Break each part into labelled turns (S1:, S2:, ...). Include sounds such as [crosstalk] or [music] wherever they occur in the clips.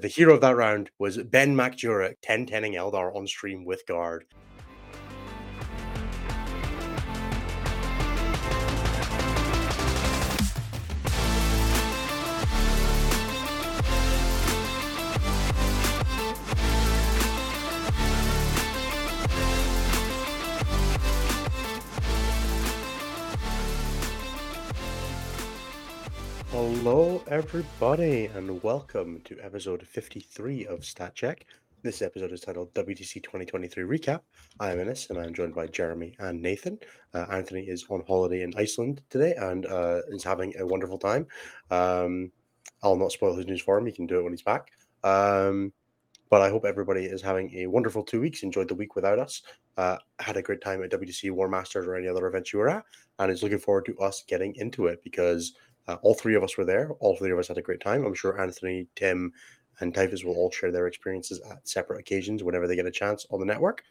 S1: The hero of that round was Ben McJurek, 10 10 Eldar on stream with guard. Hello, everybody, and welcome to episode 53 of Stat Check. This episode is titled WTC 2023 Recap. I am Innes, and I'm joined by Jeremy and Nathan. Uh, Anthony is on holiday in Iceland today and uh, is having a wonderful time. Um, I'll not spoil his news for him; he can do it when he's back. Um, but I hope everybody is having a wonderful two weeks. Enjoyed the week without us. Uh, had a great time at WTC War Masters or any other events you were at, and is looking forward to us getting into it because uh, all three of us were there. All three of us had a great time. I'm sure Anthony, Tim, and Typhus will all share their experiences at separate occasions whenever they get a chance on the network.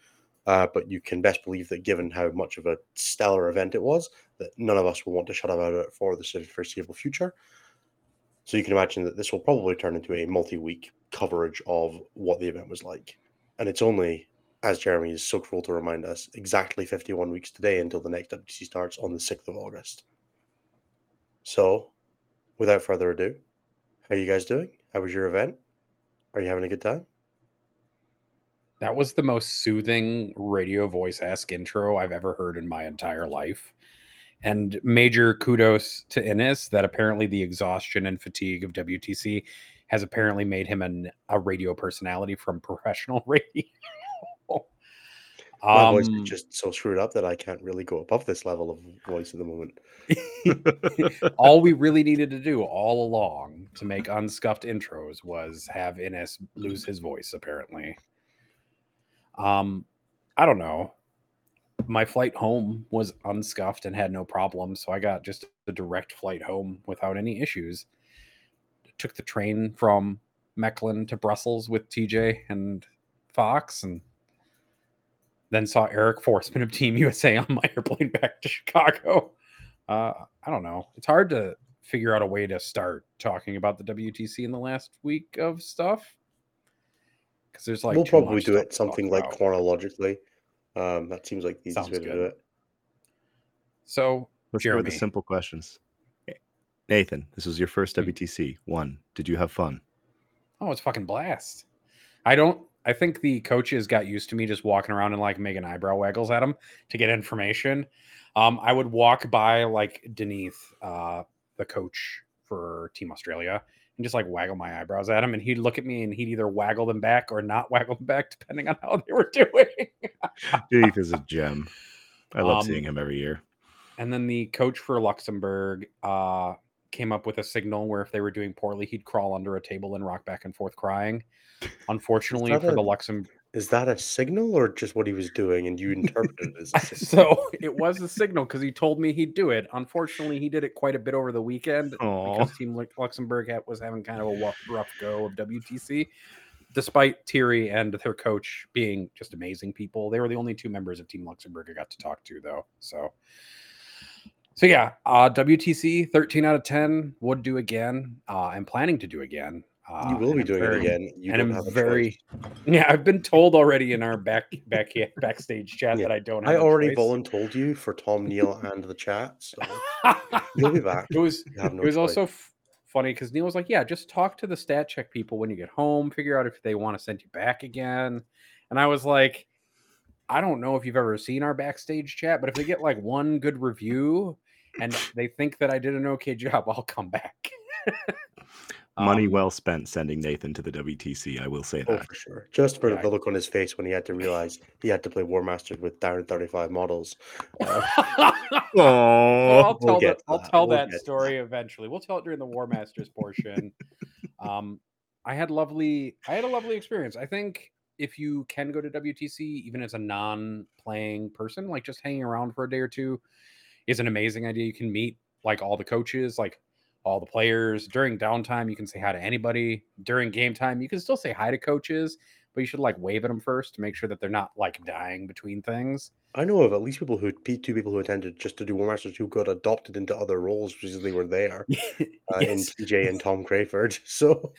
S1: Uh, but you can best believe that, given how much of a stellar event it was, that none of us will want to shut up about it for the foreseeable future. So you can imagine that this will probably turn into a multi-week coverage of what the event was like. And it's only, as Jeremy is so cruel to remind us, exactly 51 weeks today until the next WTC starts on the 6th of August. So, without further ado, how are you guys doing? How was your event? Are you having a good time?
S2: That was the most soothing radio voice esque intro I've ever heard in my entire life. And major kudos to Innes that apparently the exhaustion and fatigue of WTC has apparently made him an, a radio personality from professional [laughs] radio.
S1: My um, voice is just so screwed up that I can't really go above this level of voice at the moment. [laughs]
S2: all we really needed to do all along to make unscuffed intros was have Innes lose his voice, apparently. Um, I don't know. My flight home was unscuffed and had no problems, so I got just a direct flight home without any issues. Took the train from Mechelen to Brussels with TJ and Fox and then saw Eric Forsman of Team [laughs] USA on my airplane back to Chicago. Uh, I don't know. It's hard to figure out a way to start talking about the WTC in the last week of stuff
S1: because there's like we'll probably do it something like chronologically. Um, that seems like the easiest way to do it.
S2: So
S3: let's Jeremy. go with the simple questions. Nathan, this was your first hmm. WTC. One, did you have fun?
S2: Oh, it's fucking blast. I don't I think the coaches got used to me just walking around and like making eyebrow waggles at them to get information. Um, I would walk by like Denise, uh, the coach for Team Australia, and just like waggle my eyebrows at him, and he'd look at me and he'd either waggle them back or not [laughs] waggle them back, depending on how they were doing.
S3: Denise is a gem. I love um, seeing him every year.
S2: And then the coach for Luxembourg uh, came up with a signal where if they were doing poorly, he'd crawl under a table and rock back and forth crying. Unfortunately for a, the Luxembourg.
S1: Is that a signal or just what he was doing and you interpreted it
S2: as [laughs] So it was a signal because he told me he'd do it. Unfortunately, he did it quite a bit over the weekend Aww. because Team Luxembourg was having kind of a rough go of WTC. Despite Thierry and their coach being just amazing people, they were the only two members of Team Luxembourg I got to talk to, though. So, so yeah, uh, WTC 13 out of 10 would do again. Uh, I'm planning to do again.
S1: Uh, you will be doing very, it again. You
S2: and I'm very, yeah. I've been told already in our back back [laughs] backstage chat yeah. that I don't.
S1: I already voluntold you for Tom Neal and the chat, so [laughs] you'll be back.
S2: It was. No it was choice. also f- funny because Neal was like, "Yeah, just talk to the stat check people when you get home. Figure out if they want to send you back again." And I was like, "I don't know if you've ever seen our backstage chat, but if they get like one good review and they think that I did an okay job, I'll come back." [laughs]
S3: Money um, well spent sending Nathan to the WTC. I will say oh, that.
S1: Oh, for sure. Just for yeah. the look on his face when he had to realize he had to play War Masters with down 35 models. [laughs] Uh,
S2: oh, well, I'll tell, we'll that, I'll tell we'll that story that. eventually. We'll tell it during the War Masters portion. um, I had lovely, I had a lovely experience. I think if you can go to WTC, even as a non-playing person, like just hanging around for a day or two, is an amazing idea. You can meet like all the coaches, like all the players. During downtime, you can say hi to anybody. During game time, you can still say hi to coaches, but you should like wave at them first to make sure that they're not like dying between things.
S1: I know of at least people who two people who attended just to do War Masters who got adopted into other roles because they were there [laughs] uh, yes. in TJ and Tom Crayford. [laughs] So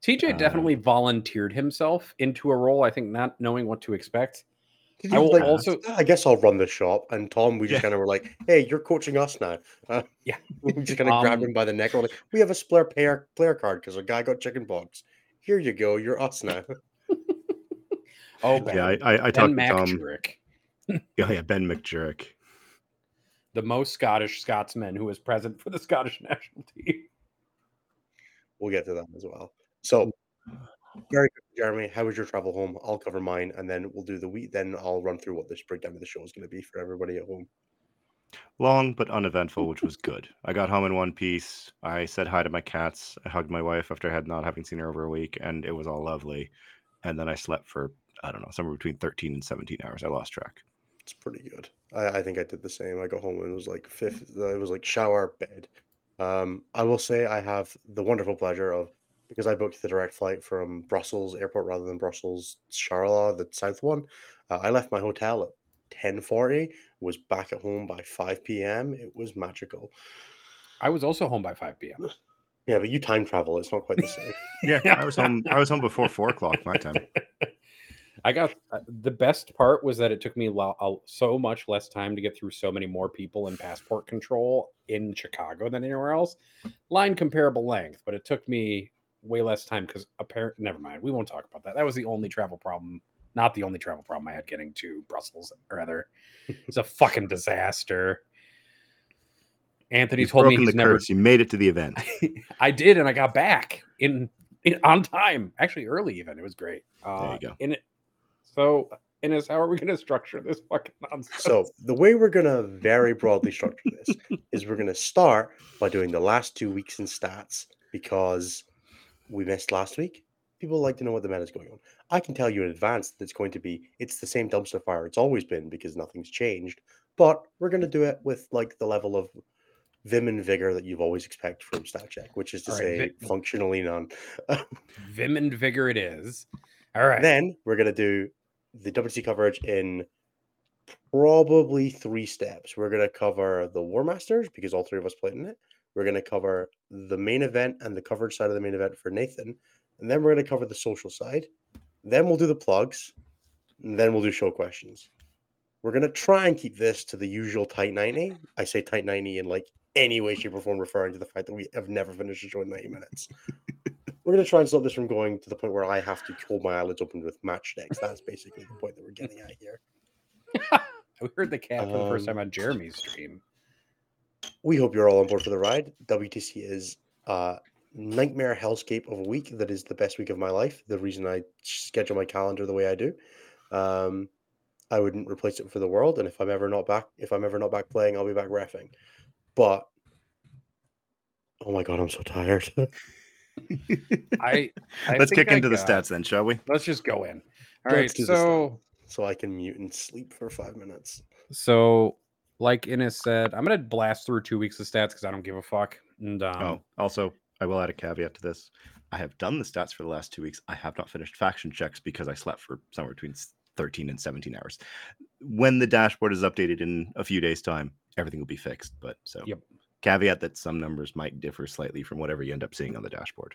S2: TJ
S3: Uh,
S2: definitely volunteered himself into a role. I think not knowing what to expect.
S1: Did
S2: I will
S1: like,
S2: also-
S1: I guess I'll run the shop. And Tom, we just
S3: Yeah.
S1: kind of were like, "Hey, you're coaching us now." Uh, [laughs]
S2: Yeah. [laughs]
S1: we just kind of grabbed
S2: Um,
S1: him by the neck. We're like, "We have a spare player player card because a guy got chicken pox. Here you go. You're us now." [laughs]
S2: Oh, Ben,
S3: Yeah, I, I, I talked to Tom.
S2: McJurick,
S3: Oh, yeah, Ben McJurek.
S2: the most Scottish Scotsman who was present for the Scottish national team.
S1: We'll get to that as well. So, very quick, Jeremy, how was your travel home? I'll cover mine, and then we'll do the week. Then I'll run through what this breakdown of the show is going to be for everybody at home.
S3: Long but uneventful, which was good. I got home in one piece. I said hi to my cats. I hugged my wife after I had not having seen her over a week, and it was all lovely. And then I slept for I don't know somewhere between thirteen and seventeen hours. I lost track.
S1: It's pretty good. I, I think I did the same. I got home and it was like fifth. It was like shower, bed. Um, I will say I have the wonderful pleasure of because I booked the direct flight from Brussels airport rather than Brussels Charleroi, the south one. Uh, I left my hotel at ten forty. Was back at home by five p.m. It was magical.
S2: I was also home by 5 p.m.
S1: Yeah, but you time travel. It's not quite the same. [laughs]
S3: Yeah, I was home. I was home before four o'clock my time.
S2: I got uh, the best part was that it took me lo- uh, so much less time to get through so many more people in passport control in Chicago than anywhere else. Line comparable length, but it took me way less time because apparently, never mind. We won't talk about that. That was the only travel problem, not the only travel problem I had getting to Brussels. Rather, it's a fucking disaster. Anthony
S3: You've
S2: told me
S3: broken
S2: he's
S3: the
S2: never.
S3: curse. You made it to the event. [laughs]
S2: I did, and I got back in, in on time. Actually, early even. It was great. Uh,
S3: you go.
S2: In it, so Innes, how are we going to structure this fucking nonsense?
S1: So the way we're gonna very broadly structure this is we're gonna start by doing the last two weeks in stats because we missed last week. People like to know what the meta is going on. I can tell you in advance that it's going to be it's the same dumpster fire it's always been because nothing's changed. But we're gonna do it with like the level of vim and vigor that you've always expect from stat check, which is to
S2: right,
S1: say
S2: vi-
S1: functionally none.
S2: Vim and vigor it is. All [laughs] right.
S1: Then we're gonna do the WC coverage in probably three steps. We're gonna cover the War Masters because all three of us played in it. We're gonna cover the main event and the coverage side of the main event for Nathan, and then we're gonna cover the social side. Then we'll do the plugs, and then we'll do show questions. We're gonna try and keep this to the usual tight ninety. I say tight ninety in like any way, shape, or form, referring to the fact that we have never finished a show in ninety minutes. [laughs] We're gonna try and stop this from going to the point where I have to hold my eyelids open with match decks. That's basically the point that we're getting at here. [laughs]
S2: we heard the cat for the first
S1: Um,
S2: time on Jeremy's stream.
S1: We hope you're all on board for the ride. WTC is a nightmare hellscape of a week that is the best week of my life. The reason I schedule my calendar the way I do. Um, I wouldn't replace it for the world. And if I'm ever not back, if I'm ever not back playing, I'll be back refing. But oh my god, I'm so tired. [laughs]
S2: I, I
S3: Let's kick
S2: I
S3: into the stats then, shall we?
S2: Let's just go in. All
S1: Let's
S2: right.
S1: do the stats.
S2: So
S1: so I can mute and sleep for five minutes.
S2: so like Innes said, I'm gonna blast through two weeks of stats because I don't give a fuck. And um,
S3: Oh, also, I will add a caveat to this. I have done the stats for the last two weeks. I have not finished faction checks because I slept for somewhere between 13 and 17 hours. When the dashboard is updated in a few days' time, everything will be fixed. But so,
S2: Yep.
S3: caveat that some numbers might differ slightly from whatever you end up seeing on the dashboard.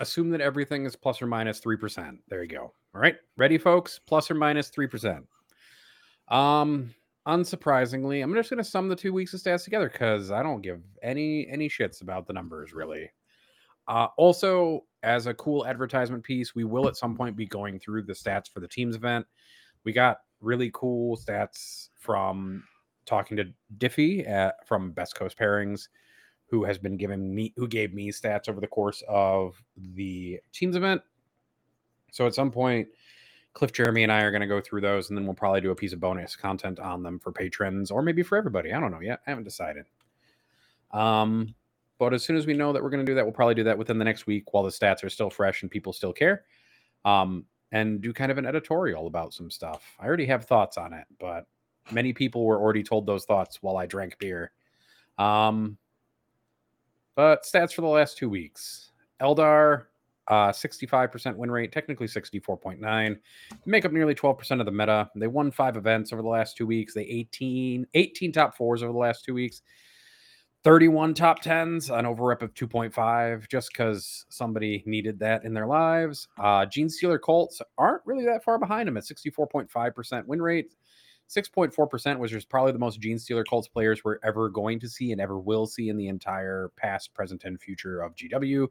S2: assume that everything is plus or minus 3%. There you go. All right. Ready, folks? Plus or minus 3%. Um, unsurprisingly, I'm just gonna sum the two weeks of stats together because I don't give any any shits about the numbers really. Uh also, as a cool advertisement piece, we will at some point be going through the stats for the teams event. We got really cool stats from talking to Diffie at, from Best Coast Pairings who has been giving me who gave me stats over the course of the teams event. So at some point, Cliff, Jeremy, and I are going to go through those, and then we'll probably do a piece of bonus content on them for patrons, or maybe for everybody. I don't know yet. I haven't decided. Um, but as soon as we know that we're going to do that, we'll probably do that within the next week while the stats are still fresh and people still care. Um, and do kind of an editorial about some stuff. I already have thoughts on it, but many people were already told those thoughts while I drank beer. Um, but stats for the last two weeks Eldar, uh, 65% win rate, technically 64.9. Make up nearly 12% of the meta. They won five events over the last two weeks. They 18, 18 top fours over the last two weeks. 31 top 10s, an overrep of 2.5, just because somebody needed that in their lives. Uh, Genestealer Cults aren't really that far behind them at 64.5% win rate. 6.4%, which is probably the most Genestealer Cults players we're ever going to see and ever will see in the entire past, present, and future of GW.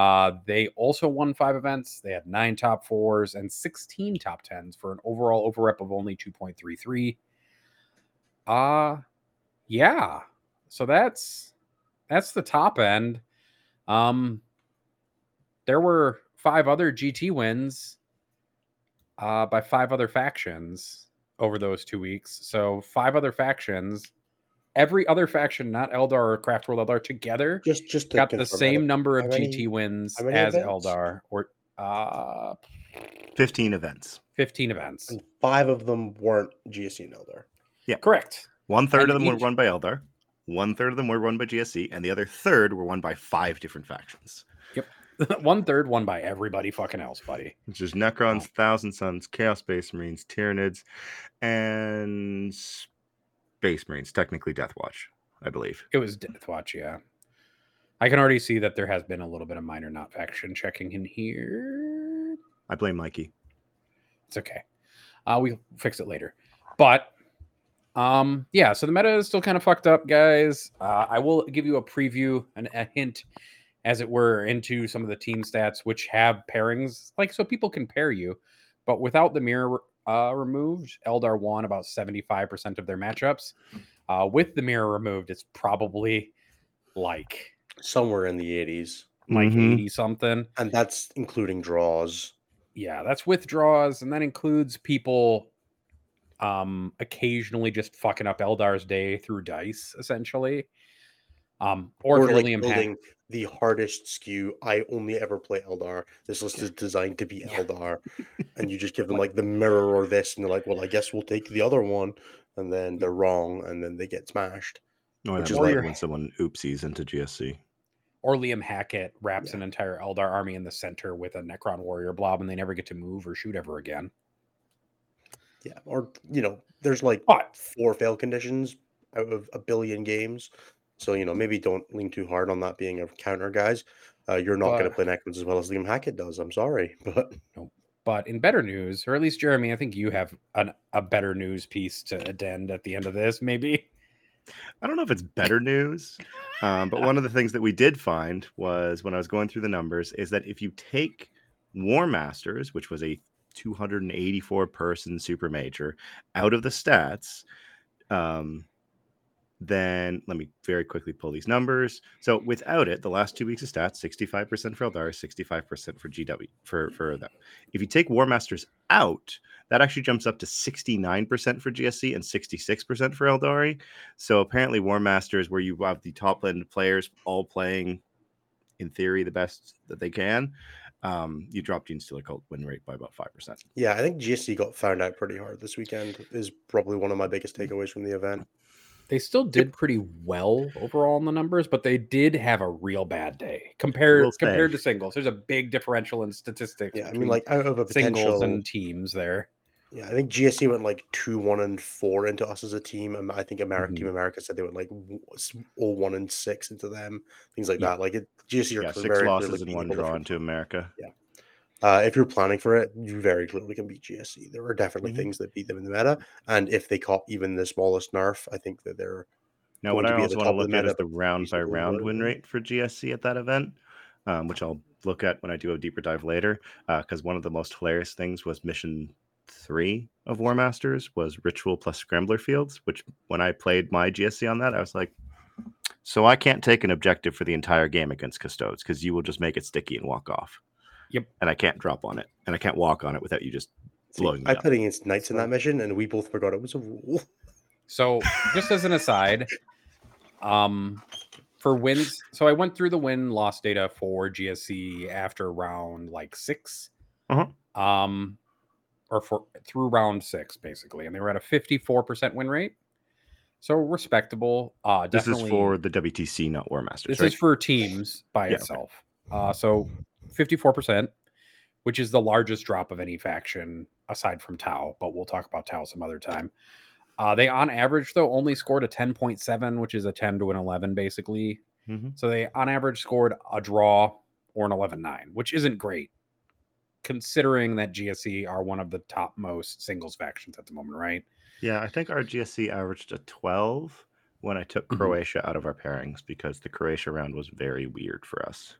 S2: Uh, they also won five events. They had nine top fours and 16 top tens for an overall overrep of only 2.33. Uh yeah. So that's that's the top end. Um there were five other GT wins uh by five other factions over those two weeks. So five other factions. Every other faction, not Eldar or Craft World Eldar, together
S1: Just just to
S2: got the same
S1: how
S2: number of
S1: how many-
S2: GT wins as
S1: events?
S2: Eldar, or uh,
S3: 15 events.
S2: 15 events.
S1: and five of them weren't GSC and Eldar.
S2: Yeah, correct.
S3: One third
S2: And
S3: of them were
S2: each-
S3: won by Eldar, one third of them were won by GSC, and the other third were won by five different factions, Yep. [laughs]
S2: one third won by everybody fucking else, buddy.
S3: which is Necrons, Thousand Suns, Chaos Space Marines, Tyranids, and Space Marines, technically Death Watch, I believe.
S2: It was Death Watch, yeah. I can already see that there has been a little bit of minor not faction checking in here.
S3: I blame Mikey.
S2: It's okay. Uh, we'll fix it later. But um, yeah, so the meta is still kind of fucked up, guys. Uh, I will give you a preview and a hint, as it were, into some of the team stats which have pairings, like so people can pair you. But without the mirror uh, removed, Eldar won about 75% of their matchups. Uh, with the mirror removed, it's probably like
S1: Somewhere in the 80s.
S2: like
S3: Mhm.
S2: 80 something.
S1: And that's including draws.
S2: yeah that's withdraws and that includes people um occasionally just fucking up eldar's day through dice essentially um or,
S1: Or like
S2: Liam Hack-
S1: building the hardest skew. I only ever play Eldar. This list is designed to be
S2: Yeah.
S1: Eldar. and you just give them [laughs] like the mirror or this, and they're like, well, I guess we'll take the other one. And then they're wrong, and then they get smashed.
S3: Oh,
S1: Which
S3: that
S1: is
S3: might
S2: like-
S3: have been someone oopsies into GSC.
S2: or liam hackett wraps
S1: Yeah.
S2: an entire eldar army in the center with a necron warrior blob and they never get to move or shoot ever again
S1: Yeah. Or, you know, there's like
S2: but
S1: four fail conditions out of a billion games. So, you know, maybe don't lean too hard on that being a counter, guys. Uh, you're not going to
S2: But-
S1: play Necrons as well as Liam Hackett does. I'm sorry. [laughs] But
S2: but in better news or at least jeremy i think you have an, a better news piece to addend at the end of this maybe
S3: I don't know if it's better news, um, but one of the things that we did find was when I was going through the numbers is that if you take War Masters, which was a 284 person super major, out of the stats, um, then let me very quickly pull these numbers. So without it, the last two weeks of stats, 65% for Eldar, 65% for GW for for them. If you take War Masters out, that actually jumps up to 69% for GSC and 66% for Eldari. So apparently, War Masters, where you have the top end players all playing, in theory, the best that they can, um, you drop Gene Stealer Cult win rate by about five percent.
S1: yeah, I think GSC got found out pretty hard this weekend, is probably one of my biggest takeaways from the event.
S2: They still did pretty well overall in the numbers, but they did have a real bad day compared
S3: Will
S2: compared to singles. There's a big differential in statistics.
S1: Yeah, I mean, like out of a potential
S2: singles
S1: potential,
S2: and teams there.
S1: yeah, I think GSC went like two, one, and four into us as a team. And I think America,
S2: Mhm.
S1: Team America said they went like all one and six into them, things like
S2: Yeah.
S1: that. Like it, GSC are
S3: Yeah, six
S1: very
S3: losses
S1: clearly
S3: and one
S1: able to
S3: draw
S1: f-
S3: into America.
S1: Uh, if you're planning for it, you very clearly can beat GSC. There are definitely
S3: Mhm.
S1: things that beat them in the meta, and if they caught even the smallest nerf, I think that they're
S3: Now, what I also want to look at is the round by round win rate for GSC at that event, um, which I'll look at when I do a deeper dive later. Because one of the most hilarious things was mission three of War Masters was Ritual plus Scrambler Fields, which when I played my GSC on that, I was like, so I can't take an objective for the entire game against Custodes because you will just make it sticky and walk off.
S2: Yep.
S3: And I can't drop on it, and I can't walk on it without you just
S1: See,
S3: blowing me
S1: I
S3: up.
S1: played against knights in that mission, and we both forgot it was a rule.
S2: So just as an aside, [laughs] um, for wins, so I went through the win loss data for GSC after round like 6
S3: Uh-huh.
S2: um, or for through round six basically, and they were at a fifty-four percent win rate, so respectable. Uh,
S3: This is for the WTC, not War Masters.
S2: This
S3: right?
S2: is for teams by
S3: Yeah, okay.
S2: itself. Uh, so 54%, which is the largest drop of any faction aside from Tau, but we'll talk about Tau some other time. Uh, they on average though only scored a 10.7, which is a 10 to an 11 basically.
S3: Mhm.
S2: So they on average scored a draw or an 11-9, which isn't great considering that GSC are one of the top most singles factions at the moment, right?
S3: Yeah, I think our GSC averaged a 12 when I took
S2: Mhm.
S3: Croatia out of our pairings because the Croatia round was very weird for us.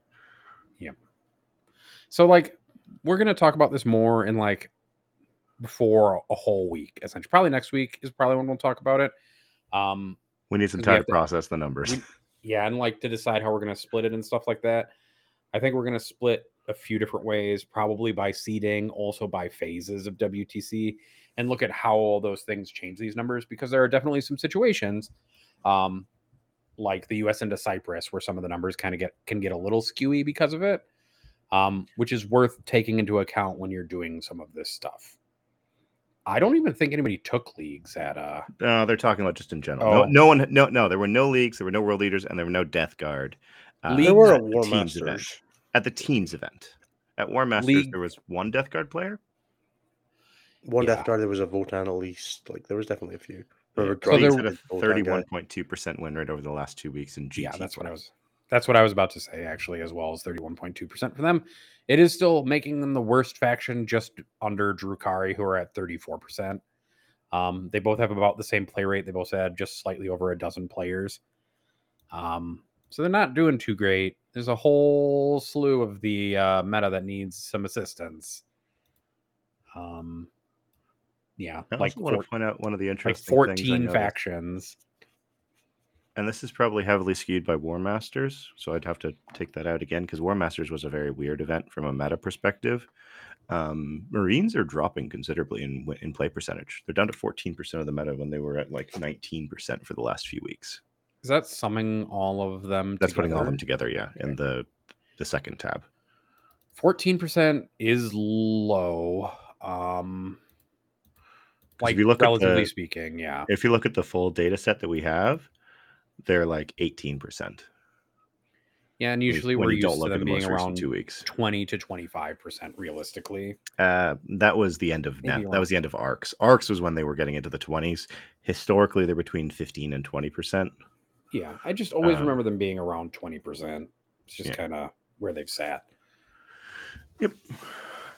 S2: So like we're gonna talk about this more in like before a whole week, essentially. Probably next week is probably when we'll talk about it. Um
S3: We need some time to
S2: to-
S3: process the numbers.
S2: we- [laughs] yeah, and like to decide how we're gonna split it and stuff like that. I think we're gonna split a few different ways, probably by seeding, also by phases of WTC, and look at how all those things change these numbers because there are definitely some situations, um, like the U.S. into Cyprus, where some of the numbers kind of get can get a little skewy because of it, um, which is worth taking into account when you're doing some of this stuff. I don't even think anybody took leagues at uh
S3: No, they're talking about just in general.
S2: Oh.
S3: No, no one, no, no. There were no leagues, there were no world leaders, and there were no Death Guard. uh,
S1: There were a
S3: at the
S1: War
S3: teams event. At the teams event, at War Masters,
S2: League-
S3: there was one Death Guard player.
S1: One
S2: Yeah.
S1: Death Guard, there was a Votann at least. Like there was definitely a few.
S3: Yeah,
S2: So there-
S3: Leagues had a
S1: the Votann guy.
S3: thirty-one point two percent win rate over the last two weeks in GT.
S2: yeah, that's what I was. That's what I was about to say, actually, as well as 31.2% for them. It is still making them the worst faction just under Drukhari, who are at 34%. Um, they both have about the same play rate. They both had just slightly over a dozen players. Um, so they're not doing too great. There's a whole slew of the uh, meta that needs some assistance. Um, yeah,
S3: I
S2: like
S3: want to point out one of the
S2: like
S3: interesting things I
S2: 14
S3: noticed.
S2: factions.
S3: And this is probably heavily skewed by War Masters, so I'd have to take that out again because War Masters was a very weird event from a meta perspective. Um, Marines are dropping considerably in in play percentage. They're down to fourteen percent of the meta when they were at like nineteen percent for the last few weeks.
S2: Is that summing all of them?
S3: That's putting all of them together, yeah, in the the second tab.
S2: Fourteen percent is low. Um, like
S3: if you look at
S2: relatively
S3: the-
S2: speaking, yeah.
S3: If you look at the full data set that we have, they're like eighteen percent.
S2: Yeah, and usually
S3: when
S2: we're
S3: you
S2: used to them being around
S3: two weeks.
S2: twenty to twenty-five percent realistically.
S3: Uh, that was the end of
S2: Maybe
S3: That was the end of Arks. Arks was when they were getting into the twenties. Historically, they're between fifteen and twenty percent.
S2: Yeah, I just always
S3: Um,
S2: remember them being around twenty percent. It's just
S3: yeah.
S2: kind of where they've sat.
S3: Yep.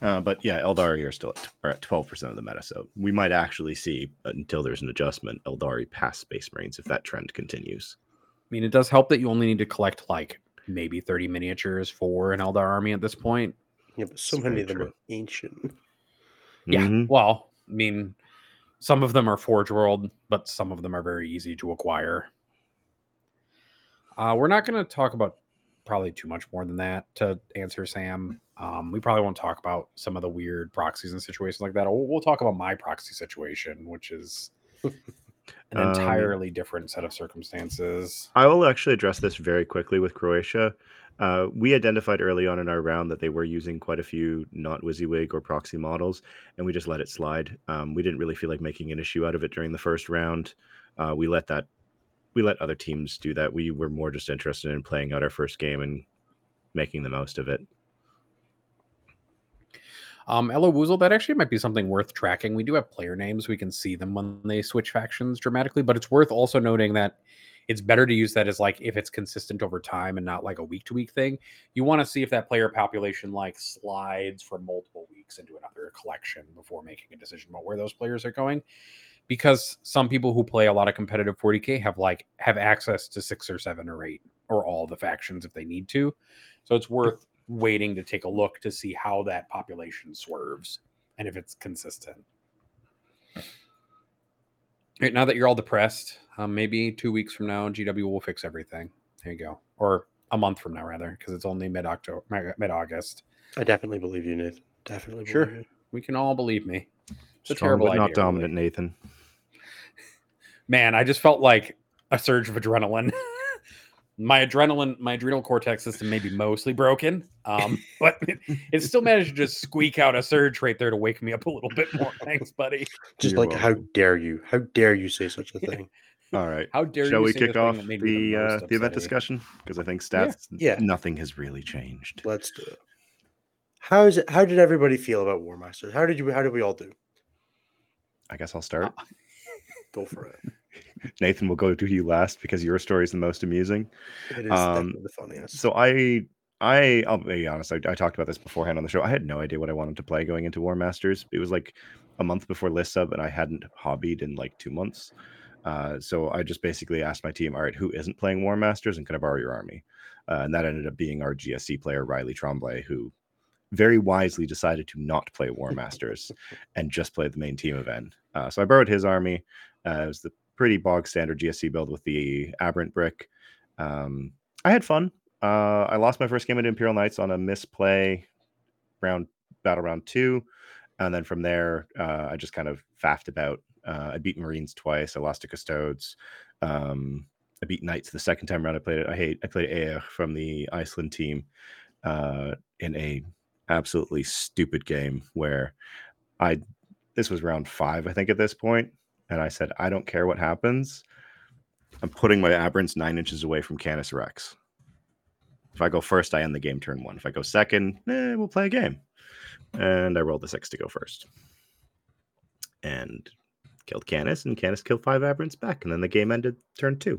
S3: Uh, but yeah, Eldari are still at, are at 12% of the meta. So we might actually see, until there's an adjustment, Eldari pass Space Marines if that trend continues.
S2: I mean, it does help that you only need to collect like maybe thirty miniatures for an Eldar army at this point.
S1: Yeah, but so
S3: It's
S1: many of them
S3: true.
S1: are ancient.
S2: Yeah.
S3: Mhm.
S2: Well, I mean, some of them are Forge World, but some of them are very easy to acquire. Uh, we're not going to talk about probably too much more than that to answer Sam. Um, we probably won't talk about some of the weird proxies and situations like that. We'll, we'll talk about my proxy situation, which is an
S3: Um,
S2: entirely different set of circumstances.
S3: I will actually address this very quickly with Croatia. Uh, we identified early on in our round that they were using quite a few not WYSIWYG or proxy models, and we just let it slide. Um, we didn't really feel like making an issue out of it during the first round. Uh, we let that, we let other teams do that. We were more just interested in playing out our first game and making the most of it.
S2: Um, Ella Woozle, that actually might be something worth tracking. We do have player names. We can see them when they switch factions dramatically, but it's worth also noting that it's better to use that as like if it's consistent over time and not like a week to week thing. You want to see if that player population like slides for multiple weeks into another collection before making a decision about where those players are going. Because some people who play a lot of competitive 40k have like have access to six or seven or eight or all the factions if they need to. So it's worth waiting to take a look to see how that population swerves and if it's consistent. Right, now that you're all depressed, um, maybe two weeks from now, GW will fix everything. There you go, or a month from now, rather, because it's only mid October, mid August.
S1: I definitely believe you, Nathan. Definitely
S2: Sure.
S1: believe you.
S2: We can all believe me. It's a terrible
S3: but not
S2: idea,
S3: dominant,
S2: really.
S3: Nathan.
S2: Man, I just felt like a surge of adrenaline. [laughs] my adrenaline, my adrenal cortex system may be mostly broken, um, [laughs] but it, it still managed to just squeak out a surge right there to wake me up a little bit more. [laughs] Thanks, buddy.
S1: Just
S3: You're
S1: like, how dare you? How dare you say such a thing? [laughs]
S3: All right.
S2: How dare
S3: Shall
S2: you
S3: we
S2: say the
S3: kick off
S2: that made me
S3: the uh, the event discussion? Because I think
S2: Yeah.
S3: stats,
S1: Yeah.
S3: nothing has really changed.
S1: Let's do it. How is it? How did everybody feel about War Masters? How did you? How did we all do?
S3: I guess I'll start.
S1: Go for it.
S3: Nathan will go to you last because your story is the most amusing.
S1: It is
S3: Um,
S1: the funniest.
S3: So I, I, I'll be honest. I, I talked about this beforehand on the show. I had no idea what I wanted to play going into War Masters. It was like a month before list sub, and I hadn't hobbied in like two months. Uh, so I just basically asked my team, "All right, who isn't playing War Masters, and can I borrow your army?" Uh, and that ended up being our GSC player Riley Tremblay, who very wisely decided to not play War [laughs] Masters and just play the main team event. Uh, so I borrowed his army. Uh, it was the pretty bog standard GSC build with the Aberrant brick. Um, I had fun. Uh, I lost my first game at Imperial Knights on a misplay round battle round two, and then from there uh, I just kind of faffed about. Uh, I beat Marines twice. I lost to Custodes. Um, I beat Knights the second time around. I played it. I hate. I played Air from the Iceland team uh, in a absolutely stupid game where I this was round five, I think, at this point, and I said, I don't care what happens. I'm putting my aberrants nine inches away from Canis Rex. If I go first, I end the game turn one. If I go second, eh, we'll play a game. And I rolled the six to go first. And killed Canis, and Canis killed five aberrants back. And then the game ended turn two.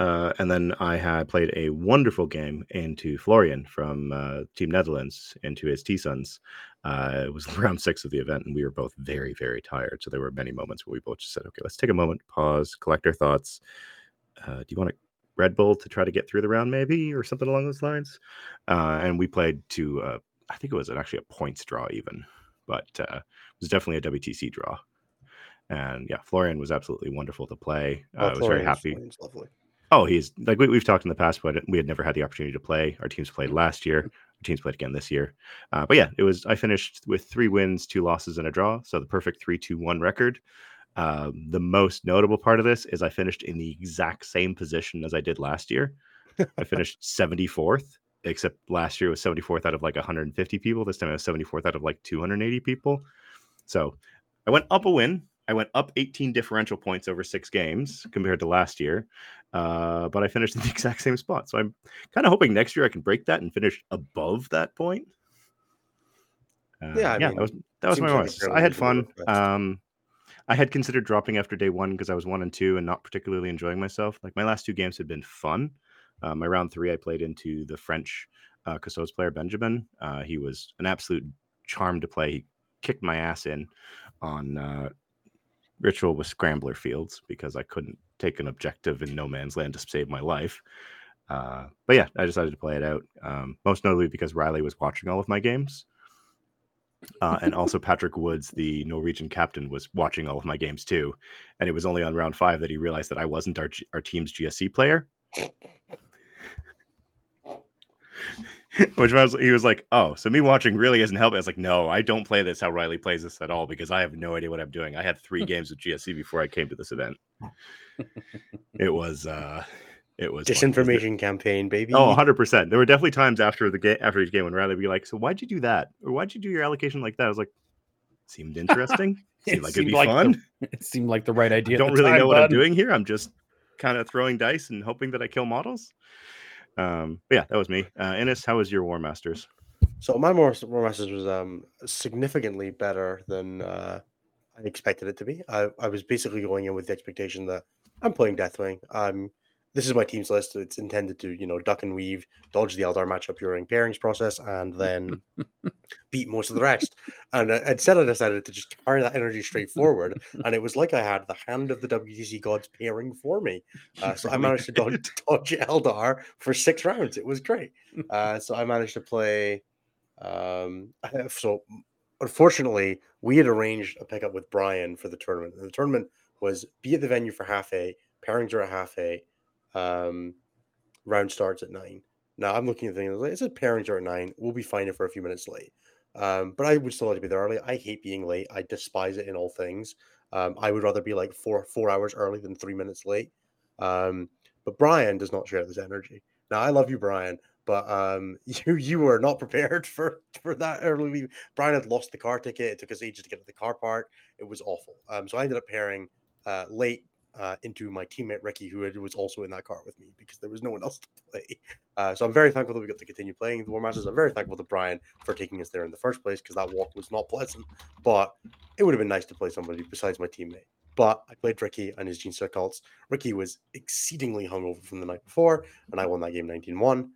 S3: Uh, and then I had played a wonderful game into Florian from uh, Team Netherlands into his T Sons. Uh, it was [laughs] round six of the event, and we were both very, very tired. So there were many moments where we both just said, "Okay, let's take a moment, pause, collect our thoughts. Uh, do you want a Red Bull to try to get through the round, maybe, or something along those lines?" Uh, and we played to, uh, I think it was actually a points draw, even, but uh, it was definitely a WTC draw. And yeah, Florian was absolutely wonderful to play. Uh,
S1: Oh,
S3: I was very happy.
S1: Florian's lovely.
S3: Oh, he's like we, we've talked in the past, but we had never had the opportunity to play. Our teams played last year. Our teams played again this year. Uh, but yeah, it was. I finished with three wins, two losses, and a draw. So the perfect three-two-one record. Um, the most notable part of this is I finished in the exact same position as I did last year. I [laughs] finished 74th, except last year was 74th out of like 150 people. This time I was 74th out of like 280 people. So I went up a win. I went up 18 differential points over six games compared to last year, uh, but I finished [laughs] in the exact same spot. So I'm kind of hoping next year I can break that and finish above that point. Uh,
S1: Yeah, I
S3: yeah,
S1: mean,
S3: that was that was my
S1: like a
S3: honest.
S1: fairly
S3: I had fun. Um, I had considered dropping after day one because I was one and two and not particularly enjoying myself. Like my last two games had been fun. Uh, my round three, I played into the French uh, player Benjamin. Uh, he was an absolute charm to play. He kicked my ass in on uh, ritual with scrambler fields because I couldn't take an objective in no man's land to save my life. Uh, but yeah, I decided to play it out. Um, most notably because Riley was watching all of my games. Uh, and also [laughs] Patrick Woods, the Norwegian captain, was watching all of my games too. And it was only on round five that he realized that I wasn't our, G- our team's GSC player. [laughs] [laughs] Which was he was like, oh, so me watching really isn't helping. I was like, no, I don't play this how Riley plays this at all because I have no idea what I'm doing. I had three [laughs] games with GSC before I came to this event. It was uh it was fun.
S1: Disinformation campaign, baby.
S3: Oh, 100%. There were definitely times after the game after each game when Riley would be like, "So why'd you do that? Or why'd you do your allocation like that?" I was like, "Seemed [laughs] interesting.
S2: It
S3: Seemed like it'd
S2: seemed
S3: be
S2: like the
S3: fun.
S2: It seemed like the right idea. I
S3: don't
S2: the
S3: really
S2: time,
S3: know what I'm doing here. I'm just kind of throwing dice and hoping that I kill models." Um, but yeah, that was me. Uh, Innes, how was your War Masters?
S1: So my War, more message was um significantly better than uh, I expected it to be. I, I was basically going in with the expectation that I'm playing Deathwing. Um, this is my team's list. It's intended to you know duck and weave, dodge the Eldar matchup during pairings process, and then beat most of the rest. [laughs] And uh, instead, I decided to just carry that energy straight forward, and it was like I had the hand of the WTC gods pairing for me. Uh, so I managed to dodge, [laughs] dodge Eldar for six rounds. It was great. Uh, so I managed to play. Um, [laughs] so unfortunately, we had arranged a pickup with Brian for the tournament. And the tournament was be at the venue for half a. Pairings are at half eight. Um, round starts at nine. Now I'm looking at the thing. It says pairings are at nine. We'll be fine if we're a few minutes late. Um, but I would still like to be there early. I hate being late. I despise it in all things. Um, I would rather be like four four hours early than three minutes late. Um, but Brian does not share this energy. Now I love you, Brian, but um, [laughs] you you were not prepared for for that early. Brian had lost the car ticket. It took us ages to get to the car park. It was awful. Um, so I ended up pairing uh, late uh, into my teammate Ricky, who was also in that car with me because there was no one [laughs] else to play. Uh, so I'm very thankful that we got to continue playing the War Masters. I'm very thankful to Brian for taking us there in the first place because that walk was not pleasant. But it would have been nice to play somebody besides my teammate. but I played Ricky and his Gene cults. Ricky was exceedingly hungover from the night before, and I won that game 19 1.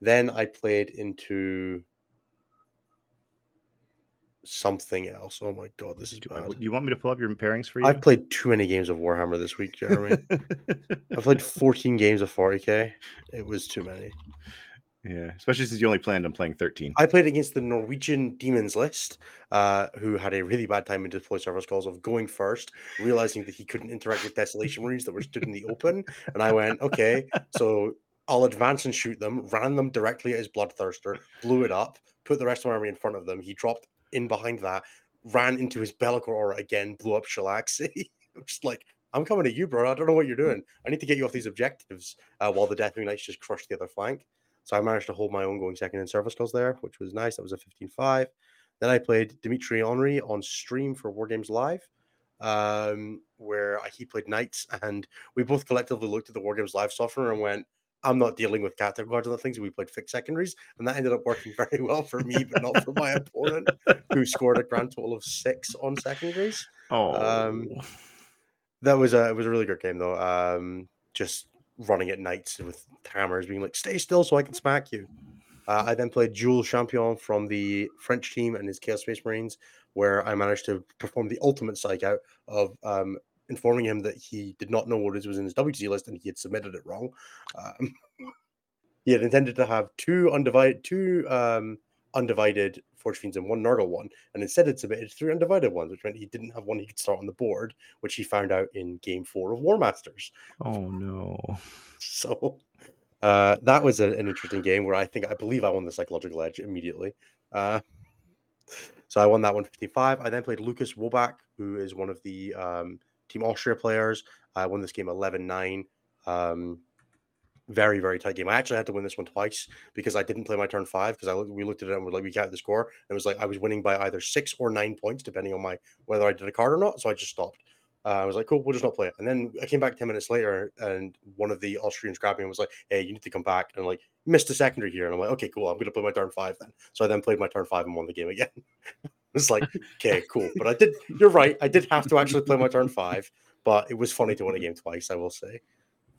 S1: Then I played into something else. Oh my god, this is
S3: Do I-
S1: bad.
S3: you want me to pull up your pairings for you?
S1: I've played too many games of Warhammer this week, Jeremy. I've played [laughs] 14 games of 40k. It was too many.
S3: yeah, especially since you only planned on playing 13.
S1: I played against the Norwegian Demons list, uh, who had a really bad time in deploy servo skulls of going first, realizing that he couldn't interact with Desolation Marines that were stood in the open. And I went, okay, so I'll advance and shoot them, ran them directly at his Bloodthirster, blew it up, put the rest of my army in front of them. He dropped in behind that, ran into his Be'lakor aura again, blew up Shalaxi. [laughs] Just like, I'm coming at you, bro. I don't know what you're doing. I need to get you off these objectives uh, while the Deathwing Knights just crushed the other flank. So I managed to hold my own going second in servo skulls there, which was nice. That was a 15-5. Then I played Dimitri Henry on stream for War Games Live, um, where he played Knights, and we both collectively looked at the War Games Live software and went, I'm not dealing with cat cards and other things. We played fixed secondaries, and that ended up working [laughs] very well for me, but not for my opponent, who scored a grand total of six on secondaries
S3: Oh,
S1: Um, that was a it was a really good game though. Um, just running at Knights with hammers, being like, "Stay still, so I can smack you." Uh, I then played Jules Champion from the French team and his Chaos Space Marines, where I managed to perform the ultimate psych out of um, informing him that he did not know what was in his WTC list and he had submitted it wrong. Um, [laughs] he had intended to have two undivided, two um, undivided Forge Fiends and one Nurgle one, and instead had submitted three undivided ones, which meant he didn't have one he could start on the board, which he found out in game four of War Masters.
S3: oh no. [laughs]
S1: So uh, that was a- an interesting game where I think I believe I won the psychological edge immediately. Uh, so I won that 155. I then played Lucas Wobach, who is one of the um, Team Austria players. I won this game 11 9. Um, very, very tight game. I actually had to win this one twice because I didn't play my turn five because I we looked at it and we're like, we got the score. And it was like I was winning by either six or nine points, depending on my whether I did a card or not. So I just stopped. Uh, I was like, cool, we'll just not play it. And then I came back 10 minutes later, and one of the Austrians grabbed me and was like, hey, you need to come back. And like, missed a secondary here. And I'm like, okay, cool, I'm going to play my turn five then. So I then played my turn five and won the game again. [laughs] it's like, okay, cool. But I did, you're right, I did have to actually play my turn five, but it was funny to win a game twice, I will say.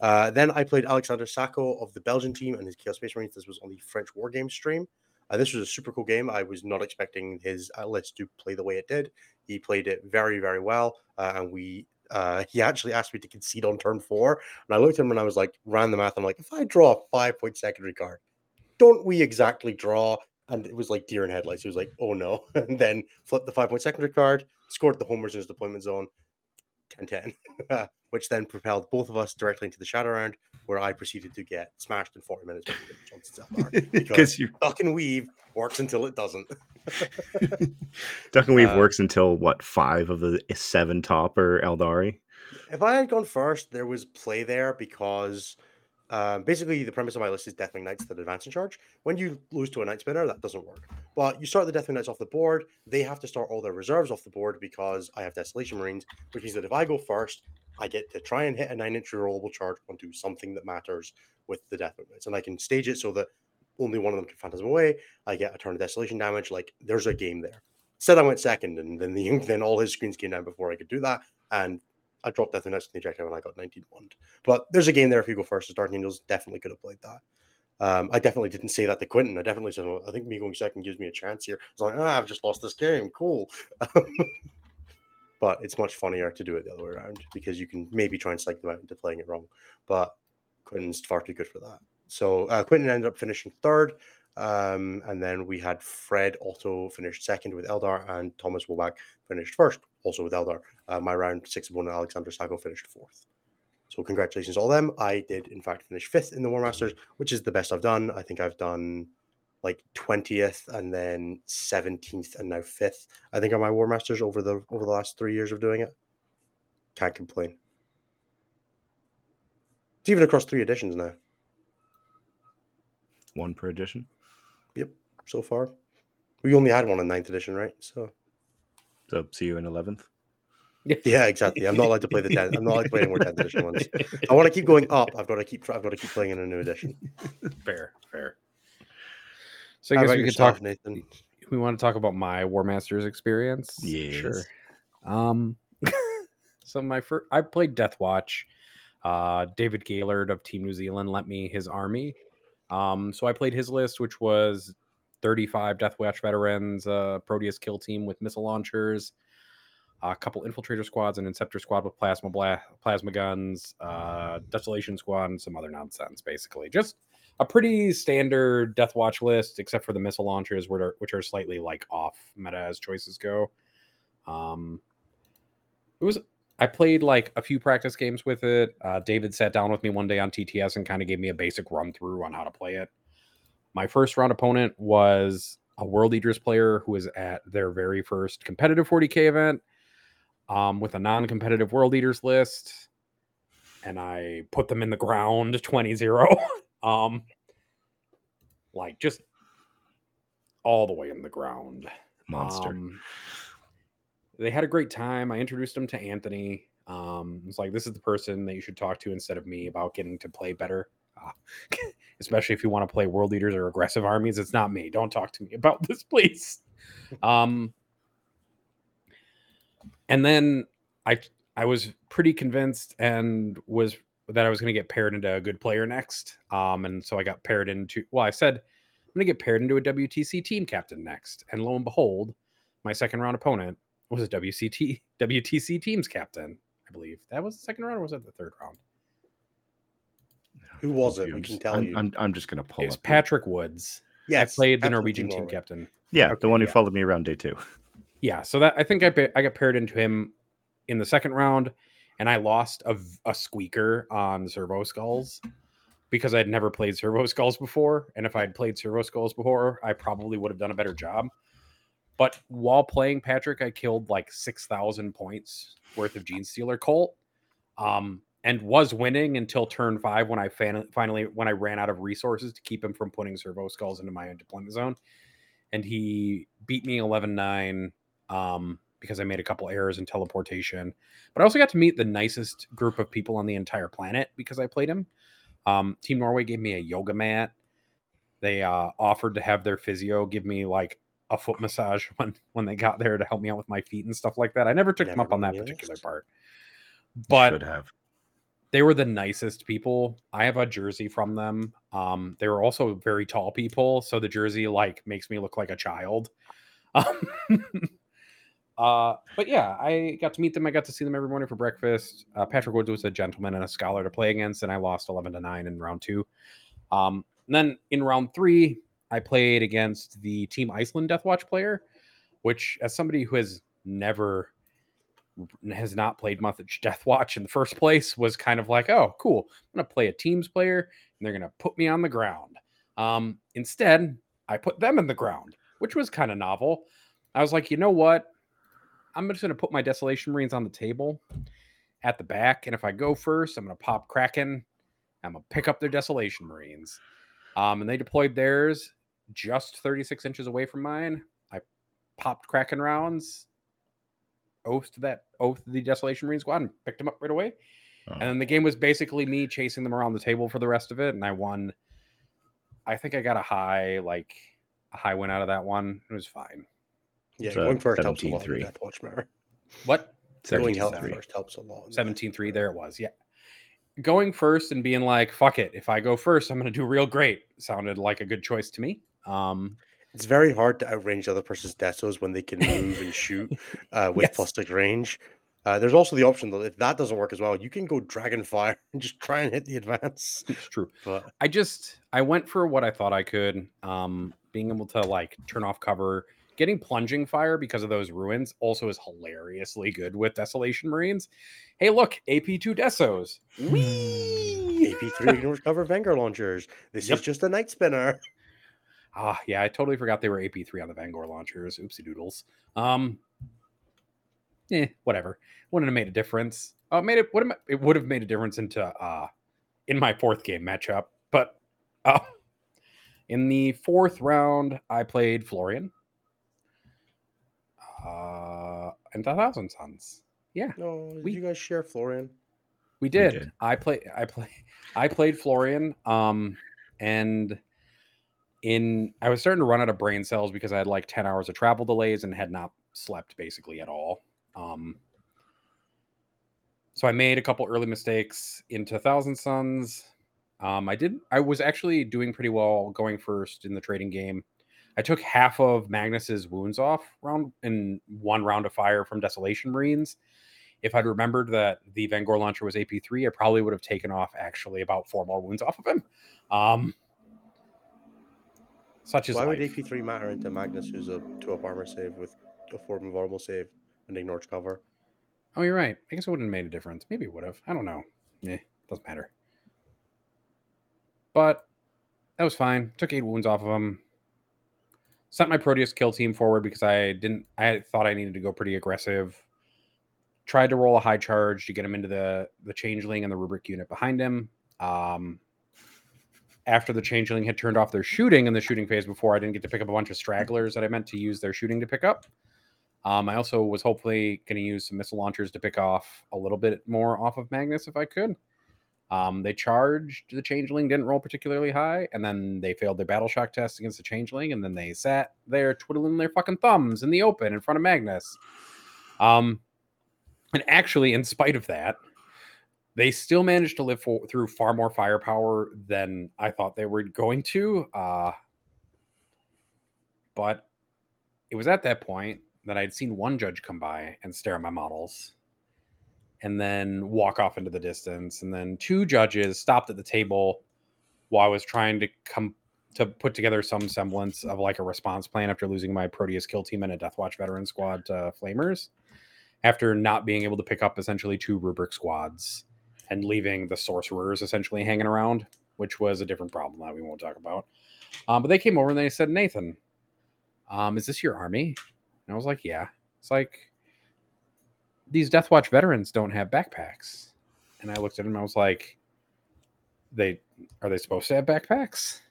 S1: Uh, then I played Alexander Sacco of the Belgian team and his Chaos Space Marines. This was on the French War Games stream. Uh, this was a super cool game. I was not expecting his list to play the way it did. He played it very, very well, uh, and we. Uh, [laughs] he actually asked me to concede on turn four, and I looked at him and I was like, ran the math. I'm like, if I draw a five point secondary card, don't we exactly draw? And it was like deer in headlights. He was like, oh no, [laughs] and then flipped the five point secondary card, scored the homers in his deployment zone, 10 10, [laughs] which then propelled both of us directly into the shadow round, where I proceeded to get smashed in 40 minutes. by the Johnson Sapphire, because
S3: you [laughs]
S1: duck and weave works until it doesn't.
S3: Duck and Weave
S1: Uh,
S3: works until what five of the seven top are Eldari.
S1: If I had gone first, there was play there because um, basically the premise of my list is Deathwing Knights that advance in charge. When you lose to a Night Spinner, that doesn't work. But you start the Deathwing Knights off the board, they have to start all their reserves off the board because I have Desolation Marines, which means that if I go first, I get to try and hit a nine inch rollable charge onto something that matters with the Deathwing Knights. And I can stage it so that only one of them can phantasm away. I get a turn of desolation damage. Like there's a game there. Said I went second, and then the then all his screens came down before I could do that, and I dropped and Nuts in the objective, and I got 19 1. But there's a game there if you go first. The Dark Angels definitely could have played that. Um, I definitely didn't say that to Quentin. I definitely said, well, I think me going second gives me a chance here. I was like, ah, I've just lost this game. Cool. [laughs] but it's much funnier to do it the other way around because you can maybe try and psych them out into playing it wrong. But Quentin's far too good for that. So uh, Quentin ended up finishing third. Um, and then we had Fred Otto finished second with Eldar, and Thomas Wobach finished first, also with Eldar. Uh, my round six opponent, Alexander Sacco, finished fourth. So congratulations to all them. I did, in fact, finish fifth in the War Masters, which is the best I've done. I think I've done like 20th and then 17th and now fifth. I think on my War Masters over the over the last three years of doing it. Can't complain. It's even across three editions now.
S3: One per edition.
S1: Yep, so far. We only had one in ninth edition, right? So
S3: So see you in eleventh.
S1: yeah, exactly. I'm not allowed to play the 10th. I'm not allowed to play any more 10th edition ones. I want to keep going up. I've got to keep. I've got to keep playing in a new edition.
S2: fair, fair. So I
S1: How
S2: guess we could
S1: yourself,
S2: talk.
S1: Nathan.
S2: We want to talk about my War Masters experience.
S3: Yeah,
S2: Sure. Um, [laughs] So my first, I played Death Watch. Uh, David Gaylord of Team New Zealand lent me his army. Um, so I played his list, which was 35 Death Watch veterans, uh, Proteus kill team with missile launchers, a couple infiltrator squads, an inceptor squad with plasma bla- plasma guns, uh, desolation squad, and some other nonsense. Basically, just a pretty standard Death Watch list, except for the missile launchers, which are, which are slightly like off meta as choices go. Um, it was I played like a few practice games with it. Uh, David sat down with me one day on TTS and kind of gave me a basic run through on how to play it. My first round opponent was a World Eaters player who was at their very first competitive 40k event um, with a non competitive World Eaters list. And I put them in the ground [laughs] 20 0. um, like just all the way in the ground.
S3: Monster.
S2: Um, they had a great time. I introduced them to Anthony. Um, it's like this is the person that you should talk to instead of me about getting to play better. Uh, [laughs] especially if you want to play World Eaters or aggressive armies. It's not me. Don't talk to me about this, please. Um, and then I I was pretty convinced and was that I was going to get paired into a good player next. Um, and so I got paired into. Well, I said I'm going to get paired into a WTC team captain next, and lo and behold, my second round opponent was a WCT [laughs] WTC teams captain. I believe that was the second round, or was that the third round?
S1: Who was it? We can tell
S3: I'm,
S1: you.
S3: I'm, I'm just gonna pull
S2: It was
S3: up. the-
S2: Patrick Woods.
S1: yes,
S2: I played the
S1: Patrick
S2: Norwegian team
S1: Norway.
S2: captain.
S3: Yeah,
S2: okay,
S3: the one who
S2: yeah.
S3: followed me around day two. [laughs]
S2: Yeah, so that I think I pa- I got paired into him in the second round, and I lost a, v- a squeaker on Servo Skulls because I had never played Servo Skulls before, and if I had played Servo Skulls before, I probably would have done a better job. But while playing Patrick, I killed like six thousand points worth of Genestealer Cult, um, and was winning until turn five when I fan- finally when I ran out of resources to keep him from putting Servo Skulls into my deployment zone, and he beat me 11-9 um, because I made a couple errors in teleportation. But I also got to meet the nicest group of people on the entire planet because I played him. Um, Team Norway gave me a yoga mat. They uh, offered to have their physio give me like a foot massage [laughs] when when they got there to help me out with my feet and stuff like that. I never took them up on that particular part,
S3: Should
S2: but
S3: have.
S2: They were the nicest people. I have a jersey from them. Um, they were also very tall people, so the jersey like makes me look like a child. [laughs] Uh, but yeah, I got to meet them. I got to see them every morning for breakfast. Uh, Patrick Woods was a gentleman and a scholar to play against, and I lost eleven to nine in round two. Um, and then in round three, I played against the Team Iceland Death Watch player, which, as somebody who has never has not played much Death Watch in the first place, was kind of like, oh, cool. I'm gonna play a teams player, and they're gonna put me on the ground. Um, instead, I put them in the ground, which was kind of novel. I was like, you know what? I'm just gonna put my Desolation Marines on the table at the back, and if I go first, I'm gonna pop Kraken. I'm gonna pick up their Desolation Marines. Um, and they deployed theirs just 36 inches away from mine. I popped Kraken rounds, oathed that oath the Desolation Marine squad, and picked them up right away.
S3: Oh.
S2: And then the game was basically me chasing them around the table for the rest of it, and I won. I think I got a high, like a high win out of that one. It was fine.
S1: Yeah,
S3: So,
S1: going first helps a lot.
S3: 17-3.
S1: in Death Watch matter.
S2: What?
S1: Going
S3: 17-3.
S1: help first helps a lot.
S2: 17 3 there it was yeah going first and being like fuck it if i go first i'm going to do real great sounded like a good choice to me um
S1: It's very hard to outrange the other person's desos when they can move and shoot [laughs] uh, with
S2: Yes.
S1: plus six range. Uh, there's also the option that if that doesn't work as well, you can go dragon fire [laughs] and just try and hit the advance.
S2: it's true
S1: But
S2: i just i went for what i thought i could um being able to like turn off cover getting plunging fire because of those ruins also is hilariously good with desolation marines hey look ap2 desos [laughs] Whee!
S1: AP3 ignores cover Vanguard launchers. This
S2: Yep.
S1: is just a night spinner.
S2: Ah, yeah, I totally forgot they were AP3 on the Vanguard launchers. Oopsie doodles. Um, eh, whatever. Wouldn't have made a difference. Uh, made it would have it would have made a difference into uh in my fourth game matchup, but uh, in the fourth round, I played Florian. Uh, and the Thousand Sons. Yeah,
S1: No, did
S2: We-
S1: you guys share Florian?
S2: we did.
S3: did.
S2: I play. I play. I played Florian. Um, and in I was starting to run out of brain cells because I had like ten hours of travel delays and had not slept basically at all. Um, so I made a couple early mistakes into Thousand Sons. Um, I did. I was actually doing pretty well going first in the trading game. I took half of Magnus's wounds off round in one round of fire from Desolation Marines. If I'd remembered that the Vanguard launcher was AP3, I probably would have taken off actually about four more wounds off of him. Um, such as
S1: Why would. AP3 matter into Magnus, who's a two up armor save with a four invulnerable save and ignores cover?
S2: Oh, you're right. I guess it wouldn't have made a difference. Maybe it would have. I don't know. Eh, doesn't matter. But that was fine. Took eight wounds off of him. Sent my Proteus kill team forward because I didn't. I thought I needed to go pretty aggressive. Tried to roll a high charge to get him into the the changeling and the rubric unit behind him. Um, after the changeling had turned off their shooting in the shooting phase before, I didn't get to pick up a bunch of stragglers that I meant to use their shooting to pick up. Um, I also was hopefully going to use some missile launchers to pick off a little bit more off of Magnus if I could. Um, they charged the changeling, didn't roll particularly high, and then they failed their battle shock test against the changeling, and then they sat there twiddling their fucking thumbs in the open in front of Magnus. Um, and actually, in spite of that, they still managed to live for, through far more firepower than I thought they were going to. Uh, but it was at that point that I'd seen one judge come by and stare at my models and then walk off into the distance. And then two judges stopped at the table while I was trying to come to put together some semblance of like a response plan after losing my Proteus kill team and a Deathwatch veteran squad to Flamers after not being able to pick up essentially two rubric squads and leaving the sorcerers essentially hanging around, which was a different problem that we won't talk about. Um, but they came over and they said, Nathan, um, is this your army? And I was like, yeah. It's like these Death Watch veterans don't have backpacks. And I looked at and I was like, they are they supposed to have backpacks?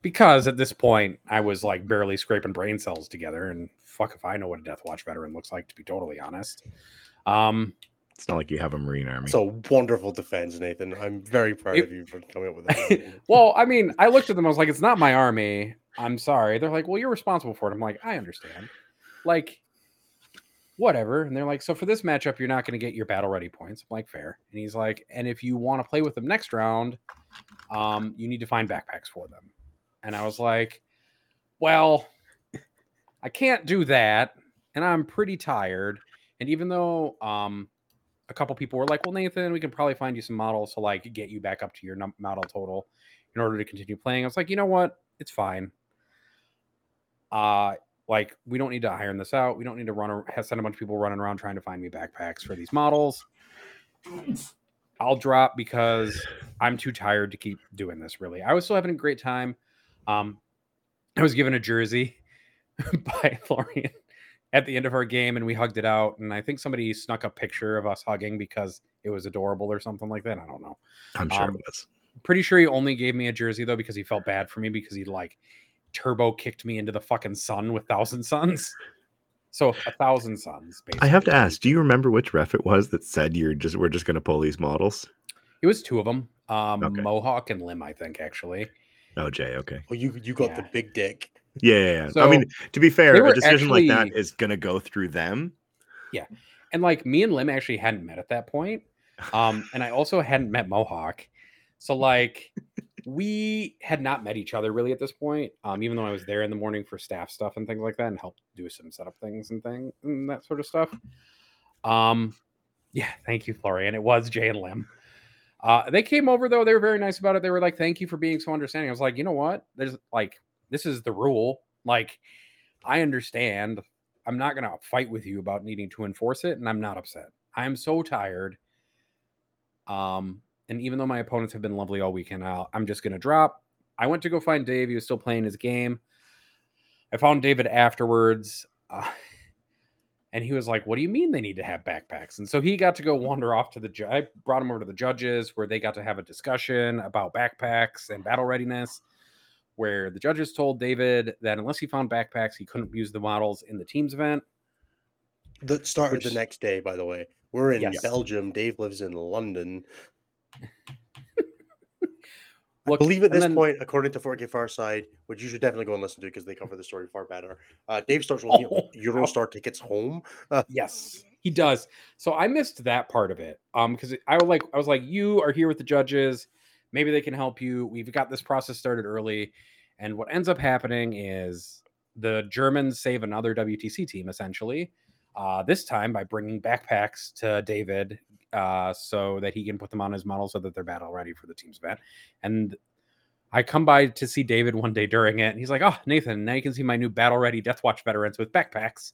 S2: Because at this point I was like barely scraping brain cells together and fuck if I know what a Death Watch veteran looks like, to be totally honest. Um
S3: It's not like you have a Marine army.
S1: It's a wonderful defense, Nathan. I'm very proud
S2: It-
S1: of you for coming up with that. [laughs]
S2: well, I mean, I looked at them, I was like, it's not my army. I'm sorry. They're like, well, you're responsible for it. I'm like, I understand. Like, whatever. And they're like, so for this matchup, you're not going to get your battle ready points. I'm like, fair. And he's like, and if you want to play with them next round, um, you need to find backpacks for them. And I was like, well, I can't do that. And I'm pretty tired. And even though um, a couple people were like, well, Nathan, we can probably find you some models to like get you back up to your model total in order to continue playing. I was like, you know what? It's fine. Uh, like we don't need to iron this out. We don't need to run have send a bunch of people running around trying to find me backpacks for these models. I'll drop because I'm too tired to keep doing this. Really, I was still having a great time. Um, I was given a jersey [laughs] by Florian at the end of our game, and we hugged it out. And I think somebody snuck a picture of us hugging because it was adorable or something like that. I don't know
S3: I'm sure
S2: um,
S3: it was.
S2: pretty sure he only gave me a jersey though because he felt bad for me because he like turbo kicked me into the fucking sun with thousand suns. So a thousand suns. Basically.
S3: I have to ask, do you remember which ref it was that said you're just we're just gonna pull these models?
S2: It was two of them. Um,
S3: Okay.
S2: Mohawk and Lim, I think actually.
S3: Oh Jay, okay.
S1: Well, you you got the big dick.
S3: Yeah, yeah, yeah. I mean, to be fair, a decision like that is gonna go through them.
S2: Yeah, and like me and Lim actually hadn't met at that point. Um, and I also hadn't met Mohawk. So like we had not met each other really at this point. Um, even though I was there in the morning for staff stuff and things like that and helped do some setup things and thing and that sort of stuff. Um, yeah, thank you, Florian. It was Jay and Lim. Uh, they came over though. They were very nice about it. They were like, "Thank you for being so understanding." I was like, "You know what? There's like, this is the rule. Like, I understand. I'm not gonna fight with you about needing to enforce it, and I'm not upset. I'm so tired. Um, and even though my opponents have been lovely all weekend, I'll, I'm just gonna drop. I went to go find Dave. He was still playing his game. I found David afterwards. Uh, [laughs] and he was like, "What do you mean they need to have backpacks?" And so he got to go wander off to the. Ju- I brought him over to the judges, where they got to have a discussion about backpacks and battle readiness. Where the judges told David that unless he found backpacks, he couldn't use the models in the teams event.
S1: That started
S2: Which-
S1: the next day, by the way. We're in
S2: Yes.
S1: Belgium. Dave lives in London. [laughs]
S2: Look,
S1: I believe at this
S2: then-
S1: point, according to 4K Farside, which you should definitely go and listen to because they cover the story far better. Uh, Dave starts looking
S2: Oh, [laughs]
S1: Eurostar tickets home. Uh,
S2: Yes. He does. So I missed that part of it. Um, because I was like, I was like, you are here with the judges. Maybe they can help you. We've got this process started early. And what ends up happening is the Germans save another WTC team essentially. Uh, this time by bringing backpacks to David uh, so that he can put them on his model so that they're battle ready for the team's event. And I come by to see David one day during it, and he's like, "Oh, Nathan, now you can see my new battle ready Death Watch veterans with backpacks."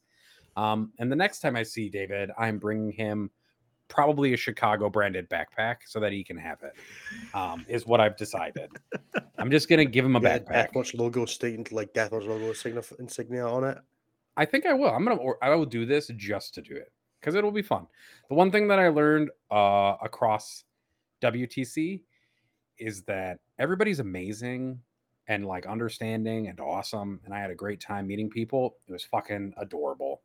S2: Um, and the next time I see David, I'm bringing him probably a Chicago branded backpack so that he can have it. Um, is what I've decided. [laughs] I'm just gonna give him a
S1: Yeah,
S2: backpack.
S1: Deathwatch logo stained like Deathwatch logo insignia on it.
S2: I think I will. I'm gonna. Or I will do this just to do it because it'll be fun. The one thing that I learned uh, across WTC is that everybody's amazing and like understanding and awesome, and I had a great time meeting people. It was fucking adorable.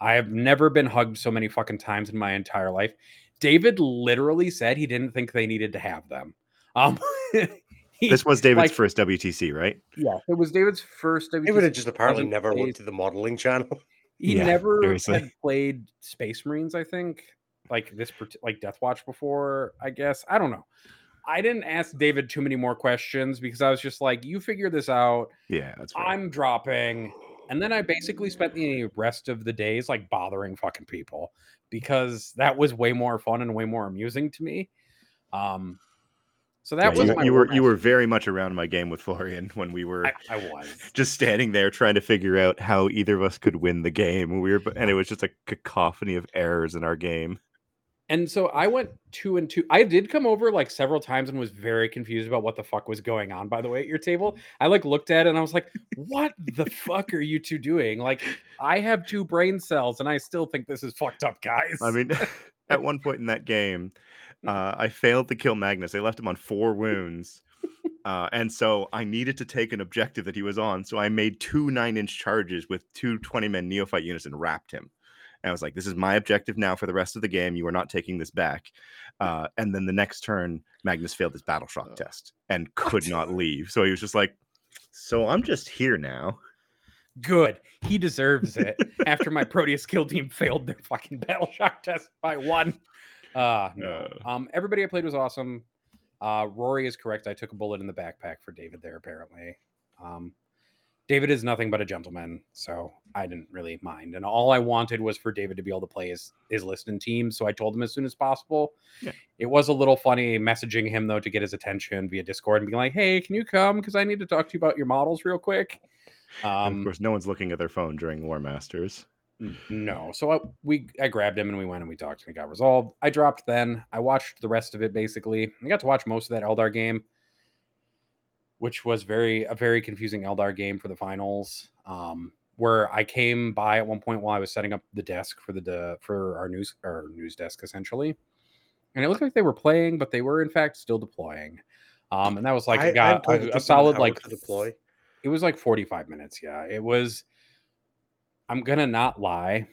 S2: I have never been hugged so many fucking times in my entire life. David literally said he didn't think they needed to have them. Um, [laughs] he-
S3: This was David's
S2: like-
S3: first WTC, right?
S2: yeah, it was David's first.
S1: David
S2: WTC
S1: had just apparently
S2: wasn't
S1: never
S2: phased.
S1: looked at the modeling channel. [laughs]
S2: He
S3: Yeah,
S2: never
S3: seriously.
S2: had played Space Marines, I think, like this, like Death Watch before. I guess I don't know. I didn't ask David too many more questions because I was just like, "You figure this out.
S3: Yeah, that's right.
S2: I'm dropping." And then I basically spent the rest of the days like bothering fucking people because that was way more fun and way more amusing to me. Um, so that
S3: Yeah,
S2: was
S3: you,
S2: my
S3: you were you were very much around my game with Florian [laughs] when we were
S2: I, I was.
S3: just standing there trying to figure out how either of us could win the game. We were, and it was just a cacophony of errors in our game.
S2: And so I went two and two. I did come over like several times and was very confused about what the fuck was going on, by the way, at your table. I like looked at it and I was like, what the fuck are you two doing? Like, I have two brain cells and I still think this is fucked up, guys.
S3: I mean, [laughs] [laughs] at one point in that game, uh, I failed to kill Magnus. I left him on four wounds. Uh, and so I needed to take an objective that he was on. So I made two nine inch charges with two 20 men neophyte units and wrapped him. And I was like, this is my objective now for the rest of the game. You are not taking this back. Uh, and then the next turn, Magnus failed his battle shock
S1: Oh.
S3: test and could not leave. So he was just like, so I'm just here now.
S2: good. He deserves it [laughs] after my Proteus kill team failed their fucking battle shock test by one. Uh no. Um, everybody I played was awesome. Uh, Rory is correct. I took a bullet in the backpack for David there, apparently. Um, David is nothing but a gentleman, so I didn't really mind. And all I wanted was for David to be able to play his, his list and team. So I told him as soon as possible.
S3: Yeah.
S2: It was a little funny messaging him, though, to get his attention via Discord and being like, hey, can you come? Because I need to talk to you about your models real quick. Um,
S3: of course, no one's looking at their phone during War Masters.
S2: No. So I, we I grabbed him and we went and we talked and it got resolved. I dropped then. I watched the rest of it basically. I got to watch most of that Eldar game, which was very a very confusing Eldar game for the finals. Um, where I came by at one point while I was setting up the desk for the, the for our news our news desk essentially, and it looked like they were playing, but they were in fact still deploying. Um, and that was like
S1: I-
S2: got
S1: I'm told it
S2: a, a solid like
S1: deploy.
S2: it was like 45 minutes yeah it was i'm gonna not lie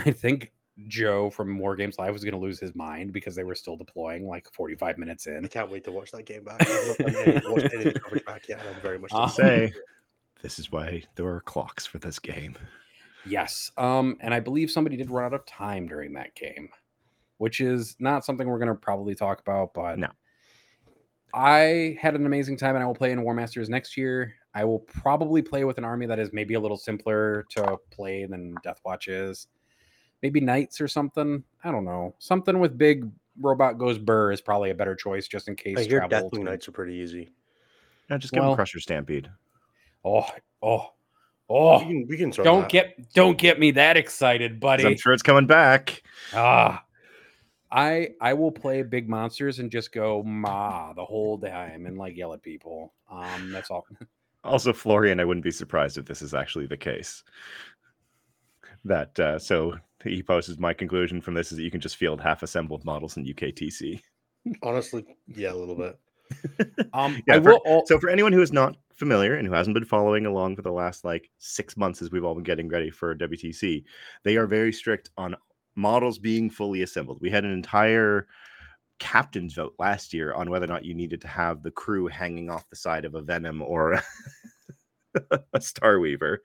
S2: i think joe from war games live was gonna lose his mind because they were still deploying like 45 minutes in.
S1: I can't wait to watch that game back. I've not [laughs] watched any coverage back yet. I'm very much
S2: Uh,
S1: looking
S3: Say, this is why there are clocks for this game.
S2: yes um and i believe somebody did run out of time during that game which is not something we're gonna probably talk about but
S3: No.
S2: i had an amazing time and i will play in war masters next year i will probably play with an army that is maybe a little simpler to play than death watch is maybe knights or something i don't know something with big robot goes burr is probably a better choice just in case
S1: I hear
S2: travel
S1: Deathwing Knights are pretty easy.
S3: Now just give
S2: Well-
S3: him Crusher Stampede.
S2: oh oh oh
S1: We can, we can sort
S2: don't
S1: that.
S2: get don't get me that excited, buddy
S3: I'm sure it's coming back.
S2: Ah, I I will play big monsters and just go ma the whole time and like yell at people. Um, that's all. [laughs]
S3: Also, Florian, I wouldn't be surprised if this is actually the case. That uh, so he poses my conclusion from this is that you can just field half assembled models in UKTC.
S1: Honestly, yeah, a little bit. [laughs]
S2: Um,
S3: Yeah,
S2: I
S3: for-
S2: will. al-
S3: So for anyone who is not familiar and who hasn't been following along for the last like six months as we've all been getting ready for WTC, they are very strict on models being fully assembled. We had an entire captain's vote last year on whether or not you needed to have the crew hanging off the side of a Venom or [laughs] a Star Weaver.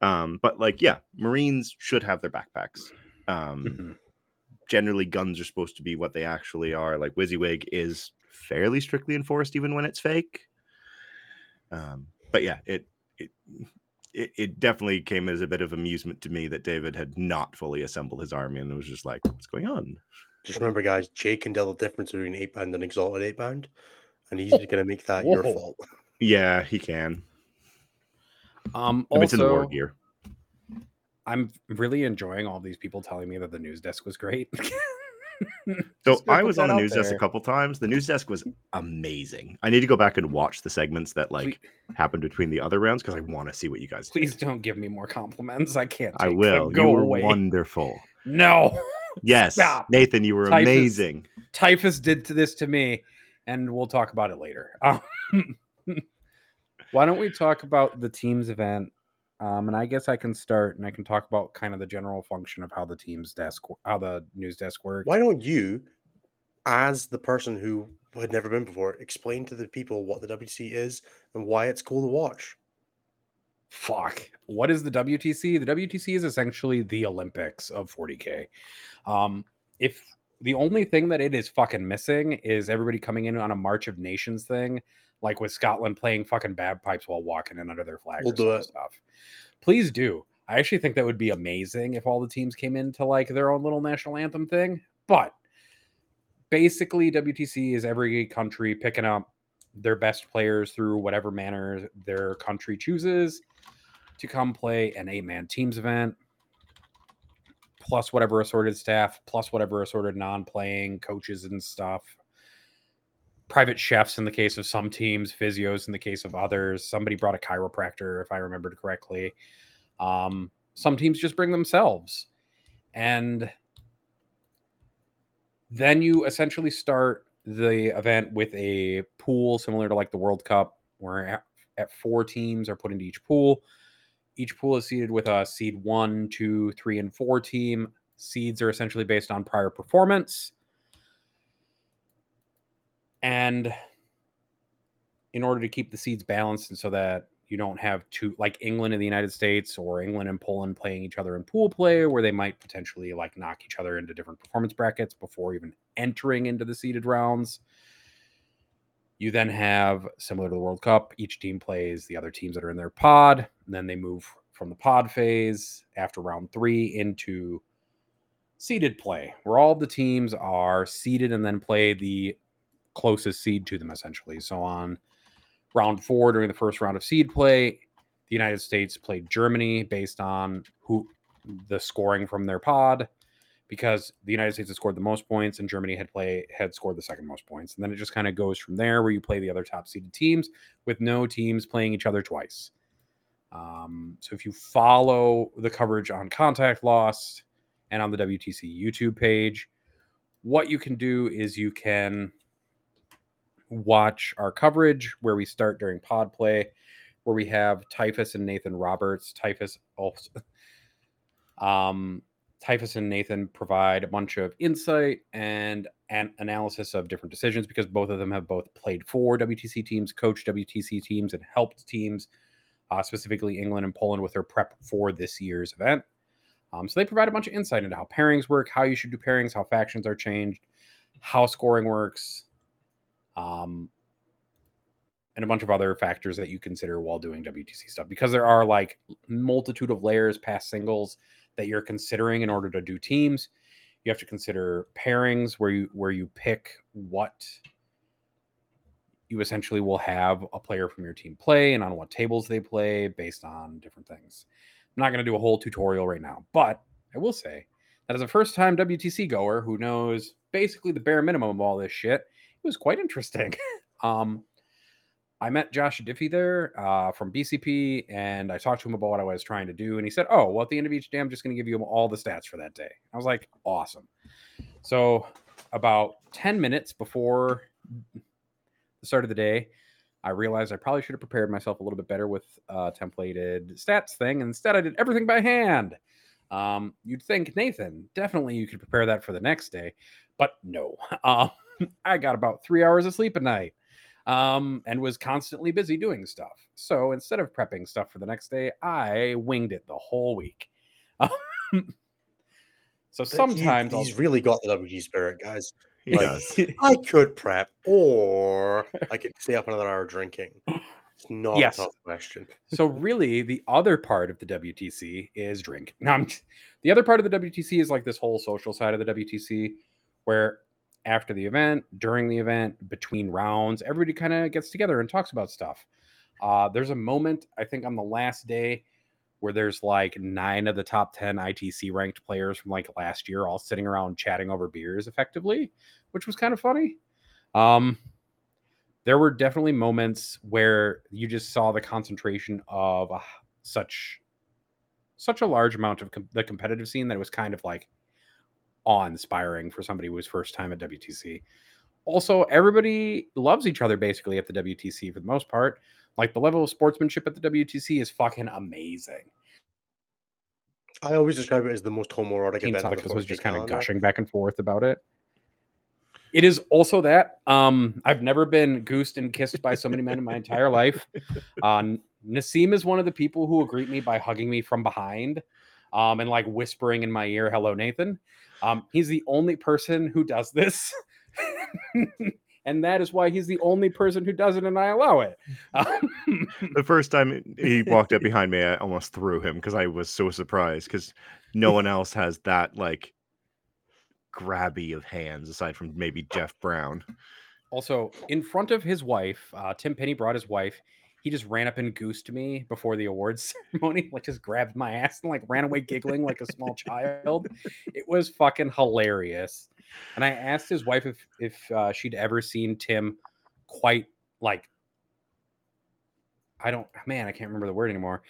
S3: Um, but like, yeah, Marines should have their backpacks. Um,
S2: Mhm.
S3: Generally, guns are supposed to be what they actually are. Like WYSIWYG is fairly strictly enforced, even when it's fake. Um, but yeah, it it it, it definitely came as a bit of amusement to me that David had not fully assembled his army and it was just like, what's going on?
S1: Just remember, guys, Jake can tell the difference between Eightbound and exalted Eightbound, and he's going to make that your fault. [laughs]
S3: Yeah, he can.
S2: Um,
S3: If it's in the war gear.
S2: I'm really enjoying all these people telling me that the news desk was great. [laughs]
S3: So I was on the news desk a couple times. The news desk was amazing. I need to go back and watch the segments that like
S2: Please-
S3: happened between the other rounds because I want to see what you guys did.
S2: Please don't give me more compliments. I can't.
S3: I
S2: take them.
S3: will.
S2: Go
S3: you were
S2: away.
S3: wonderful.
S2: No.
S3: Yes,
S2: Stop.
S3: Nathan, you were
S2: Typhus.
S3: amazing.
S2: Typhus did this to me, and we'll talk about it later. Um, [laughs] why don't we talk about the teams event? Um, and I guess I can start, and I can talk about kind of the general function of how the teams desk, how the news desk works.
S1: Why don't you, as the person who had never been before, explain to the people what the WTC is and why it's cool to watch?
S2: Fuck. What is the WTC? The WTC is essentially the Olympics of 40K. Um, if the only thing that it is fucking missing is everybody coming in on a March of Nations thing, like with Scotland playing fucking bagpipes while walking in under their flag
S1: We'll
S2: or
S1: do it.
S2: stuff. Please do. I actually think that would be amazing if all the teams came into like their own little national anthem thing. But basically, WTC is every country picking up their best players through whatever manner their country chooses to come play an eight man teams event, plus whatever assorted staff, plus whatever assorted non playing coaches and stuff. Private chefs in the case of some teams, physios in the case of others. Somebody brought a chiropractor, if I remembered correctly. Um, some teams just bring themselves. And then you essentially start the event with a pool similar to like the World Cup, where at, at four teams are put into each pool. Each pool is seeded with a seed one, two, three, and four team. Seeds are essentially based on prior performance. And in order to keep the seeds balanced and so that you don't have two like England and the United States or England and Poland playing each other in pool play where they might potentially like knock each other into different performance brackets before even entering into the seeded rounds. You then have similar to the World Cup, each team plays the other teams that are in their pod, and then they move from the pod phase after round 3 into seeded play, where all the teams are seeded and then play the closest seed to them essentially. So on round four during the first round of seed play, the United States played Germany based on who the scoring from their pod because the United States had scored the most points and Germany had play had scored the second most points. And then it just kind of goes from there where you play the other top seeded teams with no teams playing each other twice. Um, so if you follow the coverage on Contact Lost and on the WTC YouTube page, what you can do is you can watch our coverage where we start during pod play, where we have Typhus and Nathan Roberts. Typhus also, [laughs] um, Typhus and Nathan provide a bunch of insight and an analysis of different decisions because both of them have both played for WTC teams, coached WTC teams, and helped teams, uh, specifically England and Poland, with their prep for this year's event. Um, so they provide a bunch of insight into how pairings work, how you should do pairings, how factions are changed, how scoring works, um, and a bunch of other factors that you consider while doing WTC stuff because there are like multitude of layers past singles that you're considering in order to do teams. You have to consider pairings where you where you pick what you essentially will have a player from your team play and on what tables they play based on different things. I'm not going to do a whole tutorial right now, but I will say that as a first time WTC goer who knows basically the bare minimum of all this shit, it was quite interesting. [laughs] um, I met Josh Diffie there uh, from BCP, and I talked to him about what I was trying to do, and he said, "Oh, well, at the end of each day, I'm just going to give you all the stats for that day." I was like, "Awesome!" So, about ten minutes before the start of the day, I realized I probably should have prepared myself a little bit better with a templated stats thing. Instead, I did everything by hand. Um, you'd think, Nathan, definitely you could prepare that for the next day, but no. [laughs] Um, I got about three hours of sleep a night um, and was constantly busy doing stuff. So instead of prepping stuff for the next day, I winged it the whole week. so [laughs] So
S1: But he-
S2: sometimes I'll-
S1: he's really got the WG spirit, guys.
S3: He
S1: Like,
S3: does. [laughs]
S1: I [laughs] could prep, or I could stay up another hour drinking. It's not
S2: Yes.
S1: a tough question.
S2: so really the other part of the WTC is drink. No, I'm, the other part of the WTC is like this whole social side of the WTC where after the event, during the event, between rounds, everybody kind of gets together and talks about stuff. Uh, there's a moment, I think, on the last day where there's like nine of the top 10 ITC ranked players from like last year all sitting around chatting over beers effectively, which was kind of funny. Um, there were definitely moments where you just saw the concentration of uh, such such a large amount of com- the competitive scene that it was kind of like awe-inspiring for somebody who was first time at WTC. Also, everybody loves each other basically at the WTC for the most part. Like the level of sportsmanship at the WTC is fucking amazing.
S1: I always describe it as the most homoerotic
S2: Team
S1: event.
S2: Telecos was just kind of gushing back and forth about it. It is also that um, I've never been goosed and kissed by so many men in my entire life. [laughs] Uh, Nassim is one of the people who will greet me by hugging me from behind um, and like whispering in my ear, "Hello, Nathan." Um, he's the only person who does this, [laughs] and that is why he's the only person who does it, and I allow it. Um,
S3: The first time he [laughs] walked up behind me, I almost threw him because I was so surprised because no one else has that like grabby of hands aside from maybe Jeff Brown.
S2: Also, in front of his wife, uh, Tim Penny brought his wife. He just ran up and goosed me before the awards [laughs] ceremony, like just grabbed my ass and like ran away giggling like a small child. It was fucking hilarious. And I asked his wife if if uh, she'd ever seen Tim quite like I don't man, I can't remember the word anymore.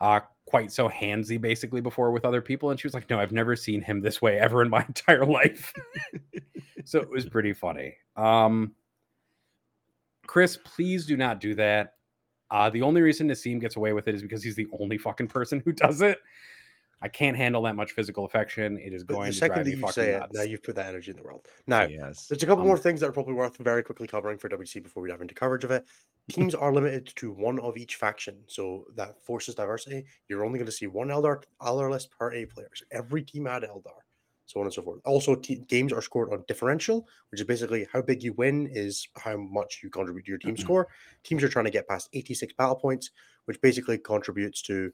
S2: Uh quite so handsy basically before with other people and she was like, "No, I've never seen him this way ever in my [laughs] entire life." so it was pretty funny. Um Chris, please do not do that. Uh the only reason Nassim gets away with it is because he's the only fucking person who does it. I can't handle that much physical affection. It is going
S1: the
S2: to
S1: second
S2: drive
S1: that
S2: me
S1: you
S2: fucking
S1: say it,
S2: nuts.
S1: now you've put that energy in the world. Now,
S3: yes.
S1: there's a couple
S2: Um,
S1: more things that are probably worth very quickly covering for WC before we dive into coverage of it. Teams are limited to one of each faction, so that forces diversity. You're only going to see one Eldar Eldar list per A players. Every team had Eldar, so on and so forth. Also, te- games are scored on differential, which is basically how big you win is how much you contribute to your team score. Teams are trying to get past 86 battle points, which basically contributes to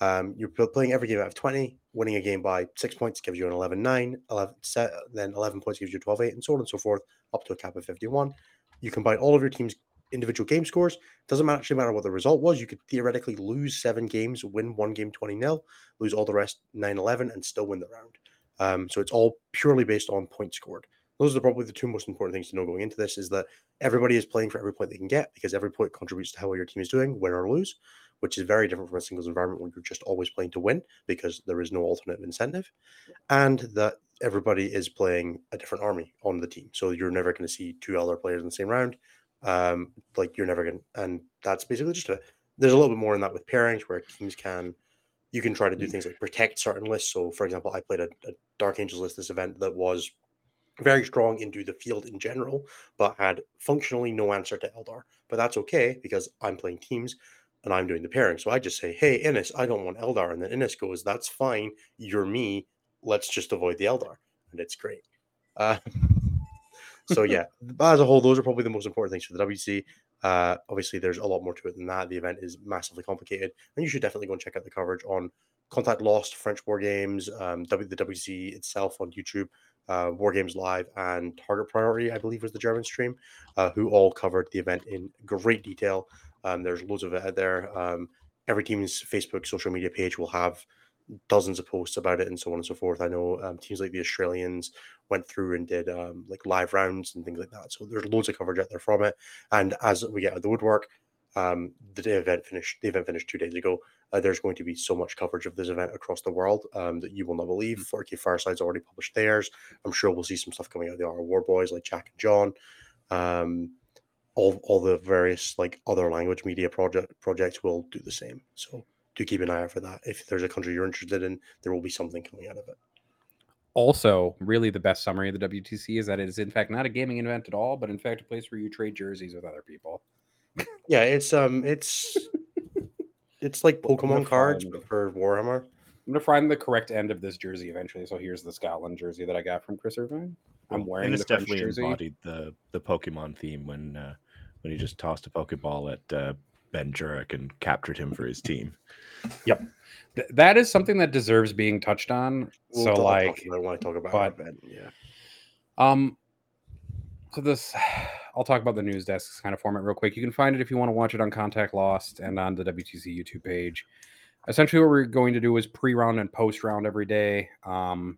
S1: um, you're playing every game out of 20, winning a game by six points gives you an 11 9, 11, se- then 11 points gives you 12 8, and so on and so forth, up to a cap of 51. You combine all of your team's individual game scores. Doesn't actually matter what the result was. You could theoretically lose seven games, win one game 20 0, lose all the rest 9 11, and still win the round. Um, so it's all purely based on points scored. Those are probably the two most important things to know going into this is that everybody is playing for every point they can get because every point contributes to how well your team is doing, win or lose which is very different from a singles environment where you're just always playing to win because there is no alternate incentive, and that everybody is playing a different army on the team. So you're never going to see two other players in the same round. Um, like you're never going, to and that's basically just a. There's a little bit more in that with pairings where teams can, you can try to do things like protect certain lists. So, for example, I played a, a Dark Angels list this event that was very strong into the field in general, but had functionally no answer to Eldar. But that's okay because I'm playing teams and I'm doing the pairing. So I just say, hey, Innes, I don't want Eldar. And then Innes goes, that's fine. You're me. Let's just avoid the Eldar. And it's great. Uh, [laughs] so, yeah, [laughs] but as a whole, those are probably the most important things for the WC. Uh, obviously, there's a lot more to it than that. The event is massively complicated. And you should definitely go and check out the coverage on Contact Lost, French War Games, um, w, the WC itself on YouTube. Uh, War Games Live and Target Priority, I believe, was the German stream, uh, who all covered the event in great detail. Um, there's loads of it out there. Um, every team's Facebook social media page will have dozens of posts about it and so on and so forth. I know um, teams like the Australians went through and did um, like live rounds and things like that. So there's loads of coverage out there from it. And as we get out of the woodwork, um, the day event finished. The event finished two days ago. Uh, there's going to be so much coverage of this event across the world um, that you will not believe. 4K Fireside's already published theirs. I'm sure we'll see some stuff coming out of the R War Boys like Jack and John. Um, all, all the various like other language media project projects will do the same. So do keep an eye out for that. If there's a country you're interested in, there will be something coming out of it.
S2: Also, really, the best summary of the WTC is that it is in fact not a gaming event at all, but in fact a place where you trade jerseys with other people.
S1: Yeah, it's um, it's [laughs] it's like Pokemon cards
S2: fun.
S1: but for Warhammer.
S2: I'm gonna find the correct end of this jersey eventually. So here's the Scotland jersey that I got from Chris Irvine. I'm wearing
S3: and it's
S2: French
S3: definitely
S2: jersey.
S3: embodied the the Pokemon theme when uh, when he just tossed a Pokeball at uh, Ben Jurek and captured him for his team.
S2: Th- that is something that deserves being touched on.
S1: We'll
S2: so like,
S1: I want to talk about
S2: but-
S1: our event. Yeah.
S2: um, so this, [sighs] I'll talk about the news desk kind of format real quick. You can find it if you want to watch it on Contact Lost and on the WTC YouTube page. Essentially, what we're going to do is pre-round and post-round every day. Um,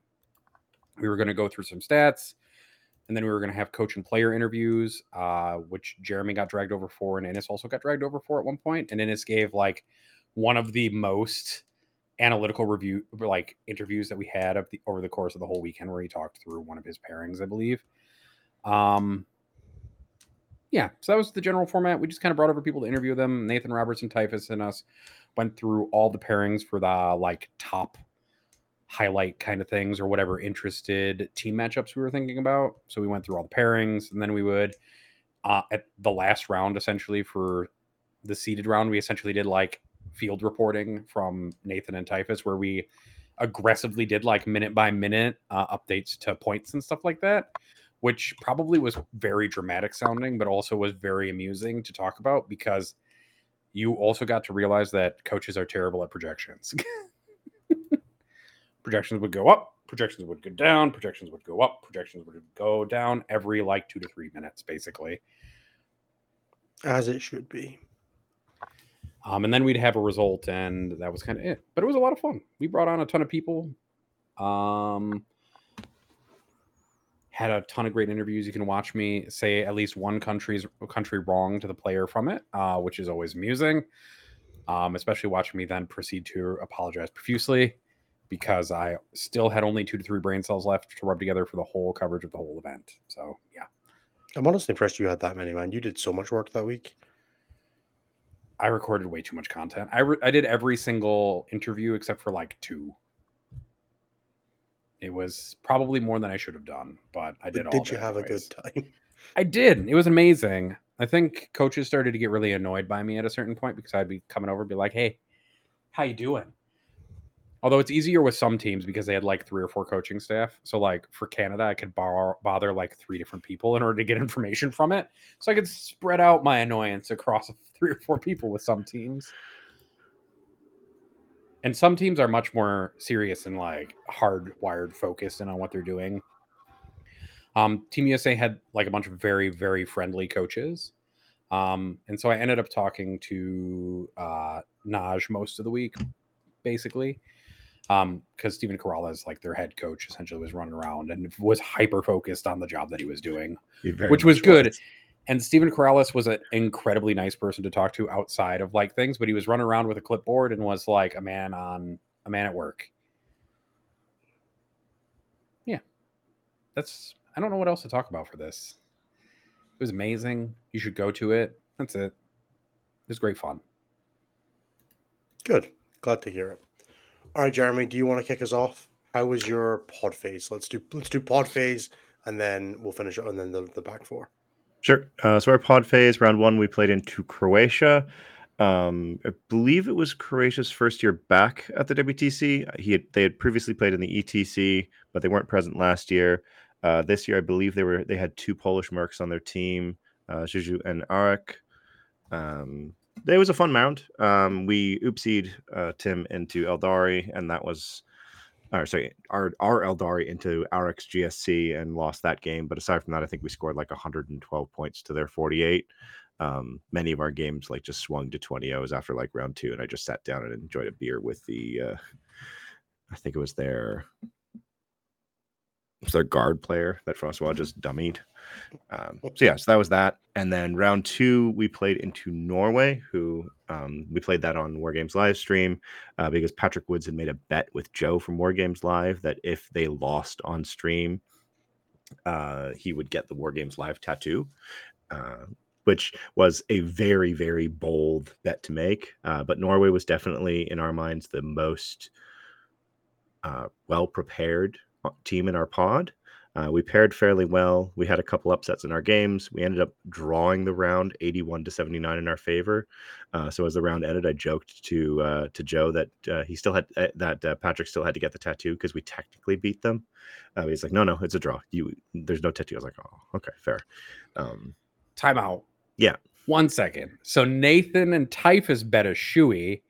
S2: we were going to go through some stats, and then we were going to have coach and player interviews, uh, which Jeremy got dragged over for, and Innes also got dragged over for at one point. And Innes gave like one of the most analytical review like interviews that we had of the over the course of the whole weekend where he talked through one of his pairings, I believe. Um yeah, so that was the general format. We just kind of brought over people to interview them. Nathan Robertson, Typhus, and us went through all the pairings for the like top highlight kind of things or whatever interested team matchups we were thinking about. So we went through all the pairings, and then we would uh, at the last round, essentially for the seeded round, we essentially did like field reporting from Nathan and Typhus, where we aggressively did like minute by minute uh, updates to points and stuff like that, which probably was very dramatic sounding, but also was very amusing to talk about because you also got to realize that coaches are terrible at projections. [laughs] projections would go up, projections would go down, projections would go up, projections would go down every like two to three minutes, basically.
S1: As it should be.
S2: Um, and then we'd have a result, and that was kind of it. But it was a lot of fun. We brought on a ton of people. Um, had a ton of great interviews. You can watch me say at least one country's country wrong to the player from it, uh, which is always amusing. Um, especially watching me then proceed to apologize profusely because I still had only two to three brain cells left to rub together for the whole coverage of the whole event. So yeah,
S1: I'm honestly impressed you had that many, man. You did so much work that week.
S2: I recorded way too much content. I re- I did every single interview except for like two. It was probably more than I should have done, but I did
S1: But did you have a good time?
S2: I did. It was amazing. I think coaches started to get really annoyed by me at a certain point because I'd be coming over and be like, "Hey, how you doing?" Although it's easier with some teams because they had like three or four coaching staff. So like for Canada, I could bar- bother like three different people in order to get [laughs] information from it. So I could spread out my annoyance across [laughs] three or four people with some teams. And some teams are much more serious and like hardwired focused in on what they're doing. Um, Team USA had like a bunch of very, very friendly coaches. Um, and so I ended up talking to uh, Naj most of the week, basically, um, because Stephen Corrales, like their head coach, essentially was running around and was hyper focused on the job that he was doing,
S3: He
S2: which was good. And Stephen Corrales was an incredibly nice person to talk to outside of like things, but he was running around with a clipboard and was like a man on a man at work. Yeah, that's I don't know what else to talk about for this. It was amazing. You should go to it. That's it. It was great fun.
S1: Good. Glad to hear it. All right, Jeremy, do you want to kick us off? How was your pod phase? Let's do let's do pod phase and then we'll finish it and then the, the back four.
S3: Sure. Uh, so our pod phase, round one, we played into Croatia. Um, I believe it was Croatia's first year back at the WTC. He had, they had previously played in the ETC, but they weren't present last year. Uh, this year, I believe they were they had two Polish mercs on their team, uh, Juju and Arek. Um, it was a fun round. Um, we oopsied uh, Tim into Aeldari, and that was, or sorry, our our Aeldari into Arek's GSC and lost that game. But aside from that, I think we scored like 112 points to their 48. Um, many of our games like just swung to 20 O's after like round two, and I just sat down and enjoyed a beer with the, uh, I think it was their, was their guard player that Francois just dummied. Um, so yeah, so that was that. And then round two, we played into Norway, who um, we played that on War Games live stream uh, because Patrick Woods had made a bet with Joe from War Games Live that if they lost on stream, uh, he would get the War Games Live tattoo, uh, which was a very, very bold bet to make. Uh, but Norway was definitely, in our minds, the most uh, well prepared team in our pod. Uh, we paired fairly well. We had a couple upsets in our games. We ended up drawing the round 81 to 79 in our favor. Uh, so as the round ended, I joked to uh, to Joe that uh, he still had uh, that uh, Patrick still had to get the tattoo because we technically beat them. he's like, no, no, it's a draw. You there's no tattoo. I was like, oh, okay, fair. Um,
S2: Timeout.
S3: Yeah.
S2: One second. So Nathan and Typhus bet a shoey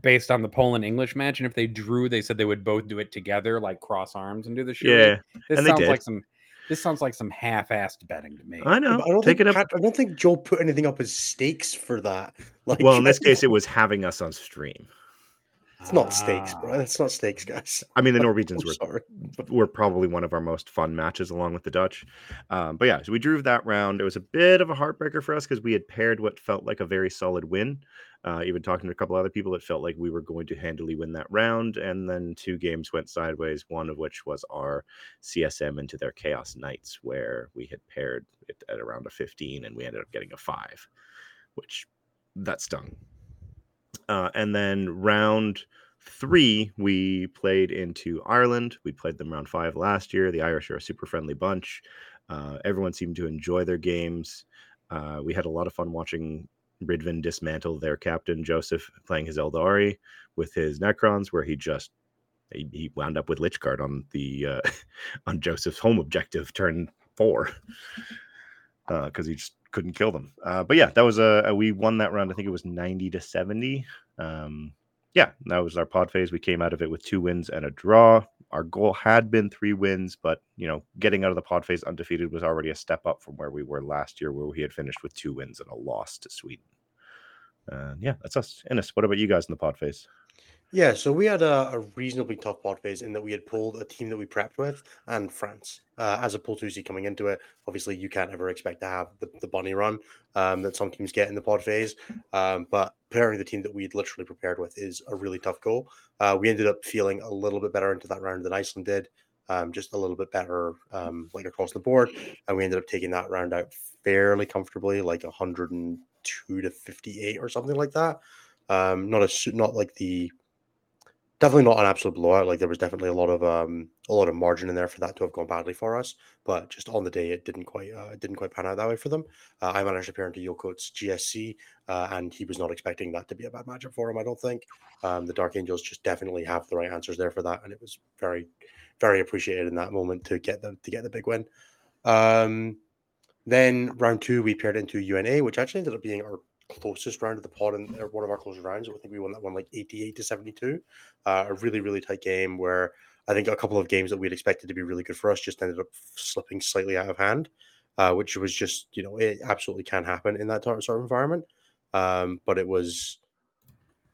S2: based on the Poland English match, and if they drew, they said they would both do it together, like cross arms and do the shoey.
S3: Yeah,
S2: this
S3: and they
S2: sounds
S3: did.
S2: like some. This sounds like some half-assed betting to me.
S3: I know.
S1: But I don't
S3: Take
S1: think
S3: it up.
S1: I don't think Joe put anything up as stakes for that. [laughs] Like,
S3: Well, in [laughs] this case, it was having us on stream.
S1: It's not stakes,
S2: Ah.
S1: bro. It's not stakes, guys.
S3: I mean, the [laughs] Norwegians were
S1: sorry.
S3: were probably one of our most fun matches along with the Dutch. Um, but yeah, so we drew that round. It was a bit of a heartbreaker for us because we had paired what felt like a very solid win. Uh, even talking to a couple other people, it felt like we were going to handily win that round. And then two games went sideways, one of which was our CSM into their Chaos Knights, where we had paired it at around a 15 and we ended up getting a five, which that stung. Uh, and then round three, we played into Ireland. We played them round five last year. The Irish are a super friendly bunch. Uh, everyone seemed to enjoy their games. Uh, we had a lot of fun watching Ridvin dismantle their captain, Joseph, playing his Aeldari with his Necrons, where he just he, wound up with Lychguard on the uh, [laughs] on Joseph's home objective turn four because he just couldn't kill them. Uh, but yeah, that was a, a we won that round. I think it was ninety to seventy. Um, yeah, that was our pod phase. We came out of it with two wins and a draw. Our goal had been three wins, but you know, getting out of the pod phase undefeated was already a step up from where we were last year, where we had finished with two wins and a loss to Sweden. Uh, yeah, that's us. Innes, what about you guys in the pod phase?
S1: Yeah, so we had a, a reasonably tough pod phase in that we had pulled a team that we prepped with and France. Uh, as a pull 2C coming into it, obviously you can't ever expect to have the, the bunny run um, that some teams get in the pod phase. Um, but pairing the team that we'd literally prepared with is a really tough goal. Uh, we ended up feeling a little bit better into that round than Iceland did, um, just a little bit better um, like across the board. And we ended up taking that round out fairly comfortably, like 102 to 58 or something like that. Um, not a not like the definitely not an absolute blowout. Like there was definitely a lot of um a lot of margin in there for that to have gone badly for us. But just on the day, it didn't quite uh, it didn't quite pan out that way for them. Uh, I managed to pair into Yoko's GSC, uh, and he was not expecting that to be a bad matchup for him. I don't think. Um, the Dark Angels just definitely have the right answers there for that, and it was very, very appreciated in that moment to get them to get the big win. Um, then round two, we paired into UNA, which actually ended up being our closest round of the pod and one of our closest rounds. I think we won that one like 88 to 72. Uh, a really, really tight game where I think a couple of games that we'd expected to be really good for us just ended up slipping slightly out of hand, uh, which was just, you know, it absolutely can happen in that sort of environment. Um, but it was,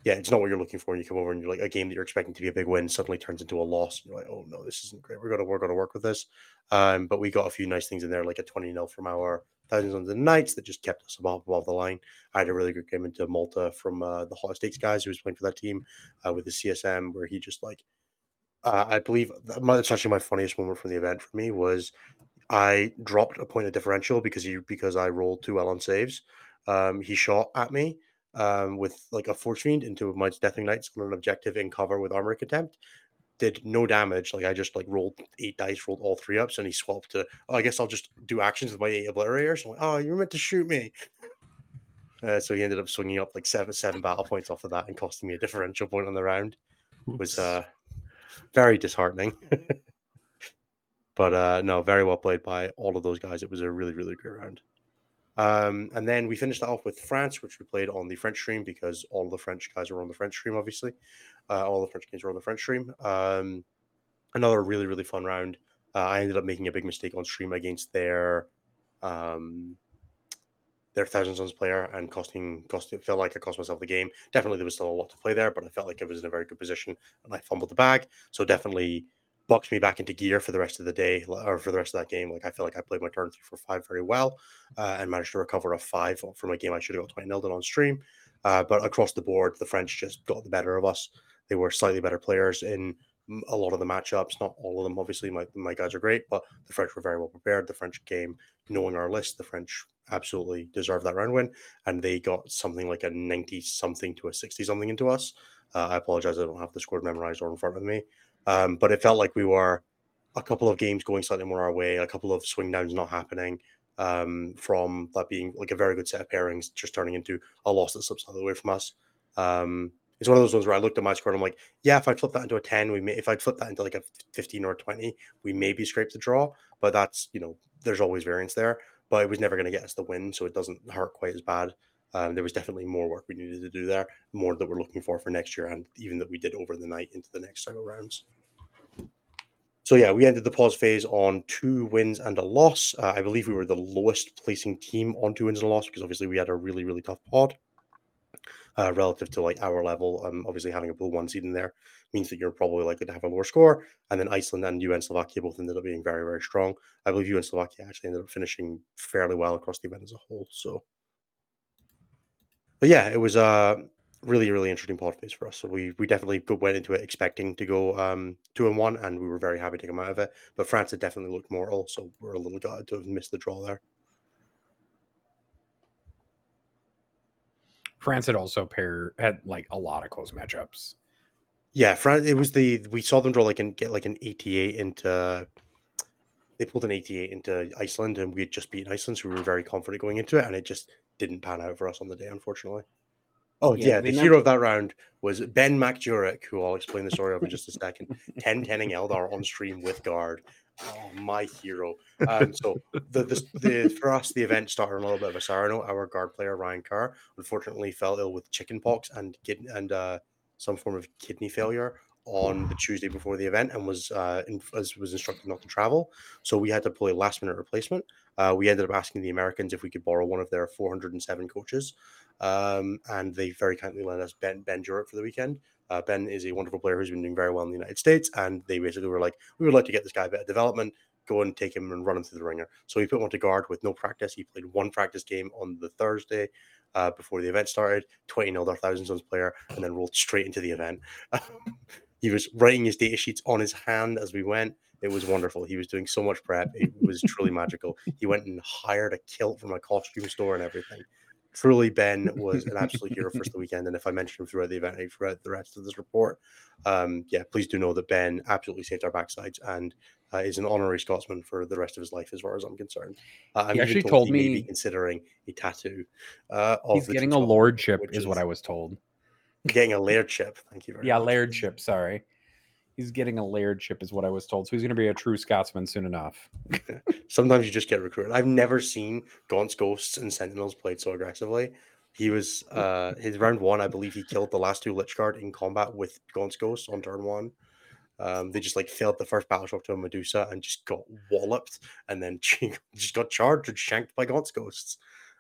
S1: yeah, it's not what you're looking for. And you come over and you're like a game that you're expecting to be a big win suddenly turns into a loss. And you're like, oh no, this isn't great. We're gonna we're gonna work with this. Um, but we got a few nice things in there, like a 20 0 from our thousands on the nights that just kept us above above the line. I had a really good game into Malta from uh, the Hot Stakes guys who was playing for that team uh, with the CSM, where he just like, uh, I believe that's actually my funniest moment from the event for me was I dropped a point of differential because he because I rolled too well on saves. Um, he shot at me um, with like a Forgefiend into my Deathwing Knights on an objective in cover with armor contempt. Did no damage. Like I just like rolled eight dice, rolled all three ups, and he swapped to. Oh, I guess I'll just do actions with my eight obliterators. I'm like, oh, you were meant to shoot me. Uh, so he ended up swinging up like seven seven battle points off of that and costing me a differential point on the round. It was uh, very disheartening. [laughs] but uh, no, very well played by all of those guys. It was a really really great round. Um, and then we finished that off with France, which we played on the French stream because all the French guys were on the French stream, obviously. Uh, all the French games were on the French stream. Um, another really, really fun round. Uh, I ended up making a big mistake on stream against their um, their Thousand Sons player and costing cost it felt like I cost myself the game. Definitely there was still a lot to play there, but I felt like I was in a very good position and I fumbled the bag. So definitely boxed me back into gear for the rest of the day or for the rest of that game. Like I feel like I played my turn three for five very well uh, and managed to recover a five from a game I should have got 20 0 on stream. Uh, but across the board, the French just got the better of us. They were slightly better players in a lot of the matchups. Not all of them, obviously. My, my guys are great, but the French were very well prepared. The French game, knowing our list, the French absolutely deserved that round win. And they got something like a 90 something to a 60 something into us. Uh, I apologize, I don't have the score memorized or in front of me. Um, but it felt like we were a couple of games going slightly more our way, a couple of swing downs not happening um, from that being like a very good set of pairings, just turning into a loss that slips the way from us. Um, it's one of those ones where I looked at my score and I'm like, yeah, if I flip that into a 10, we may, if I'd flip that into like a 15 or 20, we maybe scrape the draw. But that's, you know, there's always variance there. But it was never going to get us the win. So it doesn't hurt quite as bad. Um, there was definitely more work we needed to do there, more that we're looking for for next year, and even that we did over the night into the next several rounds. So yeah, we ended the pause phase on two wins and a loss. Uh, I believe we were the lowest placing team on two wins and a loss because obviously we had a really really tough pod uh, relative to like our level. Um, obviously having a blue one seed in there means that you're probably likely to have a lower score. And then Iceland and UN Slovakia both ended up being very very strong. I believe UN Slovakia actually ended up finishing fairly well across the event as a whole. So but yeah, it was a really, really interesting pod phase for us. So we we definitely went into it expecting to go um, two and one, and we were very happy to come out of it. But France had definitely looked mortal, so we're a little gutted to have missed the draw there.
S2: France had also pair had like a lot of close matchups.
S1: Yeah, France. It was the we saw them draw like and get like an 88 into. They pulled an 88 into Iceland, and we had just beaten Iceland, so we were very confident going into it, and it just didn't pan out for us on the day, unfortunately. Oh yeah, yeah the hero of that round was Ben MacDurek, who I'll explain the story of in just a second. [laughs] 10 10ing Eldar on stream with guard. Oh, my hero. Um, so the, the, the for us, the event started on a little bit of a sour note. Our guard player Ryan Carr unfortunately fell ill with chickenpox and kid and uh, some form of kidney failure on the Tuesday before the event and was uh, in, was instructed not to travel. So we had to pull a last minute replacement. Uh, we ended up asking the Americans if we could borrow one of their 407 coaches, um, and they very kindly lent us Ben Ben Jurek for the weekend. Uh, ben is a wonderful player who's been doing very well in the United States, and they basically were like, "We would like to get this guy a bit of development. Go and take him and run him through the ringer." So he put him on to guard with no practice. He played one practice game on the Thursday uh, before the event started. Twenty our thousand sons player, and then rolled straight into the event. [laughs] he was writing his data sheets on his hand as we went. It was wonderful. He was doing so much prep. It was truly magical. He went and hired a kilt from a costume store and everything. Truly, Ben was an [laughs] absolute hero for the weekend. And if I mention him throughout the event, and throughout the rest of this report, um, yeah, please do know that Ben absolutely saved our backsides and uh, is an honorary Scotsman for the rest of his life, as far as I'm concerned. Uh, I'm
S2: he actually told, told
S1: he me considering a tattoo. Uh,
S2: he's getting a lordship, is, is what I was told.
S1: Getting a lairdship. Thank you very
S2: yeah,
S1: much.
S2: Yeah, lairdship. Sorry he's getting a lairdship, is what I was told. So he's going to be a true Scotsman soon enough. [laughs]
S1: Sometimes you just get recruited. I've never seen Gaunt's Ghosts and Sentinels played so aggressively. He was uh his round one, I believe he killed the last two Lychguard in combat with Gaunt's Ghosts on turn one. Um, they just like failed the first battle shock to a Medusa and just got walloped and then [laughs] just got charged and shanked by Gaunt's Ghosts.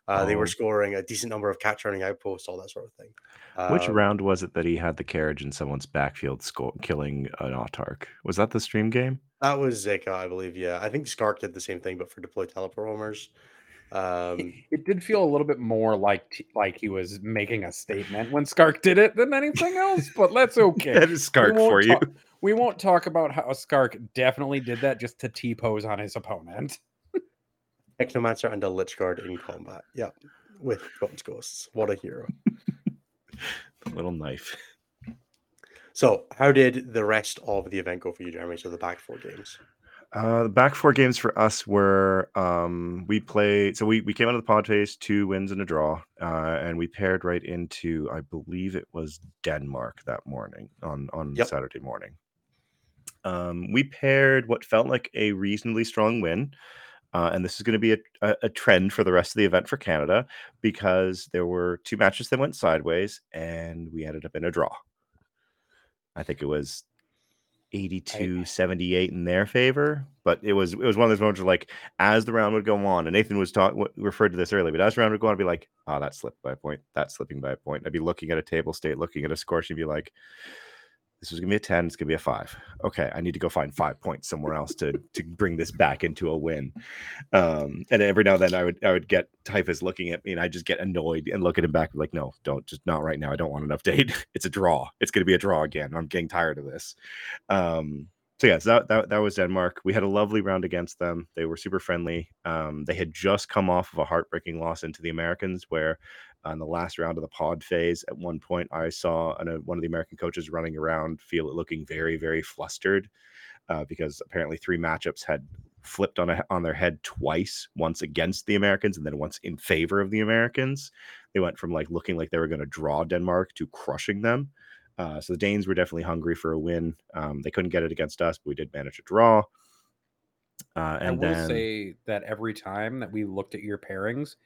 S1: Uh, oh. They were oh. scoring a decent number of cat turning outposts, all that sort of thing.
S3: Which um, round was it that he had the carriage in someone's backfield, sco- killing an Autarch? Was that the stream game?
S1: That was Zeka, I believe. Yeah, I think Skark did the same thing, but for deployed teleport homers. Um,
S2: it did feel a little bit more like like he was making a statement when Skark did it than anything else, but that's [laughs] okay.
S3: that is Skark for you.
S2: we won't talk about how Skark definitely did that just to T pose on his opponent.
S1: Technomancer and a Lychguard in combat. Yeah, with Gaunt's Ghosts. What a hero. [laughs]
S3: little knife.
S1: So, how did the rest of the event go for you, Jeremy? So, the back four games.
S3: Uh, the back four games for us were um, we played. So we we came out of the pod phase two wins and a draw, uh, and we paired right into I believe it was Denmark that morning on on yep. Saturday morning. Um, we paired what felt like a reasonably strong win. Uh, and this is going to be a, a, trend for the rest of the event for Canada because there were two matches that went sideways and we ended up in a draw. I think it was 82 78 in their favor but it was it was one of those moments where like as the round would go on and nathan was talking referred to this earlier but as the round would go on i'd be like oh that slipped by a point that's slipping by a point i'd be looking at a table state looking at a score sheet and be like this was gonna be a 10 it's gonna be a 5 okay i need to go find five points somewhere else to to bring this back into a win um and every now and then i would i would get typhus looking at me and i just get annoyed and look at him back like no don't just not right now i don't want an update [laughs] it's a draw it's gonna be a draw again i'm getting tired of this um so yeah, so that, that, that was Denmark. We had a lovely round against them. They were super friendly. Um, they had just come off of a heartbreaking loss into the Americans, where on the last round of the pod phase. At one point, I saw an, a, one of the American coaches running around, feel it looking very, very flustered. uh, because apparently three matchups had flipped on a, on their head twice, once against the Americans and then once in favor of the Americans. They went from like looking like they were going to draw Denmark to crushing them. Uh, so the Danes were definitely hungry for a win. Um, they couldn't get it against us, but we did manage to draw. Uh, and
S2: I will
S3: then
S2: say that every time that we looked at your pairings,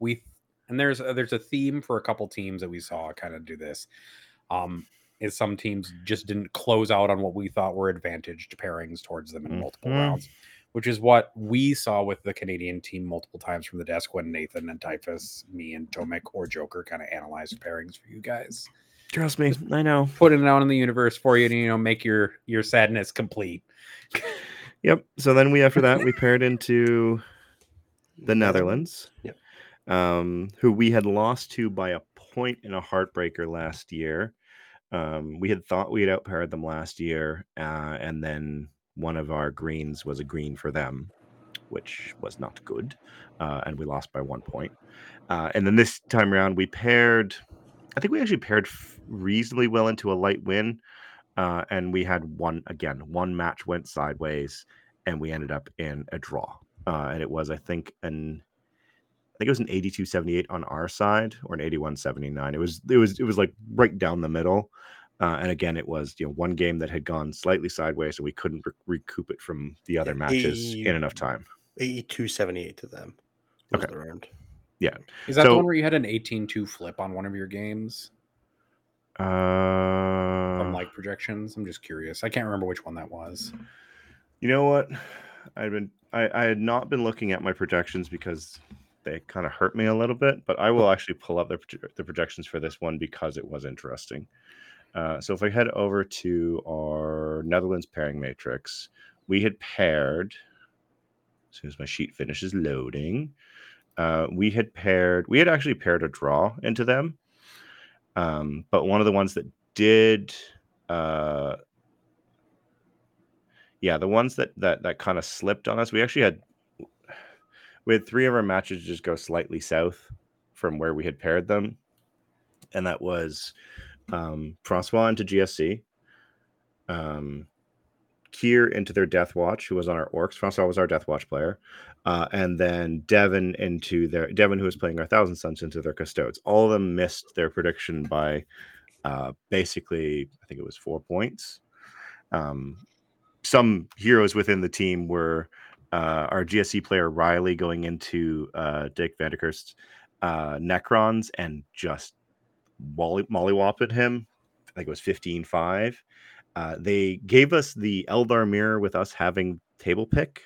S2: we and there's a, there's a theme for a couple teams that we saw kind of do this. Um, is some teams just didn't close out on what we thought were advantaged pairings towards them in multiple
S3: Mhm.
S2: rounds, which is what we saw with the Canadian team multiple times from the desk when Nathan and Typhus, me and Tomek or Joker kind of analyzed pairings for you guys,
S3: trust me, I know.
S2: putting it out in the universe for you to you know make your your sadness complete.
S3: Yep. So then we after that we paired into the Netherlands.
S1: Yep.
S3: Um, who we had lost to by a point in a heartbreaker last year. Um, we had thought we had outpaired them last year, uh, and then one of our greens was a green for them, which was not good, uh, and we lost by one point. Uh, and then this time around, we paired. I think we actually paired reasonably well into a light win, uh, and we had one again. One match went sideways, and we ended up in a draw. Uh, and it was, I think, an think it was an 82-78 on our side or an 81-79. It was it was it was like right down the middle. Uh, and again, it was you know one game that had gone slightly sideways, and we couldn't re- recoup it from the other
S1: Yeah,
S3: matches
S1: he-
S3: in enough time.
S1: 8278 to them. was
S3: Okay.
S1: the round.
S2: Is that
S3: So-
S2: the one where you had an 18-2 flip on one of your games
S3: Uh,
S2: from like projections? I'm just curious. I can't remember which one that was.
S3: You know what? I've been I, I had not been looking at my projections because they kind of hurt me a little bit, but I will actually pull up the, the projections for this one because it was interesting. Uh, so if I head over to our Netherlands pairing matrix, we had paired. As soon as my sheet finishes loading, uh, we had paired. We had actually paired a draw into them, um, but one of the ones that did uh, yeah the ones that that that kind of slipped on us we actually had we had three of our matches just go slightly south from where we had paired them and that was um francois into gsc um Kier into their Death Watch, who was on our Orcs. Francois was our Death Watch player, uh, and then Devon into their Devon, who was playing our Thousand Sons, into their Custodes. All of them missed their prediction by uh, basically, I think it was four points. Um, some heroes within the team were uh, our GSC player Riley going into uh, Dick Vanderkurst uh, Necrons and just molly mollywhopped him. I think it was 15 5. Uh, they gave us the Eldar mirror with us having table pick,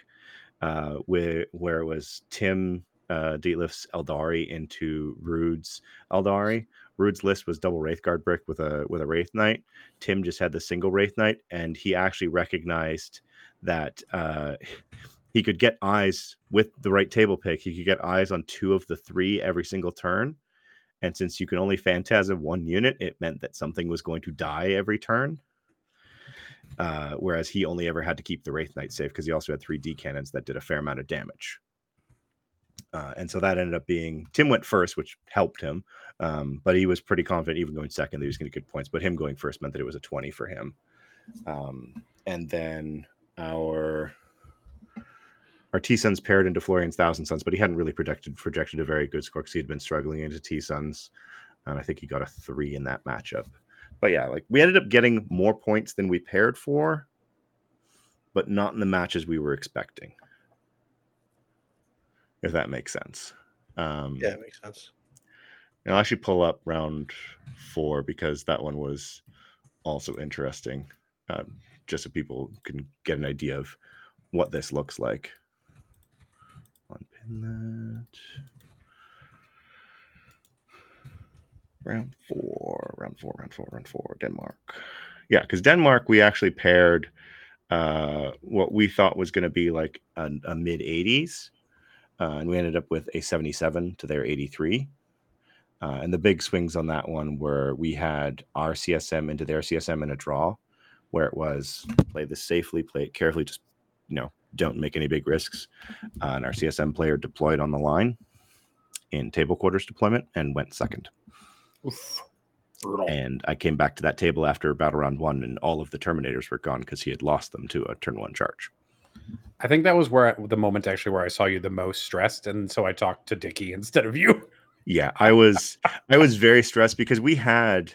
S3: uh, where, where it was Tim uh, Dietlif's Aeldari into Rude's Aeldari. Rude's list was double Wraithguard brick with a with a Wraith Knight. Tim just had the single Wraith Knight, and he actually recognized that uh, he could get eyes with the right table pick. He could get eyes on two of the three every single turn. And since you can only phantasm one unit, it meant that something was going to die every turn. Uh, whereas he only ever had to keep the Wraith Knight safe because he also had three D cannons that did a fair amount of damage. Uh, and so that ended up being Tim went first, which helped him. Um, but he was pretty confident, even going second, that he was going to get points. But him going first meant that it was a 20 for him. Um, and then our our T Sons paired into Florian's Thousand Sons, but he hadn't really projected projected a very good score because he had been struggling into T Sons. And I think he got a three in that matchup. But yeah, like we ended up getting more points than we paired for, but not in the matches we were expecting. If that makes sense. Um,
S1: Yeah, it makes sense.
S3: and I'll actually pull up round four because that one was also interesting, um, just so people can get an idea of what this looks like. Unpin that. Round four, round four, round four, round four, Denmark. Yeah, because Denmark, we actually paired uh, what we thought was going to be like a, a mid 80s, uh, and we ended up with a 77 to their 83. Uh, and the big swings on that one were we had our CSM into their CSM in a draw, where it was play this safely, play it carefully, just you know, don't make any big risks. Uh, and our CSM player deployed on the line in table quarters deployment and went second.
S2: Oof. Brutal.
S3: And I came back to that table after battle round one, and all of the Terminators were gone because he had lost them to a turn one charge.
S2: I think that was where I, the moment actually where I saw you the most stressed, and so I talked to Dickie instead of you.
S3: Yeah, I was I was very stressed because we had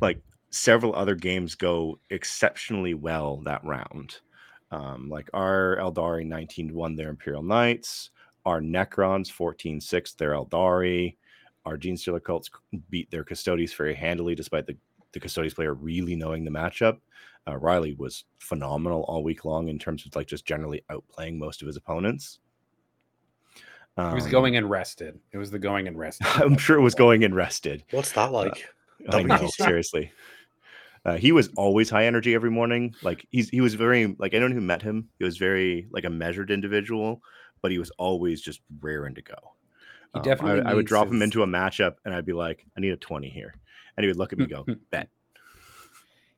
S3: like several other games go exceptionally well that round. Um, like our Aeldari 19 won their Imperial Knights, our Necrons 14 6 their Aeldari, our Genestealer cults beat their Custodes very handily, despite the, the Custodes player really knowing the matchup. Uh, Riley was phenomenal all week long in terms of like just generally outplaying most of his opponents.
S2: It was
S3: Um,
S2: going and rested. It was the going and rested. [laughs]
S3: I'm sure it was going and rested.
S1: What's that like?
S3: I know, seriously. Uh, he was always high energy every morning. Like he's he was very like anyone who met him, he was very like a measured individual, but he was always just raring to go.
S2: He
S3: Um,
S2: definitely
S3: I, I would drop him into a matchup, and I'd be like, "I need a twenty here," and he would look at me, go, [laughs] "Bet."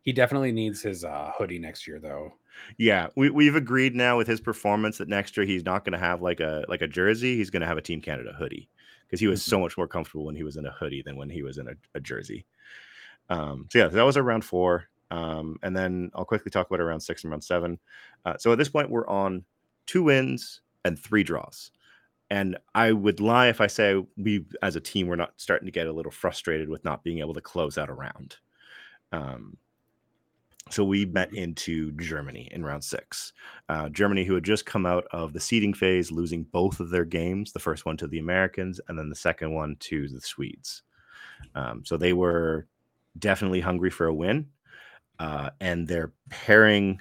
S2: He definitely needs his uh, hoodie next year, though.
S3: Yeah, we we've agreed now with his performance that next year he's not going to have like a like a jersey. He's going to have a Team Canada hoodie because he was
S2: Mm-hmm.
S3: so much more comfortable when he was in a hoodie than when he was in a, a jersey. Um, so yeah, that was our round four, um, and then I'll quickly talk about our round six and round seven. Uh, so at this point, we're on two wins and three draws. And I would lie if I say we, as a team, we're not starting to get a little frustrated with not being able to close out a round. Um, so we met into Germany in round six. Uh, Germany, who had just come out of the seeding phase, losing both of their games the first one to the Americans, and then the second one to the Swedes. Um, so they were definitely hungry for a win. Uh, and their pairing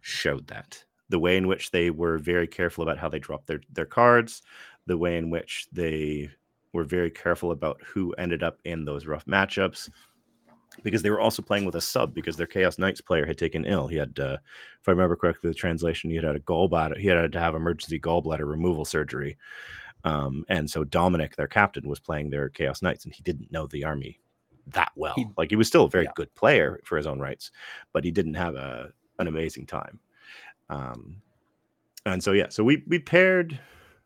S3: showed that. The way in which they were very careful about how they dropped their, their cards, the way in which they were very careful about who ended up in those rough matchups because they were also playing with a sub because their Chaos Knights player had taken ill. He had, uh, if I remember correctly, the translation, he had had a gallbladder. He had to have emergency gallbladder removal surgery. Um, and so Dominic, their captain, was playing their Chaos Knights, and he didn't know the army that well.
S2: He-
S3: like he was still a very
S2: yeah.
S3: good player for his own rights, but he didn't have a an amazing time. Um, and so yeah, so we we paired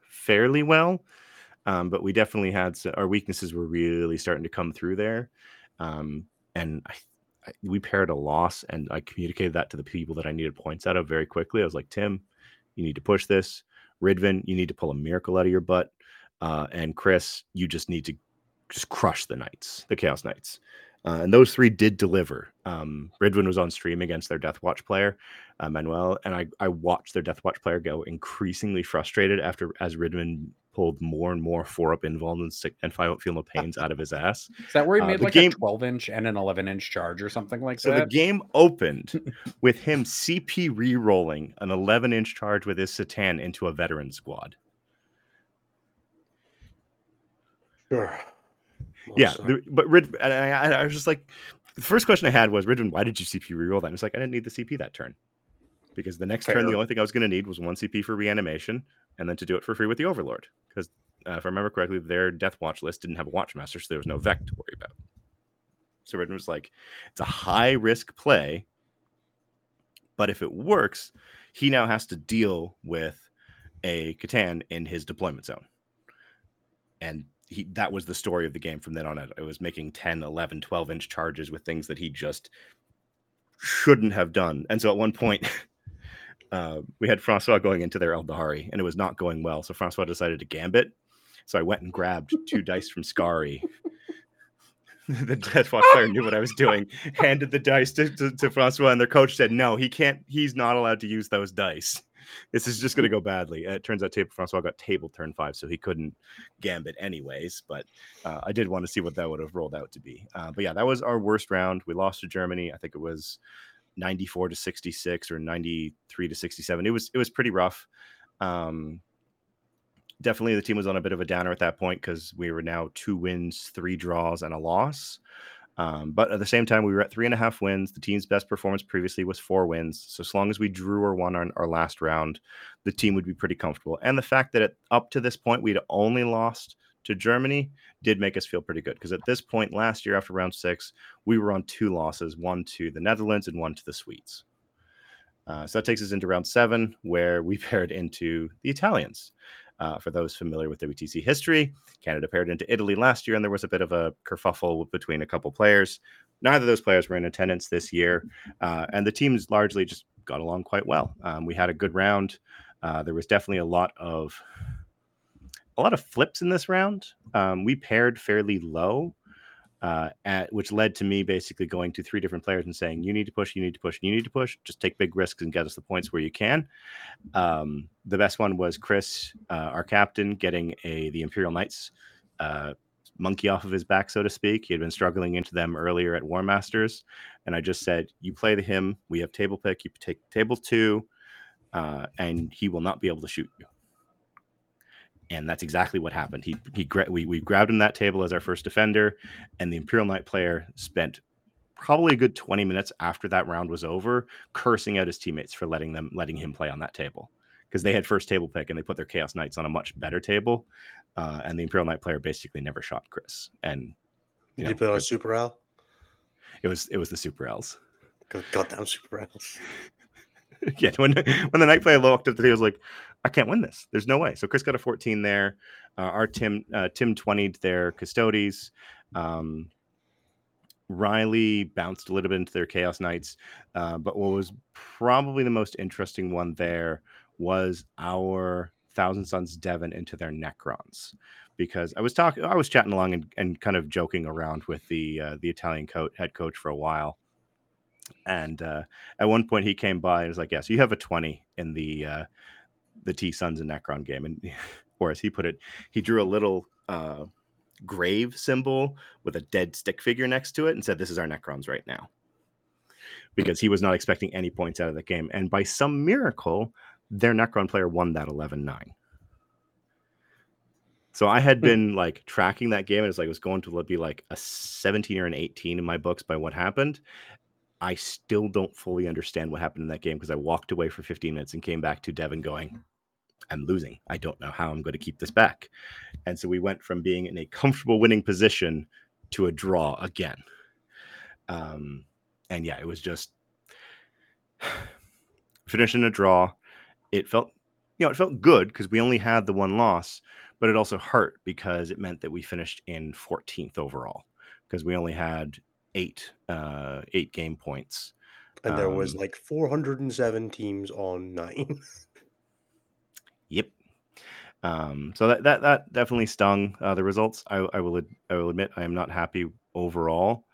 S3: fairly well, um, but we definitely had s our weaknesses were really starting to come through there. Um, and I, I, we paired a loss, and I communicated that to the people that I needed points out of very quickly. I was like, Tim, you need to push this. Ridvin, you need to pull a miracle out of your butt. Uh, and Chris, you just need to just crush the Knights, the Chaos Knights. Uh, and those three did deliver. Um, Ridwin was on stream against their Death Watch player, uh, Manuel, and I, I watched their Death Watch player go increasingly frustrated after as Ridwin pulled more and more four up invuln and, sick, and five up feel no pains out of his ass.
S2: Is that where he
S3: Uh,
S2: made
S3: the
S2: like
S3: game-
S2: a 12 inch and an 11 inch charge or something like that?
S3: So the game opened [laughs] with him CP re-rolling an 11 inch charge with his C'tan into a veteran squad.
S1: Sure.
S3: Yeah, the, but Rid, and I, I- was just like, the first question I had was, Ridvin, why did you CP reroll that? And it's like, I didn't need the CP that turn because the next turn, the only thing I was going to need was one CP for reanimation and then to do it for free with the Overlord. Because uh, if I remember correctly, their Death Watch list didn't have a Watchmaster, so there was no Vec to worry about. So Ridvin was like, it's a high risk play, but if it works, he now has to deal with a C'tan in his deployment zone. And he that was the story of the game from then on out. It was making 10, 11, 12 inch charges with things that he just shouldn't have done. And so at one point, [laughs] uh, we had Francois going into their Aeldari and it was not going well. So Francois decided to gambit. So I went and grabbed two dice from Scary. [laughs] the Death Watch player knew what I was doing, handed the dice to, to, to Francois, and their coach said, No, he can't, he's not allowed to use those dice. This is just going to go badly. It turns out table, Francois got table turn five, so he couldn't gambit anyways. But uh, I did want to see what that would have rolled out to be. Uh, but yeah, that was our worst round. We lost to Germany. I think it was 94 to 66 or 93 to 67. It was it was pretty rough. Um, definitely the team was on a bit of a downer at that point because we were now two wins, three draws, and a loss. Um, but at the same time, we were at three and a half wins. The team's best performance previously was four wins. So as long as we drew or won our, our last round, the team would be pretty comfortable. And the fact that it, up to this point we'd only lost to Germany did make us feel pretty good because at this point last year after round six, we were on two losses, one to the Netherlands and one to the Swedes. Uh, so that takes us into round seven, where we [laughs] paired into the Italians. Uh, for those familiar with WTC history, Canada paired into Italy last year, and there was a bit of a kerfuffle between a couple players. Neither of those players were in attendance this year, uh, and the teams largely just got along quite well. Um, we had a good round. Uh, there was definitely a lot of a lot of flips in this round. Um, we paired fairly low, uh, at, which led to me basically going to three different players and saying, "You need to push, you need to push, you need to push. Just take big risks and get us the points where you can." Um, the best one was Chris, uh, our captain, getting a the Imperial Knights uh, monkey off of his back, so to speak. He had been struggling into them earlier at War Masters, and I just said, "You play the him. We have table pick. You take table two, uh, and he will not be able to shoot you." And that's exactly what happened. He he we we grabbed him that table as our first defender, and the Imperial Knight player spent probably a good 20 minutes after that round was over cursing out his teammates for letting them letting him play on that table because they had first table pick and they put their chaos knights on a much better table uh, and the imperial knight player basically never shot chris and
S1: you did know, you put on a super l?
S3: It was it was the super l's.
S1: Goddamn super l's. [laughs]
S3: Yeah when when the knight player looked at the table was like I can't win this. There's no way. So Chris got a 14 there. Uh, our Tim uh, Tim 20 their Custodes. Um, Riley bounced a little bit into their Chaos Knights, uh, but what was probably the most interesting one there was our Thousand Sons Devon into their Necrons, because I was talking, I was chatting along and, and kind of joking around with the uh, the Italian coach, head coach for a while, and uh, at one point he came by and was like, "Yes, yeah, so you have a 20 in the uh, the T Sons and Necron game. And [laughs] or as he put it, he drew a little uh, grave symbol with a dead stick figure next to it and said, This is our Necrons right now. Because he was not expecting any points out of the game. And by some miracle, their Necron player won that 11 9. So I had hmm. been like tracking that game and it's like it was going to be like a 17 or an 18 in my books by what happened. I still don't fully understand what happened in that game because I walked away for 15 minutes and came back to Devon going, I'm losing. I don't know how I'm going to keep this back. And so we went from being in a comfortable winning position to a draw again. Um, and yeah, it was just [sighs] finishing a draw. It felt, you know, it felt good because we only had the one loss, but it also hurt because it meant that we finished in 14th overall because we only had eight uh eight game points.
S1: And there um, was like 407 teams on nine. [laughs]
S3: Yep. Um, so that, that that definitely stung uh, the results. I, I will I will admit I am not happy overall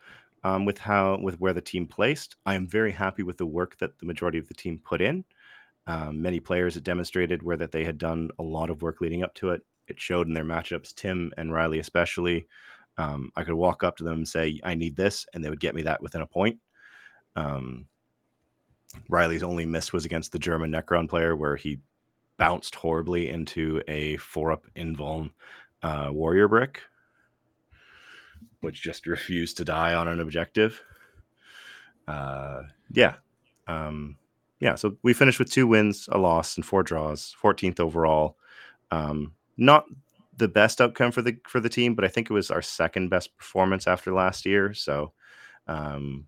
S3: um, with how with where the team placed. I am very happy with the work that the majority of the team put in. Um, many players had demonstrated where that they had done a lot of work leading up to it. It showed in their matchups. Tim and Riley especially. Um, I could walk up to them and say, "I need this," and they would get me that within a point. Um, Riley's only miss was against the German Necron player, where he bounced horribly into a four up invuln uh, warrior brick, which just refused to die on an objective. Uh, yeah. Um, yeah. So we finished with two wins, a loss, and four draws, 14th overall. Um, not the best outcome for the for the team, but I think it was our second best performance after last year. So, um,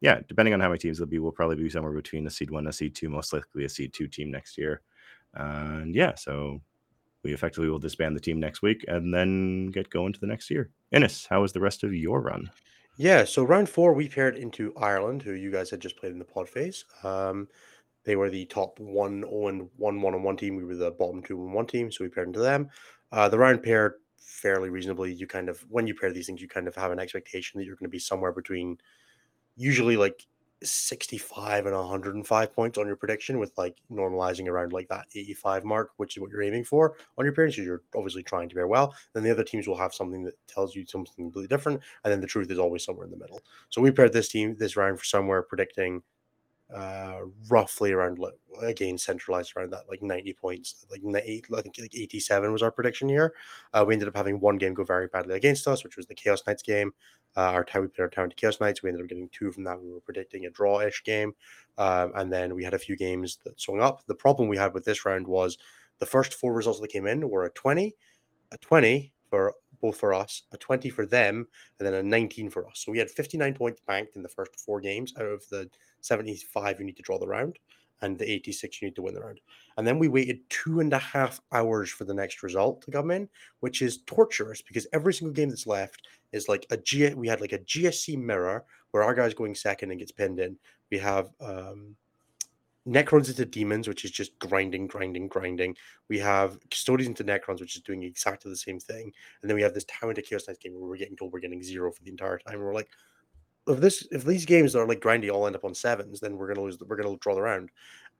S3: yeah, depending on how many teams there'll be, we'll probably be somewhere between a seed one, a seed two, most likely a seed two team next year. And yeah, so we effectively will disband the team next week and then get going to the next year. Innes, how was the rest of your run?
S1: Yeah, so round four, we paired into Ireland, who you guys had just played in the pod phase. Um, they were the top one, 0 and 1 1 on one team. We were the bottom two and one team, so we paired into them. Uh, the round pair fairly reasonably. You kind of, when you pair these things, you kind of have an expectation that you're going to be somewhere between usually like 65 and 105 points on your prediction with like normalizing around like that 85 mark which is what you're aiming for on your appearance you're obviously trying to pair well then the other teams will have something that tells you something completely different and then the truth is always somewhere in the middle so we paired this team this round for somewhere predicting uh roughly around again centralized around that like 90 points like i think like 87 was our prediction here uh, we ended up having one game go very badly against us which was the chaos knights game uh, our time we played our town to Chaos Knights. We ended up getting two from that. We were predicting a draw-ish game, um, and then we had a few games that swung up. The problem we had with this round was the first four results that came in were a twenty, a twenty for both for us, a twenty for them, and then a nineteen for us. So we had fifty-nine points banked in the first four games out of the seventy-five you need to draw the round. and the 86 you need to win the round. And then we waited two and a half hours for the next result to come in, which is torturous because every single game that's left is like a G. We had like a GSC mirror where our guy's going second and gets pinned in. We have um, Necrons into Demons, which is just grinding, grinding, grinding. We have Custodians into Necrons, which is doing exactly the same thing. And then we have this Tower into Chaos Knights game where we're getting told we're getting zero for the entire time. And we're like, if this if these games that are like grindy all end up on sevens, then we're gonna lose. We're gonna draw the round,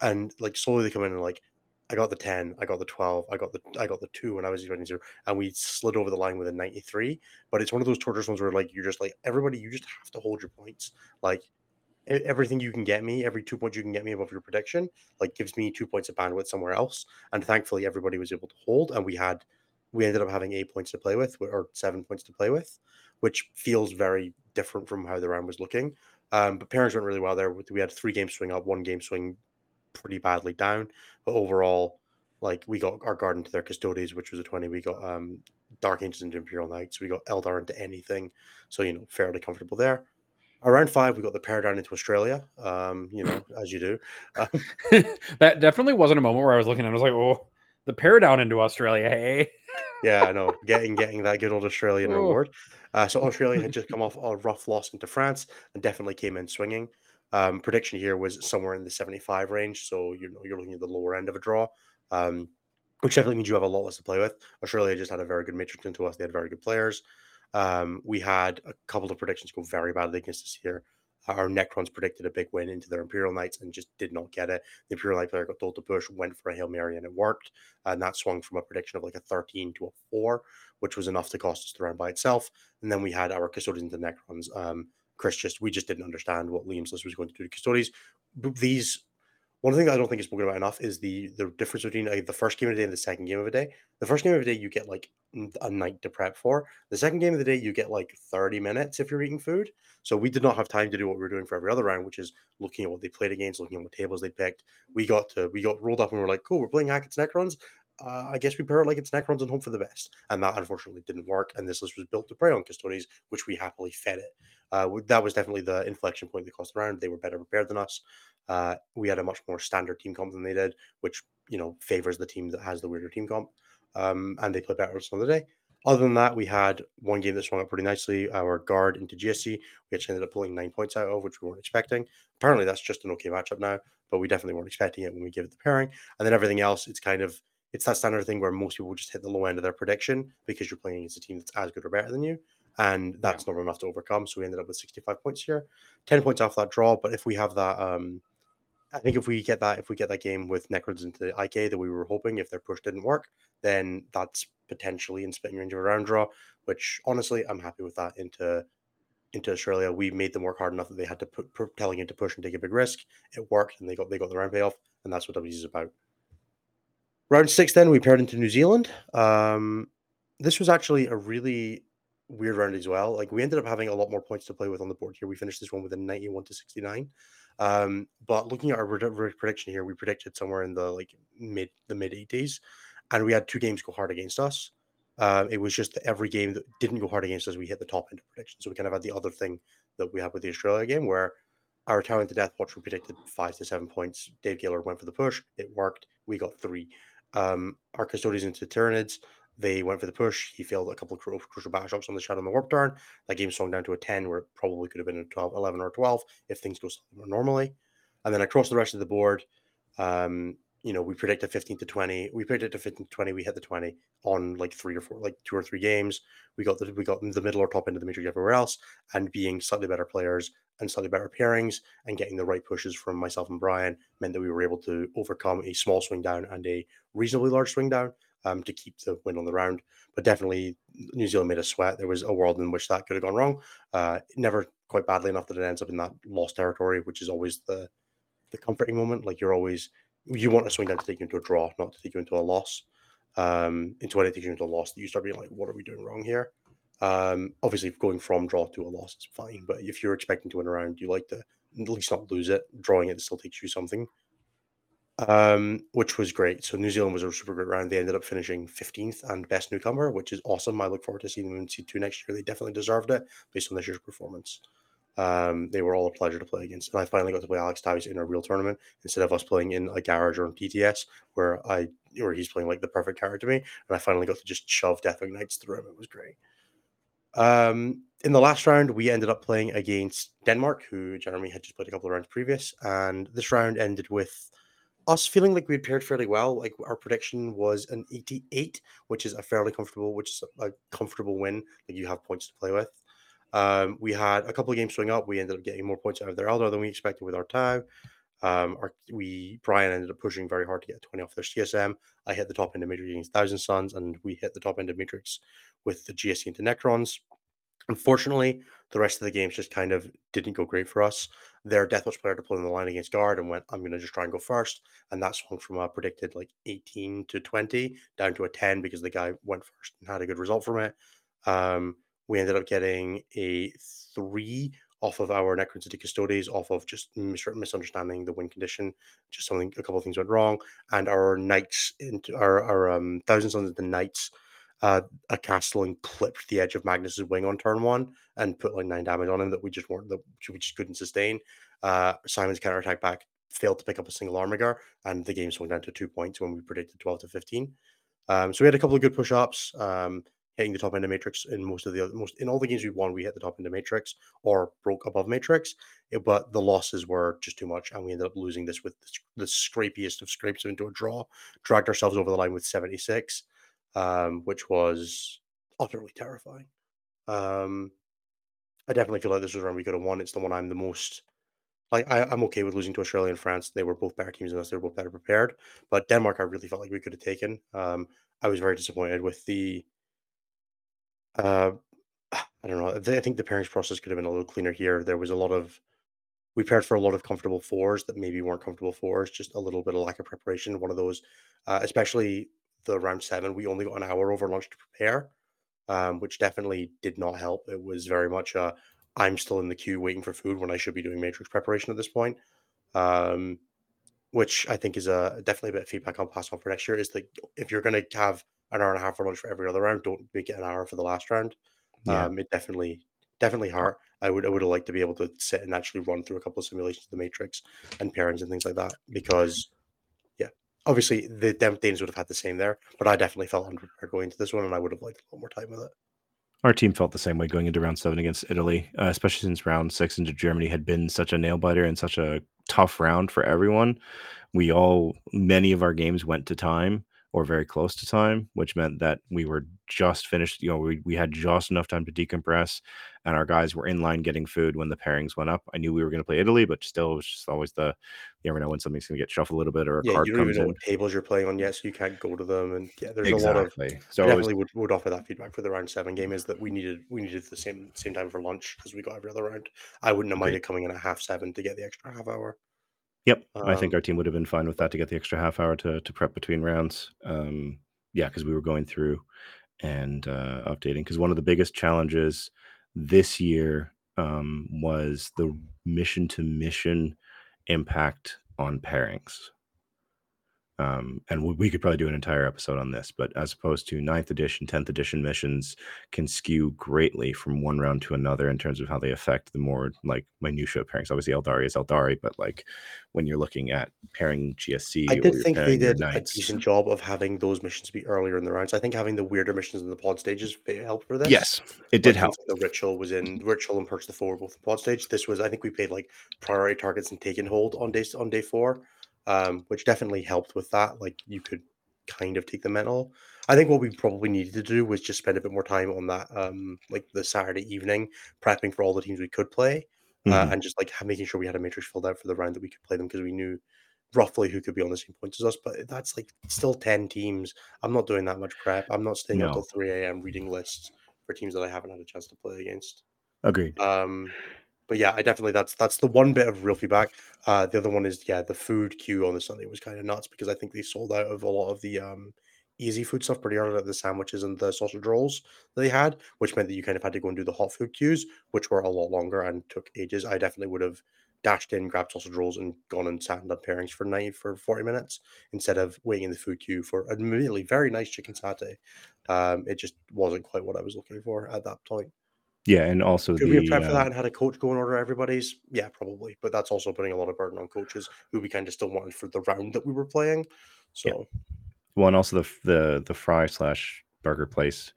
S1: and like slowly they come in and like, I got the ten, I got the twelve, I got the I got the two when I was running zero, and we slid over the line with a ninety three. But it's one of those torturous ones where like you're just like everybody, you just have to hold your points. Like everything you can get me, every two points you can get me above your prediction, like gives me two points of bandwidth somewhere else. And thankfully, everybody was able to hold, and we had we ended up having eight points to play with or seven points to play with, which feels very different from how the round was looking. Um, but pairings went really well there. We had three game swing up, one game swing pretty badly down. But overall, like we got our garden to their custodians, which was a 20. We got um Dark Angels into Imperial Knights. We got Eldar into anything. So, you know, fairly comfortable there. Around five, we got the pair down into Australia. Um, you know, as you do. [laughs]
S2: That definitely wasn't a moment where I was looking and I was like, oh, the pair down into Australia, hey.
S1: yeah, I [laughs] know. Getting getting that good old Australian oh. reward. Uh, so Australia had just [laughs] come off a rough loss into France and definitely came in swinging. Um, prediction here was somewhere in the 75 range, so you know you're looking at the lower end of a draw, um, which definitely means you have a lot less to play with. Australia just had a very good matrix into us; they had very good players. Um, we had a couple of predictions go very badly against us here. Our Necrons predicted a big win into their Imperial Knights and just did not get it. The Imperial Knight player got told to push, went for a Hail Mary, and it worked. And that swung from a prediction of like a 13 to a 4, which was enough to cost us the round by itself. And then we had our Custodians and Necrons. Um, Chris just, we just didn't understand what Liam's list was going to do to Custodians. These one thing I don't think is spoken about enough is the the difference between uh, the first game of the day and the second game of the day. The first game of the day you get like a night to prep for. The second game of the day you get like 30 minutes if you're eating food. So we did not have time to do what we were doing for every other round, which is looking at what they played against, looking at what tables they picked. We got to we got rolled up and we are like, cool, we're playing Hackett's Necrons. Uh, I guess we pair it like it's Necrons and hope for the best. And that unfortunately didn't work. And this list was built to prey on Custodians, which we happily fed it. Uh, that was definitely the inflection point cost the round. They were better prepared than us. Uh, we had a much more standard team comp than they did, which you know favors the team that has the weirder team comp, um, and they played better of the day. Other than that, we had one game that swung up pretty nicely. Our guard into GSC, actually ended up pulling nine points out of, which we weren't expecting. Apparently, that's just an okay matchup now, but we definitely weren't expecting it when we gave it the pairing. And then everything else, it's kind of it's that standard thing where most people just hit the low end of their prediction because you're playing against a team that's as good or better than you and that's yeah. not enough to overcome. So we ended up with 65 points here, 10 points off that draw. But if we have that, um, I think if we get that, if we get that game with Necrons into the IK that we were hoping, if their push didn't work, then that's potentially in spitting range of a round draw. Which honestly, I'm happy with that into into Australia. We made them work hard enough that they had to put, telling into push and take a big risk. It worked, and they got they got the round payoff, and that's what WZ is about. Round six, then we paired into New Zealand. Um, this was actually a really weird round as well. Like we ended up having a lot more points to play with on the board here. We finished this one with a 91 to 69. Um, but looking at our prediction here, we predicted somewhere in the like mid the mid 80s, and we had two games go hard against us. Uh, it was just every game that didn't go hard against us, we hit the top end of prediction. So we kind of had the other thing that we had with the Australia game where our talent to death watch we predicted five to seven points. Dave Gaylor went for the push. It worked. We got three. Um, our custodians into Tyranids they went for the push. He failed a couple of crucial battle shots on the shot on the warp turn. That game swung down to a 10, where it probably could have been a 12, 11 or 12 if things go normally. And then across the rest of the board, um, you know, we predicted 15 to 20. We predicted 15 to 20. We hit the 20 on like three or four, like two or three games. We got the we got the middle or top end of the matrix everywhere else, and being slightly better players and slightly better pairings and getting the right pushes from myself and Brian meant that we were able to overcome a small swing down and a reasonably large swing down um, to keep the win on the round. But definitely, New Zealand made a sweat. There was a world in which that could have gone wrong. Uh, never quite badly enough that it ends up in that lost territory, which is always the the comforting moment. Like you're always you want a swing down to take you into a draw, not to take you into a loss. Um, into when it takes you into a loss, you start being like, what are we doing wrong here? Um, obviously, going from draw to a loss is fine, but if you're expecting to win a round, you like to at least not lose it. Drawing it still takes you something um, which was great. So New Zealand was a super great round. They ended up finishing 15th and best newcomer, which is awesome. I look forward to seeing them in C2 next year. They definitely deserved it based on this year's performance. Um, they were all a pleasure to play against, and I finally got to play Alex Dice in a real tournament instead of us playing in a garage or in PTS where I where he's playing like the perfect character to me, and I finally got to just shove Deathwing Knights through him. It was great. Um, in the last round, we ended up playing against Denmark, who Jeremy had just played a couple of rounds previous, and this round ended with us feeling like we paired fairly well. Like our prediction was an 88, which is a fairly comfortable, which is a, comfortable win. Like you have points to play with. Um, we had a couple of games swing up. We ended up getting more points out of their Eldar than we expected with our Tau. Um, our, we Brian ended up pushing very hard to get 20 off their CSM. I hit the top end of Matrix against Thousand Sons, and we hit the top end of Matrix with the GSC into Necrons. Unfortunately, the rest of the games just kind of didn't go great for us. Their Deathwatch player deployed in the line against Guard and went, I'm going to just try and go first. And that swung from a predicted like 18 to 20 down to a 10 because the guy went first and had a good result from it. Um, we ended up getting a three off of our Necron City Custodes, off of just mis- misunderstanding the win condition. Just something, a couple of things went wrong. And our Knights, into our, our um, of the Knights uh, a Castellan clipped the edge of Magnus's wing on turn one and put like nine damage on him that we just weren't that we just couldn't sustain. Uh, Simon's counterattack back failed to pick up a single Armiger, and the game swung down to two points when we predicted 12 to 15. Um, so we had a couple of good push ups, um, hitting the top end of Matrix in most of the other, most in all the games we won, we hit the top end of Matrix or broke above Matrix, eh, but the losses were just too much, and we ended up losing this with the, scrapiest of scrapes into a draw. Dragged ourselves over the line with 76 um, which was utterly terrifying. Um, I definitely feel like this was when we could have won. It's the one I'm the most like. I, am okay with losing to Australia and France. They were both better teams than us. They were both better prepared. But Denmark, I really felt like we could have taken. Um, I was very disappointed with the. Uh, I don't know. I think the pairings process could have been a little cleaner here. There was a lot of we paired for a lot of comfortable fours that maybe weren't comfortable fours. Just a little bit of lack of preparation. One of those, uh, especially the round seven, we only got an hour over lunch to prepare, um, which definitely did not help. It was very much a I'm still in the queue waiting for food when I should be doing matrix preparation at this point. Um, which I think is a definitely a bit of feedback I'll pass on for next year is that if you're going to have an hour and a half for lunch for every other round, don't make it an hour for the last round. Yeah. Um, it definitely definitely hurt. I would I would have liked to be able to sit and actually run through a couple of simulations of the Matrix and pairings and things like that because yeah, obviously the Danes would have had the same there, but I definitely felt unprepared going into this one, and I would have liked a lot more time with it.
S3: Our team felt the same way going into round seven against Italy, uh, especially since round six into Germany had been such a nail biter and such a tough round for everyone. We all, many of our games went to time or very close to time, which meant that we were just finished. You know, we, we had just enough time to decompress, and our guys were in line getting food when the pairings went up. I knew we were going to play Italy, but still, it was just always the you never know when something's going to get shuffled a little bit or a
S1: yeah,
S3: card
S1: you don't
S3: comes
S1: even know
S3: in.
S1: what tables you're playing on yet, so you can't go to them. And yeah, there's
S3: exactly.
S1: a lot of.
S3: So
S1: I definitely
S3: was,
S1: would, would offer that feedback for the round seven game is that we needed we needed the same same time for lunch as we got every other round. I wouldn't have minded coming in at half seven to get the extra half hour.
S3: Yep, I think
S1: Um,
S3: our team would have been fine with that to get the extra half hour to to prep between rounds. Um, yeah, because we were going through and uh, updating. Because one of the biggest challenges this year um, was the mission to mission impact on pairings. Um, and we, we could probably do an entire episode on this, but as opposed to ninth edition, 10th edition missions can skew greatly from one round to another in terms of how they affect the more like minutia pairings. Obviously, Aeldari is Aeldari, but like when you're looking at pairing GSC
S1: I did think they did a decent job of having those missions be earlier in the rounds. I think having the weirder missions in the pod stages helped for this.
S3: Yes, it did help.
S1: the ritual was in ritual and perks the four were both in pod stage. This was I think we played like priority targets and take and hold on day on day four, um, which definitely helped with that. Like you could kind of take the mental. I think what we probably needed to do was just spend a bit more time on that, um, like the Saturday evening, prepping for all the teams we could play, uh,
S3: Mhm.
S1: and just like making sure we had a matrix filled out for the round that we could play them because we knew roughly who could be on the same points as us. But that's like still ten teams. I'm not doing that much prep. I'm not staying up till three a.m. reading lists for teams that I haven't had a chance to play against.
S3: agreed.
S1: Um, but yeah, I definitely that's that's the one bit of real feedback. Uh, the other one is yeah, the food queue on the Sunday was kind of nuts because I think they sold out of a lot of the um easy food stuff pretty early, like the sandwiches and the sausage rolls that they had, which meant that you kind of had to go and do the hot food queues, which were a lot longer and took ages. I definitely would have dashed in, grabbed sausage rolls, and gone and sat and done pairings for night for forty minutes instead of waiting in the food queue for admittedly very nice chicken satay. Um, it just wasn't quite what I was looking for at that point.
S3: Yeah, and also
S1: Could
S3: the
S1: we have prepped for
S3: uh,
S1: that and had a coach go and order everybody's? Yeah, probably. But that's also putting a lot of burden on coaches who we kind of still wanted for the round that we were playing. So
S3: one also the the the fry slash burger place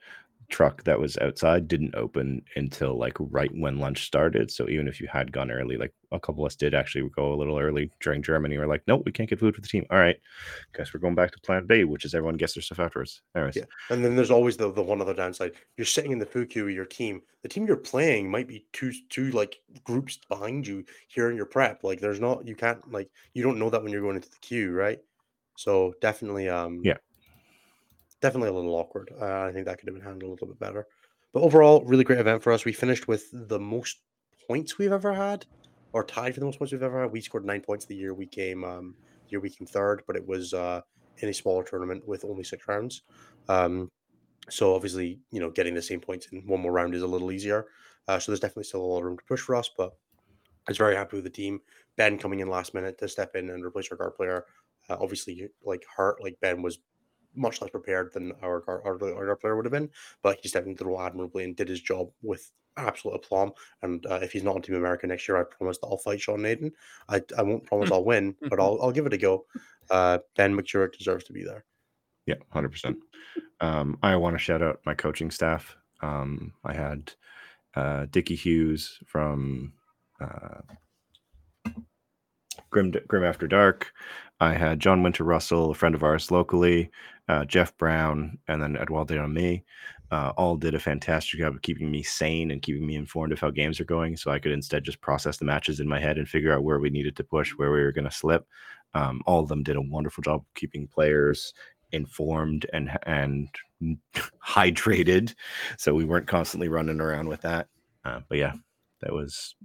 S3: truck that was outside didn't open until like right when lunch started. So even if you had gone early, like a couple of us did actually go a little early during Germany. We're like, nope, we can't get food for the team. All right, guess we're going back to Plan B, which is everyone gets their stuff afterwards. Anyways,
S1: Yeah. And then there's always the, the one other downside. You're sitting in the food queue with your team. The team you're playing might be two two like groups behind you here in your prep. Like there's not you can't like you don't know that when you're going into the queue, right? So definitely um
S3: Yeah.
S1: Definitely a little awkward. Uh, I think that could have been handled a little bit better. But overall, really great event for us. We finished with the most points we've ever had, or tied for the most points we've ever had. We scored nine points the year we came um year we came third, but it was uh in a smaller tournament with only six rounds. Um so obviously, you know, getting the same points in one more round is a little easier. Uh, so there's definitely still a lot of room to push for us, but I was very happy with the team. Ben coming in last minute to step in and replace our guard player. Uh, obviously, like hurt, like Ben was much less prepared than our guard, our, our player would have been, but he stepped into the role admirably and did his job with absolute aplomb. And uh, if he's not on Team America next year, I promise that I'll fight Sean Nayden. I, I won't promise I'll win, [laughs] but I'll I'll give it a go. Uh, ben McJurek deserves to be there.
S3: Yeah, hundred percent. Um, I want to shout out my coaching staff. Um, I had uh, Dickie Hughes from uh, Grim Grim After Dark. I had John Winter Russell, a friend of ours locally, uh, Jeff Brown, and then Eduardo on me. Uh, all did a fantastic job of keeping me sane and keeping me informed of how games are going, so I could instead just process the matches in my head and figure out where we needed to push, where we were going to slip. Um, all of them did a wonderful job of keeping players informed and and [laughs] hydrated, so we weren't constantly running around with that. Uh, but yeah, that was.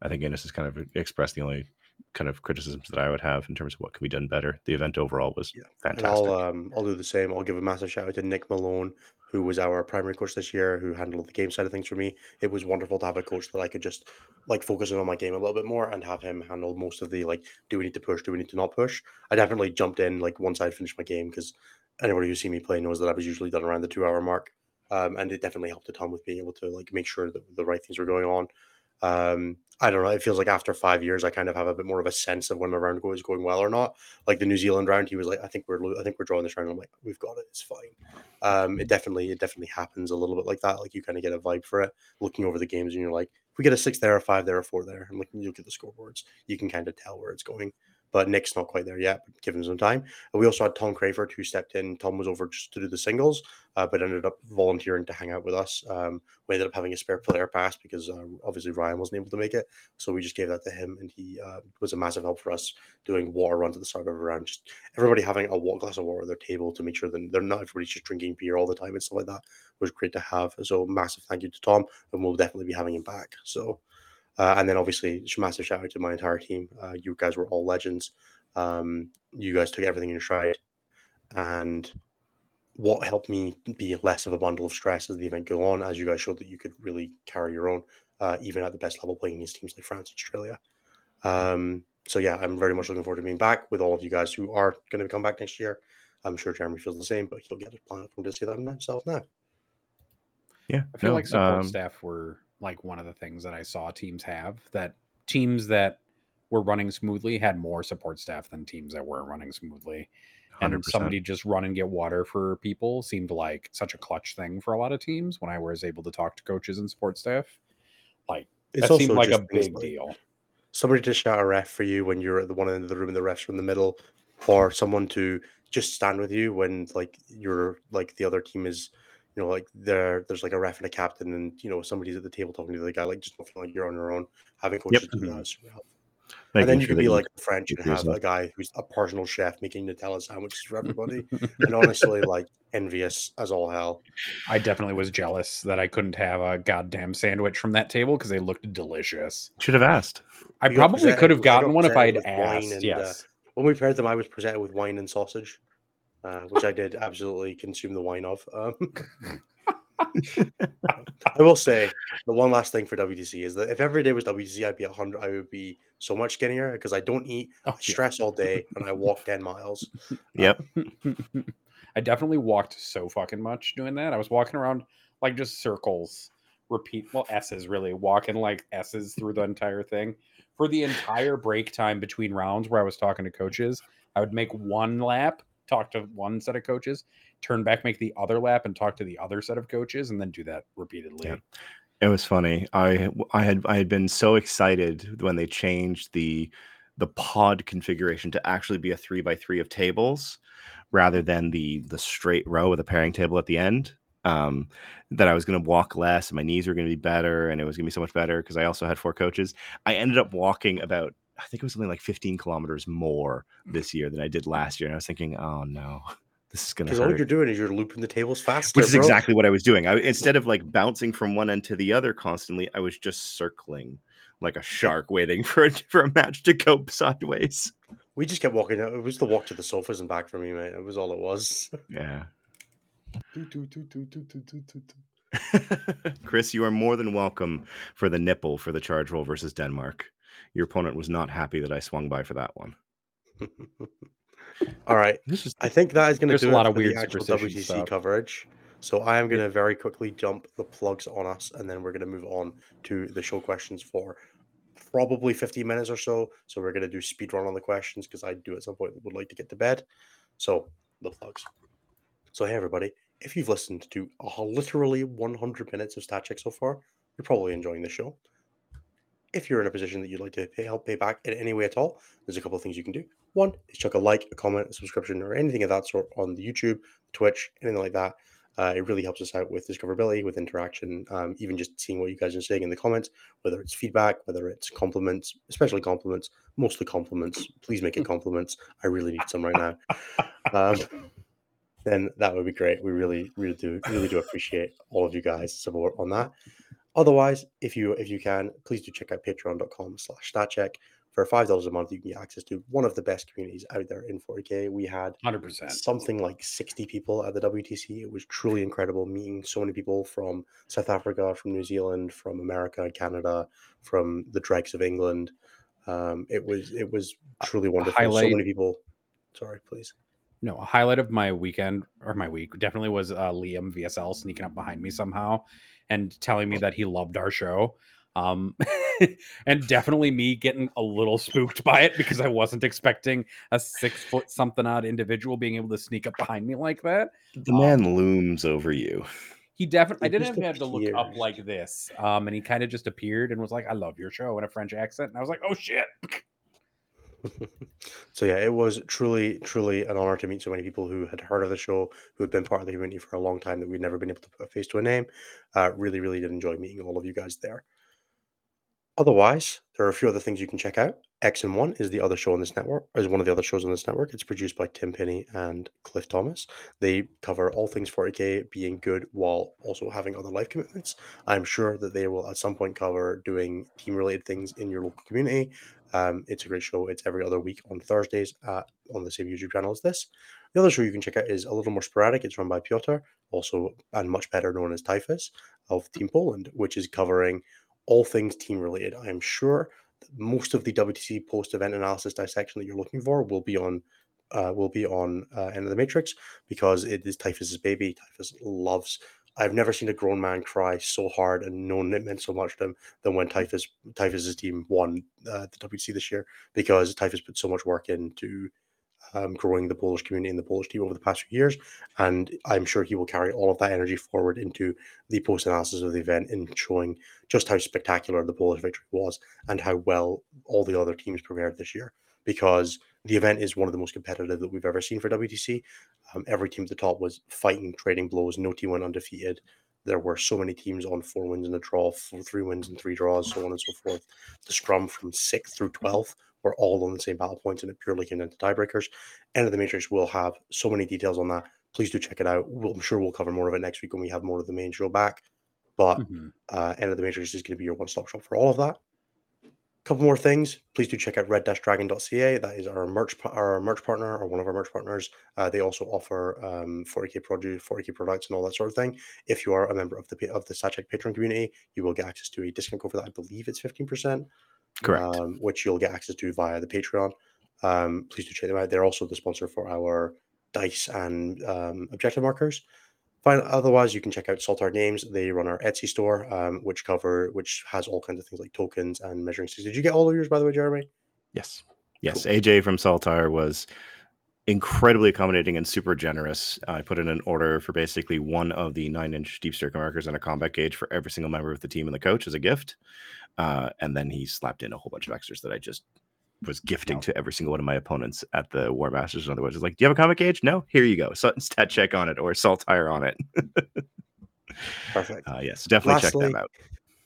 S3: I think Innes has kind of expressed the only kind of criticisms that I would have in terms of what can be done better. The event overall was
S1: Yeah,
S3: fantastic.
S1: And I'll um I'll do the same. I'll give a massive shout out to Nick Malone, who was our primary coach this year, who handled the game side of things for me. It was wonderful to have a coach that I could just like focus in on my game a little bit more and have him handle most of the like, do we need to push? Do we need to not push? I definitely jumped in like once I'd finished my game because anybody who's seen me play knows that I was usually done around the two hour mark. Um, and it definitely helped a ton with being able to like make sure that the right things were going on. Um, I don't know. It feels like after five years, I kind of have a bit more of a sense of when the round is going well or not. Like the New Zealand round, he was like, "I think we're, I think we're drawing this round." I'm like, "We've got it. It's fine." Um, it definitely, it definitely happens a little bit like that. Like you kind of get a vibe for it, looking over the games, and you're like, "If we get a six there, a five there, a four there," and looking, you look at the scoreboards, you can kind of tell where it's going. But Nick's not quite there yet. But give him some time. We also had Tom Crayford who stepped in. Tom was over just to do the singles, uh, but ended up volunteering to hang out with us. Um, we ended up having a spare player pass because uh, obviously Ryan wasn't able to make it, so we just gave that to him, and he uh, was a massive help for us doing water runs at the start of a round. Just everybody having a glass of water at their table to make sure that they're not everybody's just drinking beer all the time and stuff like that was great to have. So massive thank you to Tom, and we'll definitely be having him back. So. Uh, and then obviously, just massive shout out to my entire team. Uh, you guys were all legends. Um, you guys took everything in stride, and what helped me be less of a bundle of stress as the event go on, as you guys showed that you could really carry your own, uh, even at the best level, playing against teams like France, and Australia. Um, so yeah, I'm very much looking forward to being back with all of you guys who are going to come back next year. I'm sure Jeremy feels the same, but he'll get a platform to say that himself now.
S3: yeah,
S2: I feel
S3: no,
S2: like support
S3: um,
S2: staff were like one of the things that I saw teams have that teams that were running smoothly had more support staff than teams that weren't running smoothly. And
S3: 100%.
S2: somebody just run and get water for people seemed like such a clutch thing for a lot of teams when I was able to talk to coaches and support staff. Like
S1: It's
S2: that seemed like a big
S1: like-
S2: deal.
S1: somebody to shout a ref for you when you're at the one end of the room and the refs from the middle, or someone to just stand with you when like you're like the other team is, you know, like there there's like a ref and a captain and you know somebody's at the table talking to the guy, like just don't feel like you're on your own. Having coaches do that is super helpful. And then you
S3: sure
S1: could be like French and have a guy who's a personal chef making Nutella sandwiches for everybody. [laughs] and honestly, like envious as all hell.
S2: I definitely was jealous that I couldn't have a goddamn sandwich from that table because they looked delicious.
S3: should have asked.
S2: I
S1: We got
S2: probably could have gotten one if I'd
S1: with wine
S2: asked.
S1: and, uh,
S2: yes.
S1: When we paired them, I was presented with wine and sausage, uh, which I did absolutely consume the wine of. Um, [laughs] I will say the one last thing for WTC is that if every day was WTC, I'd be a hundred. I would be so much skinnier because I don't eat,
S2: Oh,
S1: I stress all day, and I walk ten miles. [laughs]
S3: Yep. [laughs]
S2: I definitely walked so fucking much doing that. I was walking around like just circles repeat well S's really walking like S's through the entire thing for the entire break time between rounds where I was talking to coaches. I would make one lap, talk to one set of coaches, turn back, make the other lap, and talk to the other set of coaches, and then do that repeatedly.
S3: Yeah. It was funny. I I had I had been so excited when they changed the the pod configuration to actually be a three by three of tables rather than the the straight row with a pairing table at the end. Um, that I was going to walk less and my knees were going to be better and it was going to be so much better because I also had four coaches. I ended up walking about I think it was something like 15 kilometers more hmm. this year than I did last year. And I was thinking, oh no, [laughs] this is gonna.
S1: Because all you're doing is you're looping the tables faster,
S3: which is
S1: bro.
S3: exactly what I was doing. I, instead of like [laughs] bouncing from one end to the other constantly, I was just circling like a shark waiting [laughs] for a, for a match to go sideways.
S1: We just kept walking. It was the walk to the sofas and back for me, mate. It was all it was.
S3: Yeah. Chris, you are more than welcome for the nipple for the charge roll versus Denmark. Your opponent was not happy that I swung by for that one.
S1: all right.
S3: This is
S1: I think that is going to
S2: There's
S1: do
S2: a lot
S1: it
S2: of weird
S1: the actual
S2: superstition
S1: WTC
S2: stuff.
S1: coverage. So I am going to very quickly jump the plugs on us, and then we're going to move on to the show questions for probably 15 minutes or so. So we're going to do speed run on the questions because I do at some point would like to get to bed. So the plugs. So hey everybody, if you've listened to uh, literally 100 minutes of stat check so far, you're probably enjoying the show. If you're in a position that you'd like to pay, help pay back in any way at all, there's a couple of things you can do. One is chuck a like, a comment, a subscription, or anything of that sort on the YouTube, Twitch, anything like that. Uh, it really helps us out with discoverability, with interaction, um, even just seeing what you guys are saying in the comments, whether it's feedback, whether it's compliments, especially compliments, mostly compliments. Please make it [laughs] compliments. I really need some right now. Um, then that would be great. We really, really do, really do appreciate all of you guys' support on that. Otherwise, if you if you can, please do check out patreon.com slash statcheck. For five dollars a month, you can get access to one of the best communities out there in 40k. We had
S2: 100%.
S1: something like 60 people at the WTC. It was truly incredible meeting so many people from South Africa, from New Zealand, from America, Canada, from the dregs of England. Um, it was it was truly wonderful. So many people. Sorry, please.
S2: No, a highlight of my weekend or my week definitely was uh, Liam VSL sneaking up behind me somehow and telling me that he loved our show. Um, [laughs] and definitely me getting a little spooked by it because I wasn't expecting a six foot something odd individual being able to sneak up behind me like that.
S3: the man looms over you.
S2: He definitely, I didn't even have to look up like this. Um, and he kind of just appeared and was like, I love your show in a French accent. And I was like, oh shit. [laughs]
S1: so yeah, it was truly, truly an honor to meet so many people who had heard of the show, who had been part of the community for a long time that we'd never been able to put a face to a name. Uh, really, really did enjoy meeting all of you guys there. Otherwise, there are a few other things you can check out. X and One is the other show on this network, is one of the other shows on this network. It's produced by Tim Penny and Cliff Thomas. They cover all things 40k, being good while also having other life commitments. I'm sure that they will at some point cover doing team related things in your local community. Um, it's a great show. It's every other week on Thursdays uh, on the same YouTube channel as this. The other show you can check out is a little more sporadic. It's run by Piotr, also and much better known as Typhus of Team Poland, which is covering all things team related. I am sure that most of the WTC post event analysis dissection that you're looking for will be on uh, will be on uh, End of the Matrix because it is Typhus's baby. Typhus loves. I've never seen a grown man cry so hard and known it meant so much to him than when Typhus Typhus's team won uh, the WC this year because Typhus put so much work into um, growing the Polish community and the Polish team over the past few years, and I'm sure he will carry all of that energy forward into the post analysis of the event in showing just how spectacular the Polish victory was and how well all the other teams prepared this year. Because the event is one of the most competitive that we've ever seen for WTC. Um, every team at the top was fighting, trading blows. No team went undefeated. There were so many teams on four wins and a draw, four, three wins and three draws, so on and so forth. The scrum from sixth through 12th were all on the same battle points, and it purely came down to tiebreakers. End of the Matrix will have so many details on that. Please do check it out. We'll, I'm sure we'll cover more of it next week when we have more of the main show back. But
S2: Mhm.
S1: uh, End of the Matrix is going to be your one stop shop for all of that. Couple more things. Please do check out red-dragon.ca. That is our merch our merch partner or one of our merch partners. Uh, they also offer um, 40k produce, 40k products, and all that sort of thing. If you are a member of the of the StatCheck Patreon community, you will get access to a discount code for that. I believe it's 15%.
S3: Correct.
S1: Um, which you'll get access to via the Patreon. Um, please do check them out. They're also the sponsor for our dice and um, objective markers. Otherwise, you can check out Saltire Games. They run our Etsy store, um, which cover which has all kinds of things like tokens and measuring sticks. Did you get all of yours, by the way, Jeremy?
S3: Yes. Yes. Cool. AJ from Saltar was incredibly accommodating and super generous. I put in an order for basically one of the nine inch deep circle markers and a combat gauge for every single member of the team and the coach as a gift. Uh, and then he slapped in a whole bunch of extras that I just was gifting to every single one of my opponents at the War Masters. In other words, it's like, do you have a combat gauge? No, here you go. [laughs] So, stat check on it or Saltire on it.
S1: Perfect. [laughs]
S3: Uh, yes, definitely Lastly, check them out.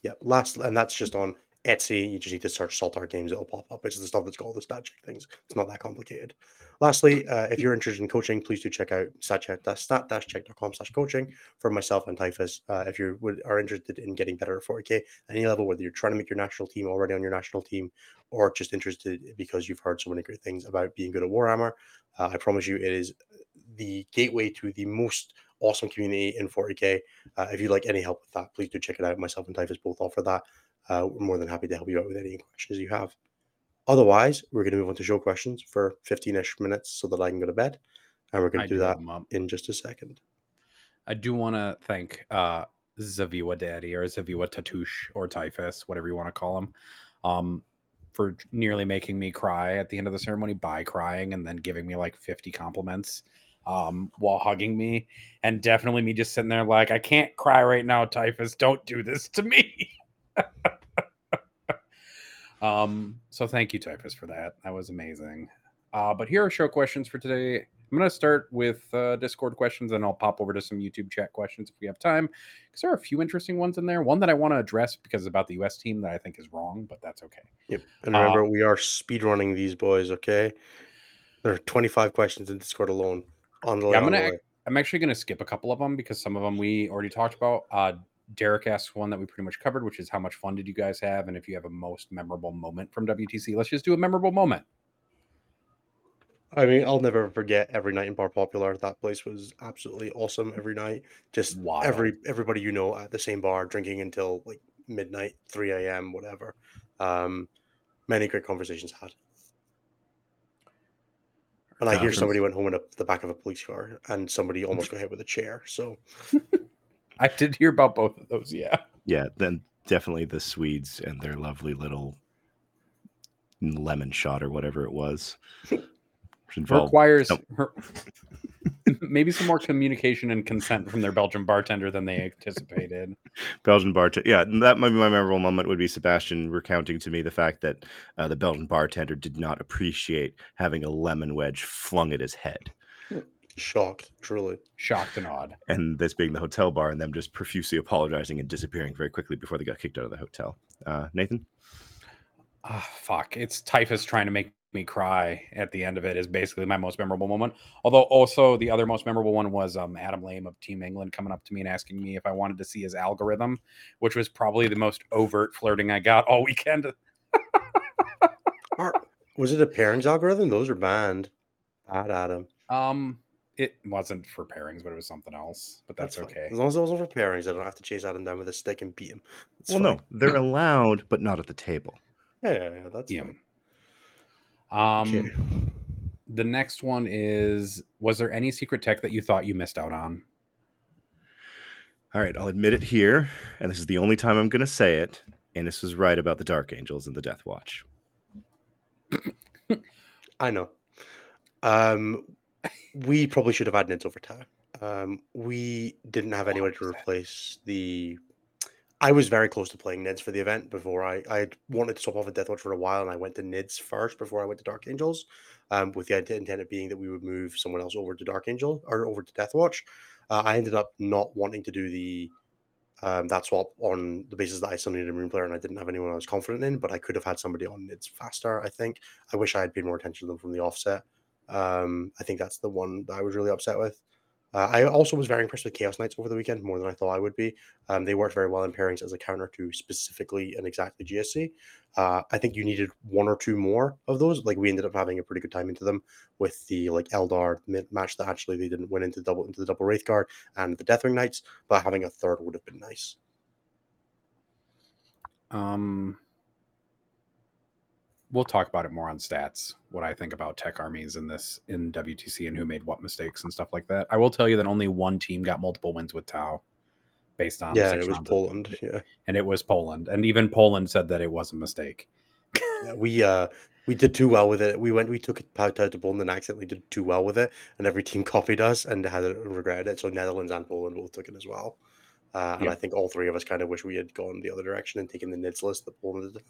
S1: Yeah, last, and that's just on Etsy. You just need to search Saltire Games; it'll pop up. It's the stuff that's called the stat check things. It's not that complicated. Lastly, uh, if you're interested in coaching, please do check out stat-check.com slash coaching for myself and Typhus. Uh, if you would, are interested in getting better at 40K at any level, whether you're trying to make your national team already on your national team or just interested because you've heard so many great things about being good at Warhammer, uh, I promise you it is the gateway to the most awesome community in 40K. Uh, if you'd like any help with that, please do check it out. Myself and Typhus both offer that. Uh, we're more than happy to help you out with any questions you have. Otherwise, we're going to move on to show questions for 15 ish minutes so that I can go to bed. And we're going to do, do that in just a second.
S2: I do want to thank uh, Zaviwa Daddy or Zaviwa Tatoosh or Typhus, whatever you want to call him, um, for nearly making me cry at the end of the ceremony by crying and then giving me like 50 compliments um, while hugging me. And definitely me just sitting there like, I can't cry right now, Typhus. Don't do this to me. [laughs] Um, so thank you, Typhus, for that. That was amazing. Uh, but here are show questions for today. I'm going to start with uh, Discord questions, and I'll pop over to some YouTube chat questions if we have time, because there are a few interesting ones in there. One that I want to address because it's about the U.S. team that I think is wrong, but that's okay.
S1: Yep. And remember, uh, we are speed running these boys. Okay. There are 25 questions in Discord alone. On the
S2: yeah, I'm gonna. I'm actually going to skip a couple of them because some of them we already talked about. Uh, Derek asks one that we pretty much covered, which is how much fun did you guys have? And if you have a most memorable moment from WTC, let's just do a memorable moment.
S1: I mean, I'll never forget every night in Bar Popular. That place was absolutely awesome every night. Just Wild. every everybody you know at the same bar drinking until like midnight, 3 a.m., whatever. Um, many great conversations had. And I hear somebody went home in a, the back of a police car and somebody almost got hit with a chair. So [laughs]
S2: I did hear about both of those. Yeah.
S3: Yeah. Then definitely the Swedes and their lovely little lemon shot or whatever it was.
S2: Requires her, [laughs] maybe some more communication and consent from their Belgian bartender than they anticipated.
S3: Belgian bartender, yeah, that might be my memorable moment. Would be Sebastian recounting to me the fact that uh, the Belgian bartender did not appreciate having a lemon wedge flung at his head.
S1: Shocked, truly.
S2: Shocked and odd.
S3: And this being the hotel bar, and them just profusely apologizing and disappearing very quickly before they got kicked out of the hotel. Uh, Nathan?
S2: Oh, fuck. It's Typhus trying to make me cry at the end of it is basically my most memorable moment. Although also the other most memorable one was um, Adam Lame of Team England coming up to me and asking me if I wanted to see his algorithm, which was probably the most overt flirting I got all [laughs] weekend.
S1: was it a parent's algorithm? Those are banned. Bad Adam.
S2: Um, it wasn't for pairings, but it was something else. But that's, that's okay.
S1: As long as it wasn't for pairings, I don't have to chase Adam down with a stick and beat him.
S3: It's well, fine. no, they're [laughs] allowed, but not at the table.
S1: Yeah, yeah, yeah that's yeah.
S2: Fine. Um, okay. the next one is: Was there any secret tech that you thought you missed out on?
S3: All right, I'll admit it here, and this is the only time I'm going to say it. And this was right about the Dark Angels and the Deathwatch.
S1: I know. Um, we probably should have had Nids over time. Um, we didn't have anyone to replace the. I was very close to playing Nids for the event before I I wanted to swap off a Deathwatch for a while, and I went to Nids first before I went to Dark Angels, um, with the intent of being that we would move someone else over to Dark Angel or over to Deathwatch. Uh, I ended up not wanting to do the um, that swap on the basis that I still needed a Moon player and I didn't have anyone I was confident in, but I could have had somebody on Nids faster. I think I wish I had paid more attention to them from the offset. Um, I think that's the one that I was really upset with. Uh, I also was very impressed with Chaos Knights over the weekend, more than I thought I would be. Um, they worked very well in pairings as a counter to specifically and exactly GSC. Uh, I think you needed one or two more of those. Like we ended up having a pretty good time into them with the like Eldar match that actually they didn't win into double into the double Wraith Guard and the Deathwing Knights, but having a third would have been nice.
S2: Um, we'll talk about it more on stats. What I think about tech armies in this in WTC and who made what mistakes and stuff like that. I will tell you that only one team got multiple wins with Tau, based on
S1: Yeah, it was
S2: rounds of-
S1: Poland. Yeah.
S2: and it was Poland, and even Poland said that it was a mistake.
S1: Yeah, we uh we did too well with it. We went we took it out to Poland and accidentally did too well with it, and every team [laughs] copied us and had it and regretted it. So Netherlands and Poland both took it as well. Uh, and
S2: Yeah.
S1: I think all three of us kind of wish we had gone the other direction and taken the NIDS list that Poland did.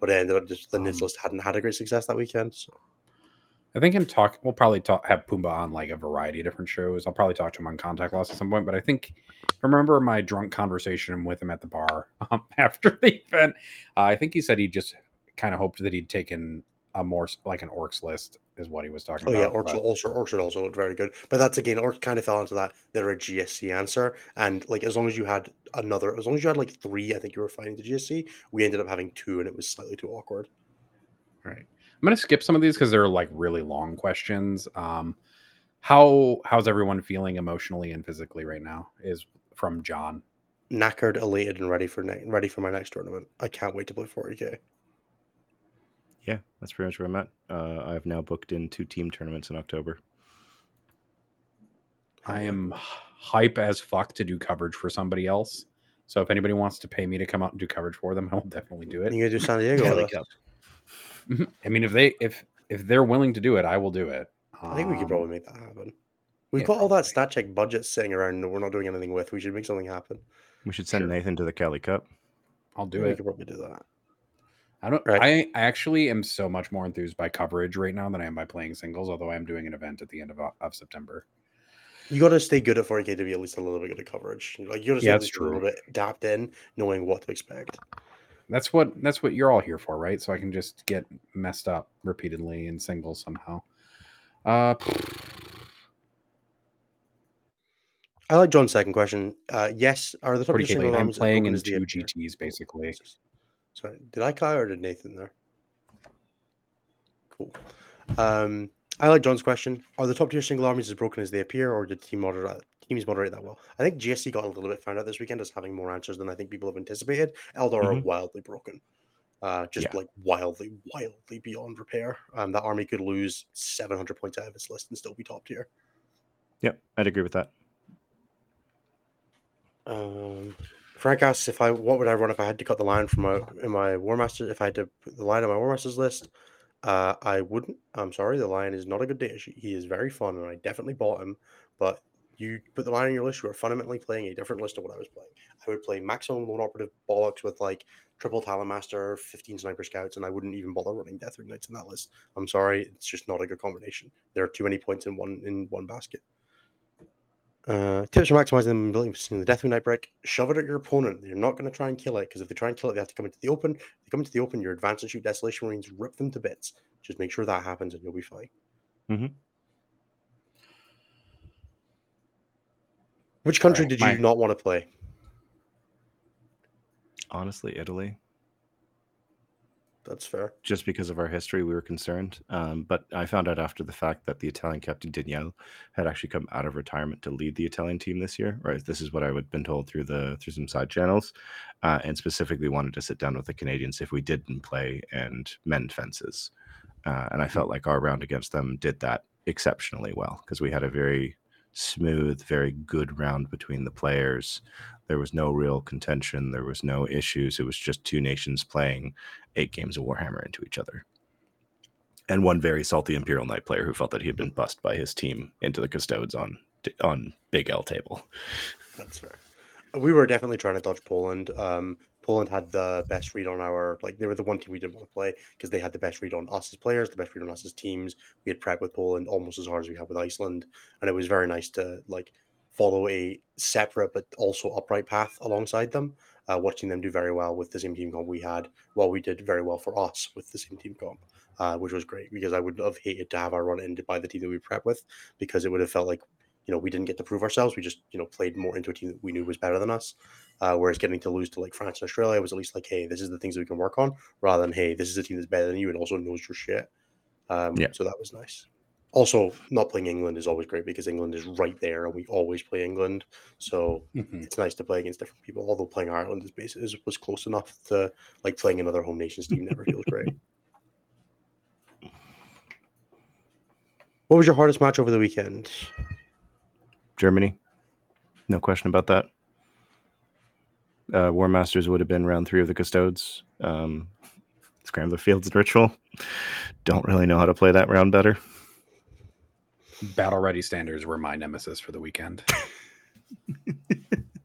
S1: But it ended up just the
S2: Um,
S1: hadn't had a great success that weekend. So
S2: I think in talk, we'll probably talk have Pumbaa on like a variety of different shows. I'll probably talk to him on Contact Lost at some point. But I think I remember my drunk conversation with him at the bar [laughs] um, after the event. Uh, I think he said he just kind of hoped that he'd taken a more like an Orks list is what he was talking about.
S1: Oh yeah,
S2: about.
S1: Orks
S2: but-
S1: also Orks would also look very good. But that's again, Orks kind of fell into that. They're a GSC answer, and like as long as you had another, as long as you had like three, I think you were fighting the GSC. We ended up having two, and it was slightly too awkward.
S2: Right. I'm gonna skip some of these because they're like really long questions. Um, how how's everyone feeling emotionally and physically right now? Is from John.
S1: Knackered, elated, and ready for ne- ready for my next tournament. I can't wait to play 40k.
S3: Yeah, that's pretty much where I'm at. Uh, I've now booked in two team tournaments in October.
S2: I am hype as fuck to do coverage for somebody else. So if anybody wants to pay me to come out and do coverage for them, [laughs] I will definitely do it.
S1: You gonna do San Diego?
S3: Kelly
S1: with us?
S3: Cup. [laughs]
S2: I mean, if they if if they're willing to do it, I will do it.
S1: I think we could
S2: Um,
S1: probably make that happen. We've
S2: yeah,
S1: got all that stat check budget sitting around that we're not doing anything with. We should make something happen.
S3: We should send
S2: Sure.
S3: Nathan to the Kelly Cup.
S2: I'll do
S1: we
S2: it.
S1: could probably do that.
S2: I don't.
S1: Right.
S2: I, actually am so much more enthused by coverage right now than I am by playing singles. Although I am doing an event at the end of of September.
S1: You got to stay good at 40k to be at least a little bit good at coverage. Like you got to
S2: Yeah,
S1: stay at
S2: that's
S1: least a little bit adapted in, knowing what to expect.
S2: That's what that's what you're all here for, right? So I can just get messed up repeatedly in singles somehow. Uh,
S1: I like John's second question. Uh, yes, are the top
S2: 40k
S1: single
S2: lane. I'm playing in two? GTs basically.
S1: Sorry, did I out or did Nathan there? Cool. Um, I like John's question. Are the top tier single armies as broken as they appear, or did team moderate teams moderate that well? I think GSC got a little bit found out this weekend as having more answers than I think people have anticipated. Eldar are
S3: Mhm.
S1: wildly broken. Uh, just
S3: Yeah.
S1: like wildly, wildly beyond repair. Um, that army could lose 700 points out of its list and still be top tier.
S3: Yep, I'd agree with that.
S1: Um, Frank asks if I what would I run if I had to cut the Lion from my in my War Master if I had to put the Lion on my War Masters list. Uh, I wouldn't. I'm sorry, the lion is not a good sheet. He is very fun, and I definitely bought him. But you put the Lion on your list, you are fundamentally playing a different list of what I was playing. I would play maximum lone operative bollocks with like triple Talon Master, 15 sniper scouts, and I wouldn't even bother running Deathwing Knights in that list. I'm sorry, it's just not a good combination. There are too many points in one in one basket. Uh, tips for maximizing the ability of the Death Knight break. Shove it at your opponent. You're not going to try and kill it because if they try and kill it, they have to come into the open. If they come into the open, your advance and shoot Desolation Marines, rip them to bits. Just make sure that happens and you'll be fine.
S3: Mhm.
S1: Which country
S2: Alright,
S1: did you
S2: my-
S1: not want to play?
S3: Honestly, Italy.
S1: That's fair.
S3: just because of our history, we were concerned. Um, but I found out after the fact that the Italian captain Danielle had actually come out of retirement to lead the Italian team this year. Right, this is what I had been told through the through some side channels, uh, and specifically wanted to sit down with the Canadians if we didn't play and mend fences. Uh, and I felt like our round against them did that exceptionally well because we had a very smooth, very good round between the players. There was no real contention. There was no issues. It was just two nations playing eight games of Warhammer into each other. And one very salty Imperial Knight player who felt that he had been bussed by his team into the custodes on on Big L table.
S1: That's fair. We were definitely trying to dodge Poland. Um, Poland had the best read on our like they were the one team we didn't want to play because they had the best read on us as players, the best read on us as teams. We had prep with Poland almost as hard as we had with Iceland, and it was very nice to like follow a separate but also upright path alongside them. Uh, watching them do very well with the same team comp we had, while we did very well for us with the same team comp, uh, which was great because I would have hated to have our run ended by the team that we prep with because it would have felt like you know we didn't get to prove ourselves. We just you know played more into a team that we knew was better than us. Uh, whereas getting to lose to like France and Australia was at least like, hey, this is the things that we can work on, rather than hey, this is a team that's better than you and also knows your shit. Um,
S3: yeah.
S1: So that was nice. Also, not playing England is always great because England is right there, and we always play England. So
S2: mm-hmm.
S1: it's nice to play against different people. Although playing Ireland is basically was close enough to like playing another home nations team never feels great. [laughs] What was your hardest match over the weekend?
S3: Germany. No question about that. Uh, War Masters would have been round three of the Custodes. Um, Scrambler Fields and [laughs] Ritual. Don't really know how to play that round better.
S2: Battle ready standards were my nemesis for the weekend. [laughs]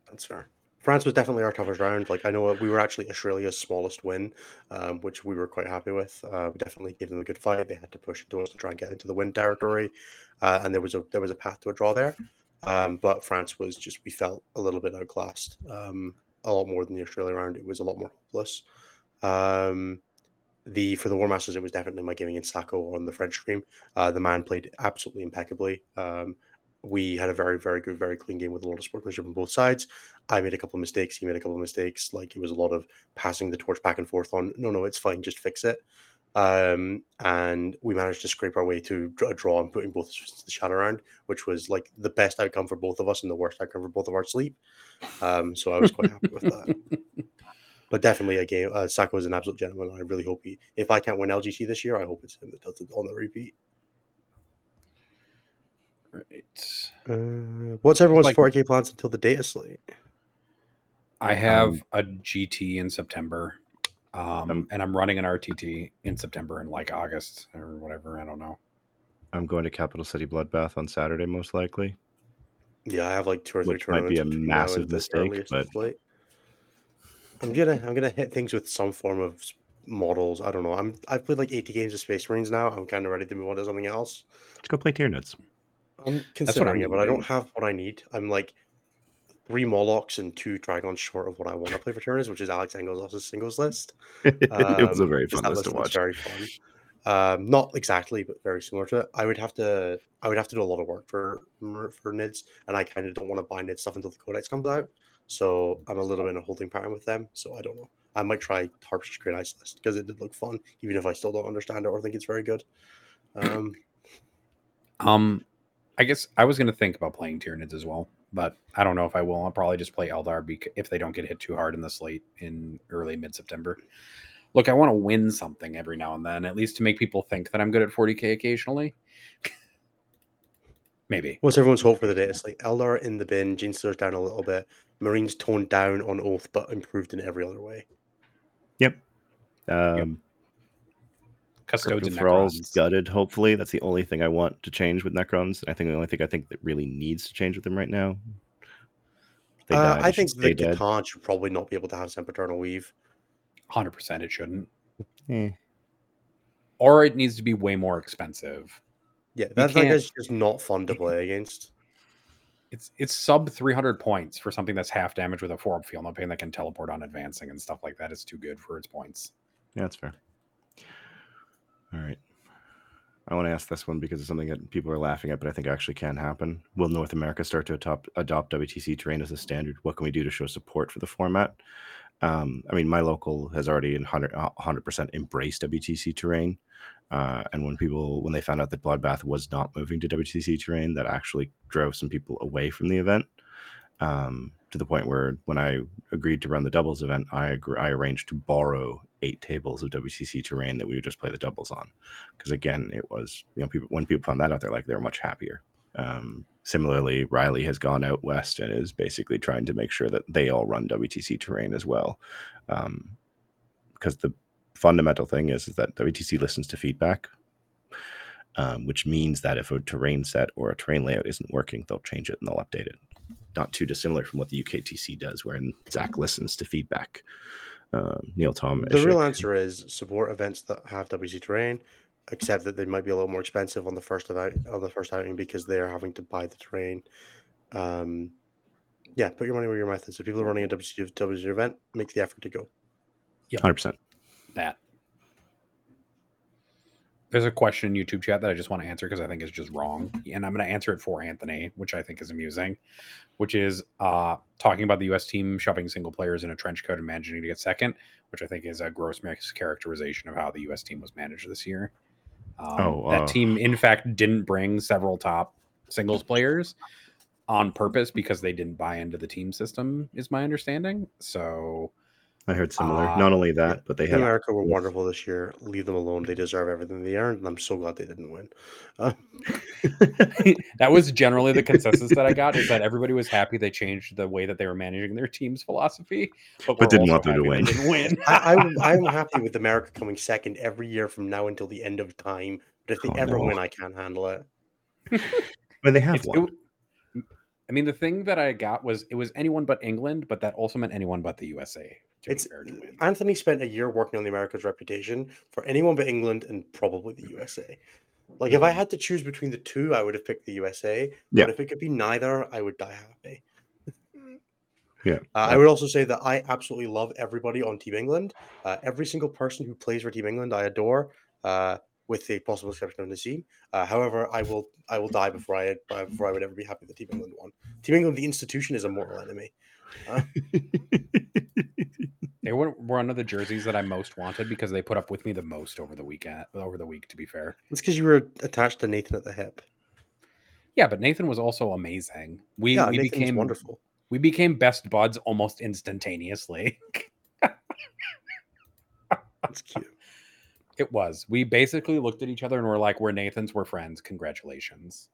S1: That's fair. France was definitely our toughest round. Like I know we were actually Australia's smallest win, um, which we were quite happy with. Uh, we definitely gave them a good fight. They had to push doors to try and get into the win territory, uh, and there was a there was a path to a draw there. Um, but France was just we felt a little bit outclassed, um, a lot more than the Australia round. It was a lot more hopeless. Um, the for the War Masters, it was definitely my gaming in Sacco on the French stream. Uh, the man played absolutely impeccably. Um, we had a very, very good, very clean game with a lot of sportsmanship on both sides. I made a couple of mistakes. He made a couple of mistakes. Like it was a lot of passing the torch back and forth on, no, no, it's fine, just fix it. Um, and we managed to scrape our way to a draw and putting both the shadow around, which was like the best outcome for both of us and the worst outcome for both of our sleep. Um, so I was quite happy with that. [laughs] But definitely a game. Uh, Sacco is an absolute gentleman. I really hope he, if I can't win LGT this year, I hope it's him that does it on the repeat.
S2: Right.
S1: Uh, what's everyone's
S2: Like-
S1: 4K plans until the data slate?
S2: I have
S3: Um,
S2: a GT in September. Um,
S3: Um,
S2: and I'm running an RTT in September and like August or whatever. I don't know.
S3: I'm going to Capital City Bloodbath on Saturday, most likely.
S1: Yeah, I have like two or three
S3: Which might be a massive mistake, but-.
S1: I'm gonna I'm gonna hit things with some form of models. I don't know. I'm I've played like 80 games of Space Marines now. I'm kind of ready to move on to something else.
S3: Let's go play Tyranids.
S1: I'm considering it,
S2: I'm
S1: but I don't have what I need. I'm like three Molochs and two Dragons short of what I want to play for tournaments, which is Alex Engels' awesome singles list. [laughs]
S3: it was a very fun
S1: that
S3: list to watch.
S1: Very fun. Um, not exactly, but very similar to it. I would have to, I would have to do a lot of work for for Nids, and I kind of don't want to buy NIDS stuff until the Codex comes out. So I'm a little bit in a holding pattern with them. So I don't know. I might try Harp's Great Ice List because it did look fun, even if I still don't understand it or think it's very good. Um,
S2: Um, I guess I was going to think about playing Tyranids as well, but I don't know if I will. I'll probably just play Eldar if they don't get hit too hard in the slate in early mid September. Look, I want to win something every now and then, at least to make people think that I'm good at 40k occasionally. [laughs] Maybe.
S1: what's everyone's hope for the day? It's like Eldar in the bin, Genestealer's down a little bit, Marines toned down on Oath, but improved in every other way. Yep.
S3: Um,
S2: Custodes and
S3: Thrall's
S2: Necrons.
S3: gutted. Hopefully, that's the only thing I want to change with Necrons. I think the only thing I think that really needs to change with them right now. They
S1: Uh, I think the
S3: dead.
S1: C'tan should probably not be able to have Sempiternal Weave.
S2: 100% it shouldn't.
S3: Eh.
S2: Or it needs to be way more expensive.
S1: Yeah, that's like
S2: can't-
S1: it's just not fun to play against.
S2: It's it's sub 300 points for something that's half damage with a four up feel no pain that can teleport on advancing and stuff like that. It's too good for its points.
S3: Yeah, that's fair. All right. I want to ask this one because it's something that people are laughing at, but I think actually can happen. Will North America start to adopt, adopt WTC terrain as a standard? What can we do to show support for the format? Um, I mean, my local has already 100, 100% embraced WTC terrain. Uh, and when people, when they found out that Bloodbath was not moving to WTC terrain, that actually drove some people away from the event. Um, to the point where when I agreed to run the doubles event, I agr I arranged to borrow eight tables of WTC terrain that we would just play the doubles on. Because again, it was you know people when people found that out, they're like they're much happier. Um, similarly, Riley has gone out west and is basically trying to make sure that they all run WTC terrain as well. Um, because the fundamental thing is, is that WTC listens to feedback. Um, which means that if a terrain set or a terrain layout isn't working, they'll change it and they'll update it not too dissimilar from what the UKTC does, wherein Zach listens to feedback. Um, Neil Tom.
S1: The real answer is support events that have WC terrain, except that they might be a little more expensive on the first event on the first outing because they are having to buy the terrain. Um, yeah, put your money where your mouth is. If people are running a WC, WC event, make the effort to go.
S3: Yeah, 100%.
S2: That. There's a question in YouTube chat that I just want to answer because I think is just wrong. And I'm going to answer it for Anthony, which I think is amusing, which is uh, talking about the US team shoving single players in a trench coat and managing to get second, which I think is a gross mischaracterization of how the US team was managed this year. Um,
S3: Oh,
S2: that
S3: uh,
S2: team, in fact, didn't bring several top singles players on purpose because they didn't buy into the team system, is my understanding. So
S3: I heard similar.
S2: Ah,
S3: Not only that, but they had
S1: America were wonderful this year. Leave them alone. They deserve everything they earned, and I'm so glad they didn't win. Uh, [laughs]
S2: that was generally the consensus that I got is that everybody was happy they changed the way that they were managing their team's philosophy, but,
S3: But didn't want them to win.
S2: Didn't win.
S1: I, I'm, I'm happy [laughs] with America coming second every year from now until the end of time. But if they
S3: Oh,
S1: ever
S3: no.
S1: win, I can't handle it. [laughs]
S3: when they have
S2: It's- it
S3: one.
S2: w- I mean, the thing that I got was it was anyone but England, but that also meant anyone but the USA. To
S1: It's
S2: be fair, to win.
S1: Anthony spent a year working on the America's reputation for anyone but England and probably the USA. Like if I had to choose between the two, I would have picked the USA.
S3: Yeah.
S1: But if it could be neither, I would die happy.
S3: Yeah.
S1: Uh, I would also say that I absolutely love everybody on Team England. Uh, every single person who plays for Team England, I adore, uh, with the possible exception of Nassim. Uh, however, I will I will die before I uh, before I would ever be happy that Team England won. Team England, the institution, is a mortal enemy.
S2: They were one of the jerseys that I most wanted because they put up with me the most over the weekend, over the week. To be fair,
S1: It's because you were attached to Nathan at the hip.
S2: yeah, but Nathan was also amazing. We
S1: Yeah,
S2: we
S1: Nathan's
S2: became
S1: wonderful.
S2: we became best buds almost instantaneously.
S1: That's cute.
S2: it was. We basically looked at each other and were like, "We're Nathans. We're friends. Congratulations."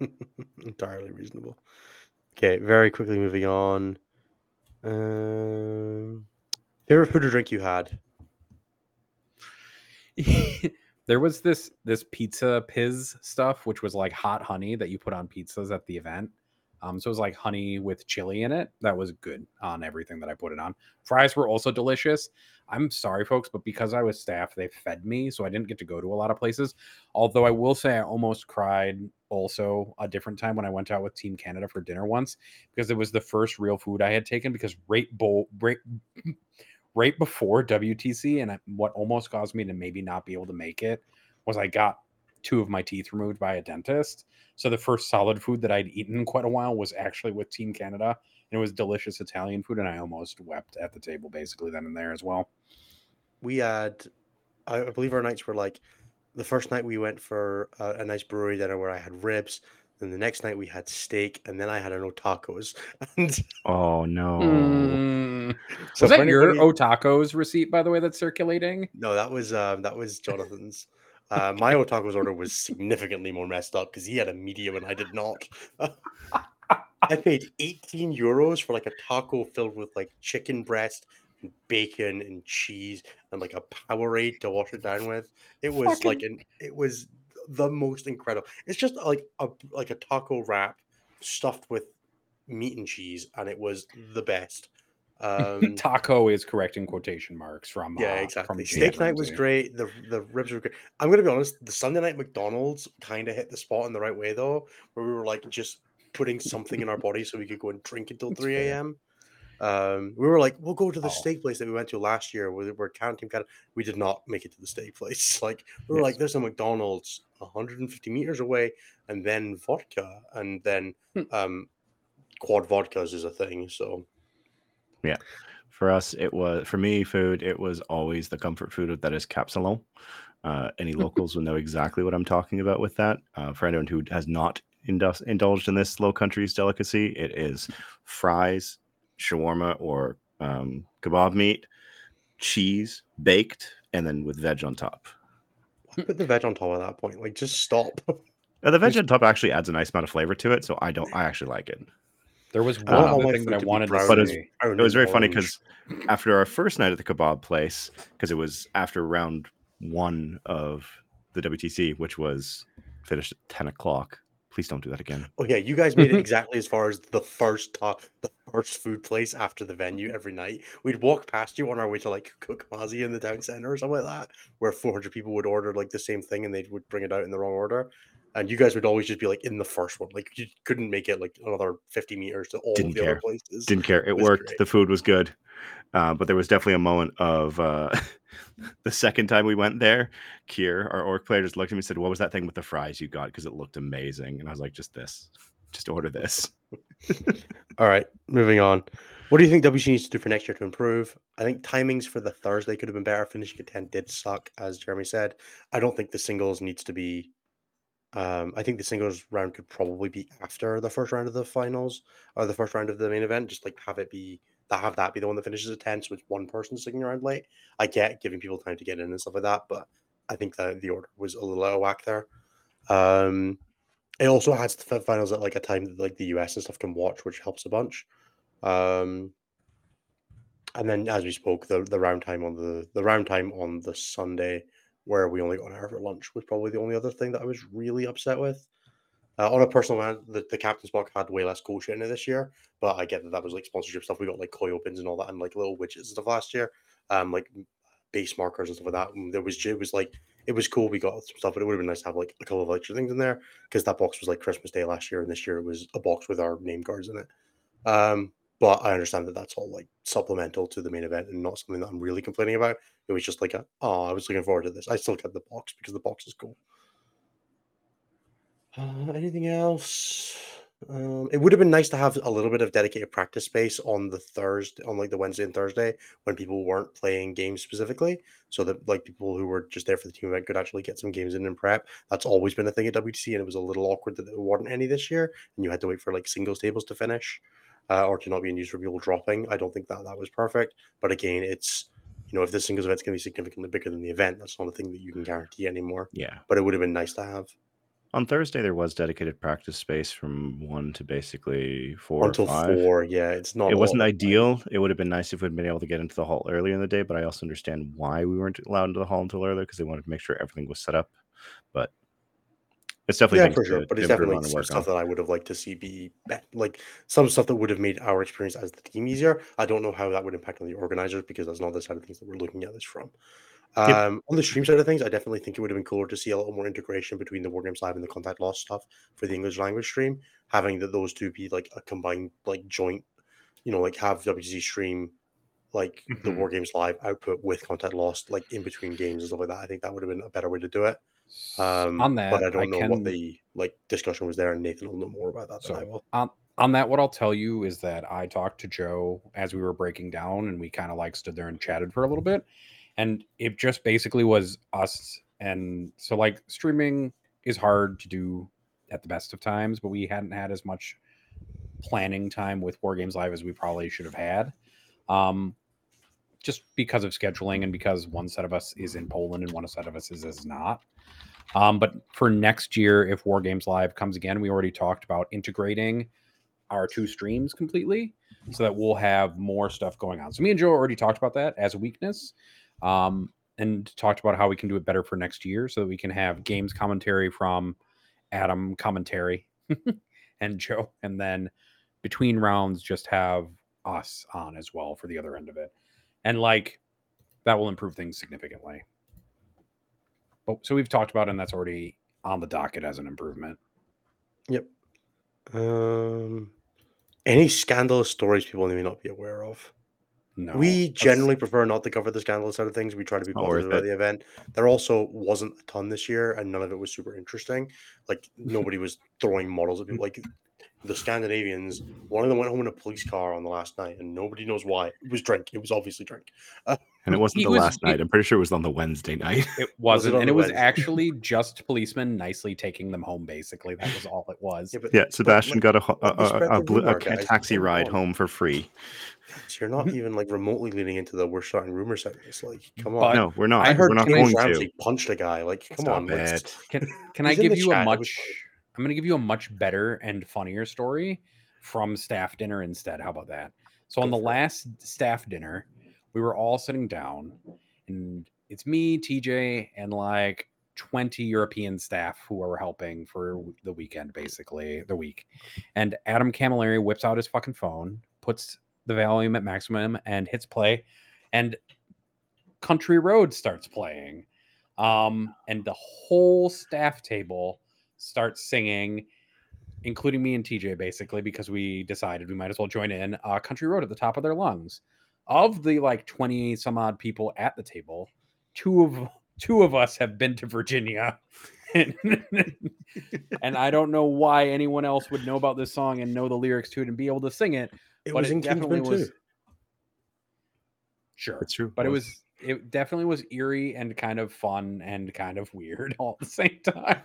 S2: [laughs]
S1: Entirely reasonable. Okay, very quickly moving on. Um, favorite food or drink you had? [laughs]
S2: there was this this pizza piz stuff which was like hot honey that you put on pizzas at the event um so it was like honey with chili in it. That was good on everything that i put it on. Fries were also delicious. I'm sorry folks but because i was staff they fed me so i didn't get to go to a lot of places. Although i will say i almost cried also a different time when i went out with team canada for dinner once because it was the first real food i had taken because right bowl right [clears throat] right before WTC, and what almost caused me to maybe not be able to make it was I got two of my teeth removed by a dentist. So the first solid food that I'd eaten in quite a while was actually with Team Canada, and it was delicious Italian food, and I almost wept at the table basically then and there as well.
S1: We had, I I believe our nights were like, the first night we went for a, a nice brewery dinner where I had ribs. Then the next night we had steak, and then I had no tacos. And [laughs]
S3: oh no.
S2: Mm.
S1: so
S2: was
S1: for
S2: that your
S1: anybody-
S2: O'Tacos receipt, by the way, that's circulating?
S1: No, that was um, that was Jonathan's. Uh, my O'Tacos order was significantly more messed up because he had a medium and I did not. I paid 18 euros for like a taco filled with like chicken breast and bacon and cheese and like a Powerade to wash it down with. It was like an it was the most incredible. It's just like a like a taco wrap stuffed with meat and cheese, and it was the best. [laughs] Um,
S2: Taco is correct in quotation marks from
S1: yeah,
S2: uh,
S1: exactly.
S2: From
S1: Steak night was great. The the ribs were great. I'm gonna be honest. The Sunday night McDonald's kind of hit the spot in the right way though, where we were like just putting something in our body so we could go and drink until 3 a.m. Um, we were like, we'll go to the
S2: Oh.
S1: steak place that we went to last year. Where we're counting kind of. We did not make it to the steak place. [laughs] Like we were
S2: Yes.
S1: like, there's a McDonald's 150 meters away, and then vodka, and then
S2: Hmm.
S1: um, quad vodkas is a thing. So
S3: For us, it was for me, food. It was always the comfort food that is kapsalon. Uh, any [laughs] locals will know exactly what I'm talking about with that. Uh, for anyone who has not indus- indulged in this low country's delicacy, it is fries, shawarma, or um, kebab meat, cheese baked, and then with veg on top.
S1: Why put the veg on top at that point. Like just stop.
S3: Uh, the veg [laughs] on top actually adds a nice amount of flavor to it, so I don't. I actually like it.
S2: There was one
S1: want
S2: other thing that I wanted to
S1: brown
S3: But it's-
S2: say.
S1: brown
S3: It was very funny because [laughs] after our first night at the kebab place, because it was after round one of the WTC, which was finished at 10 o'clock. Please don't do that again.
S1: Oh yeah, you guys made it [laughs] exactly as far as the first top, the first food place after the venue every night. We'd walk past you on our way to like Cook Mazi in the town center or something like that, where 400 people would order like the same thing and they would bring it out in the wrong order. And you guys would always just be like in the first one, like you couldn't make it like another 50 meters to all
S3: Didn't
S1: the other
S3: care.
S1: places.
S3: Didn't care. It
S1: was
S3: worked.
S1: great.
S3: The food was good. Uh, but there was definitely a moment of uh, [laughs] the second time we went there, Kier, our Ork player, just looked at me and said, What was that thing with the fries you got? Because it looked amazing. And I was like, Just this. Just order this. [laughs]
S1: All right, moving on. What do you think WC needs to do for next year to improve? I think timings for the Thursday could have been better. Finishing at 10 did suck, as Jeremy said. I don't think the singles needs to be. Um, I think the singles round could probably be after the first round of the finals or the first round of the main event. Just like have it be that have that be the one that finishes at 10, so it's one person sticking around late. I get giving people time to get in and stuff like that, but I think that the order was a little out of whack there. Um, it also has the finals at like a time that like the US and stuff can watch, which helps a bunch. Um, and then as we spoke, the the round time on the the round time on the Sunday where we only got an hour for lunch was probably the only other thing that I was really upset with. Uh, on a personal note, the, the captain's box had way less cool shit in it this year, but I get that that was like sponsorship stuff. We got like coil pins and all that, and like little widgets and stuff last year, um, like base markers and stuff like that. And there was it was like it was cool. We got some stuff, but it would have been nice to have like a couple of extra things in there because that box was like Christmas Day last year, and this year it was a box with our name cards in it. Um, but I understand that that's all like supplemental to the main event and not something that I'm really complaining about. It was just like, a, oh, I was looking forward to this. I still get the box because the box is cool. Uh, anything else? Um, it would have been nice to have a little bit of dedicated practice space on the Thursday, on like the Wednesday and Thursday when people weren't playing games specifically, so that like people who were just there for the team event could actually get some games in and prep. That's always been a thing at WTC, and it was a little awkward that there weren't any this year, and you had to wait for like singles tables to finish, uh, or to not be in use for people dropping. I don't think that that was perfect, but again, it's you know if this singles event's going to be significantly bigger than the event, that's not a thing that you can guarantee anymore.
S3: Yeah.
S1: But it would have been nice to have.
S3: On Thursday, there was dedicated practice space from one to basically four
S1: Until four, yeah, it's not.
S3: It wasn't ideal. It would have been nice if we'd been able to get into the hall earlier in the day, but I also understand why we weren't allowed into the hall until earlier because they wanted to make sure everything was set up. But it's definitely
S1: Yeah, for sure.
S3: to
S1: But it's definitely some stuff
S3: on.
S1: that I would have liked to see be like some stuff that would have made our experience as the team easier. I don't know how that would impact on the organizers because that's not the side of things that we're looking at this from.
S3: Yep.
S1: Um, on the stream side of things, I definitely think it would have been cooler to see a little more integration between the Wargames Live and the Contact Lost stuff for the English language stream. Having that those two be like a combined, like joint, you know, like have WTC stream like the
S3: Mhm.
S1: War Games Live output with Contact Lost, like in between games and stuff like that. I think that would have been a better way to do it. Um,
S2: on that,
S1: but I don't know
S2: can,
S1: what the like discussion was there, and Nathan will know more about that than I will.
S2: on on that, what I'll tell you is that I talked to Joe as we were breaking down, and we kind of like stood there and chatted for a little bit, and it just basically was us. And so, like, streaming is hard to do at the best of times, but we hadn't had as much planning time with War Games Live as we probably should have had. Um, just because of scheduling and because one set of us is in Poland and one set of us is, is not. Um, but for next year, if War Games Live comes again, we already talked about integrating our two streams completely so that we'll have more stuff going on. So me and Joe already talked about that as a weakness. Um, and talked about how we can do it better for next year so that we can have games commentary from Adam commentary [laughs] and Joe, and then between rounds just have us on as well for the other end of it. And like that will improve things significantly. But so we've talked about it and that's already on the docket as an improvement.
S1: Yep. Um, any scandalous stories people may not be aware of?
S2: No.
S1: we
S2: that's-
S1: generally prefer not to cover the scandalous side of things. We try to be
S3: Not
S1: positive about the event. There also wasn't a ton this year, and none of it was super interesting. Like [laughs] nobody was throwing models at people. Like the Scandinavians, one of them went home in a police car on the last night, and nobody knows why. It was drink. It was obviously drink.
S3: Uh, and it wasn't the
S2: was-
S3: last
S2: he-
S3: night. I'm pretty sure it was on the Wednesday night.
S2: It [laughs]
S1: Was it
S2: wasn't, and
S1: the
S2: it was actually just policemen nicely taking them home. Basically, that was all it was.
S1: Yeah, but
S3: yeah, Sebastian
S1: like,
S3: got a, ho- a,
S1: let
S3: a, a, a
S1: rumor,
S3: ca-
S1: guys.
S3: taxi ride home for free.
S1: so you're not even like remotely leaning into the we're starting rumor segments. Like, come on.
S2: But
S3: no, we're not.
S2: I heard
S3: we're not
S1: James
S3: going
S1: Ramsey
S3: to.
S1: punched a guy. Like, come
S3: Stop
S1: on. let's-
S3: it.
S2: Can can I give you a
S1: chat,
S2: much? I'm going to give you a much better and funnier story from staff dinner instead. How about that? So on the last staff dinner, we were all sitting down, and it's me, TJ, and like 20 European staff who are helping for the weekend, basically the week. And Adam Camilleri whips out his fucking phone, puts the volume at maximum, and hits play, and Country Road starts playing. Um, and the whole staff table starts singing, including me and TJ, basically, because we decided we might as well join in uh, Country Road at the top of their lungs. Of the like 20 some odd people at the table, two of two of us have been to Virginia. [laughs] and I don't know why anyone else would know about this song and know the lyrics to it and be able to sing it.
S1: It
S2: but
S1: was
S2: it
S1: in
S2: definitely
S1: Kingsman
S2: was
S1: too.
S2: sure.
S3: It's true.
S2: but it was it definitely was eerie and kind of fun and kind of weird [laughs] all at the same time.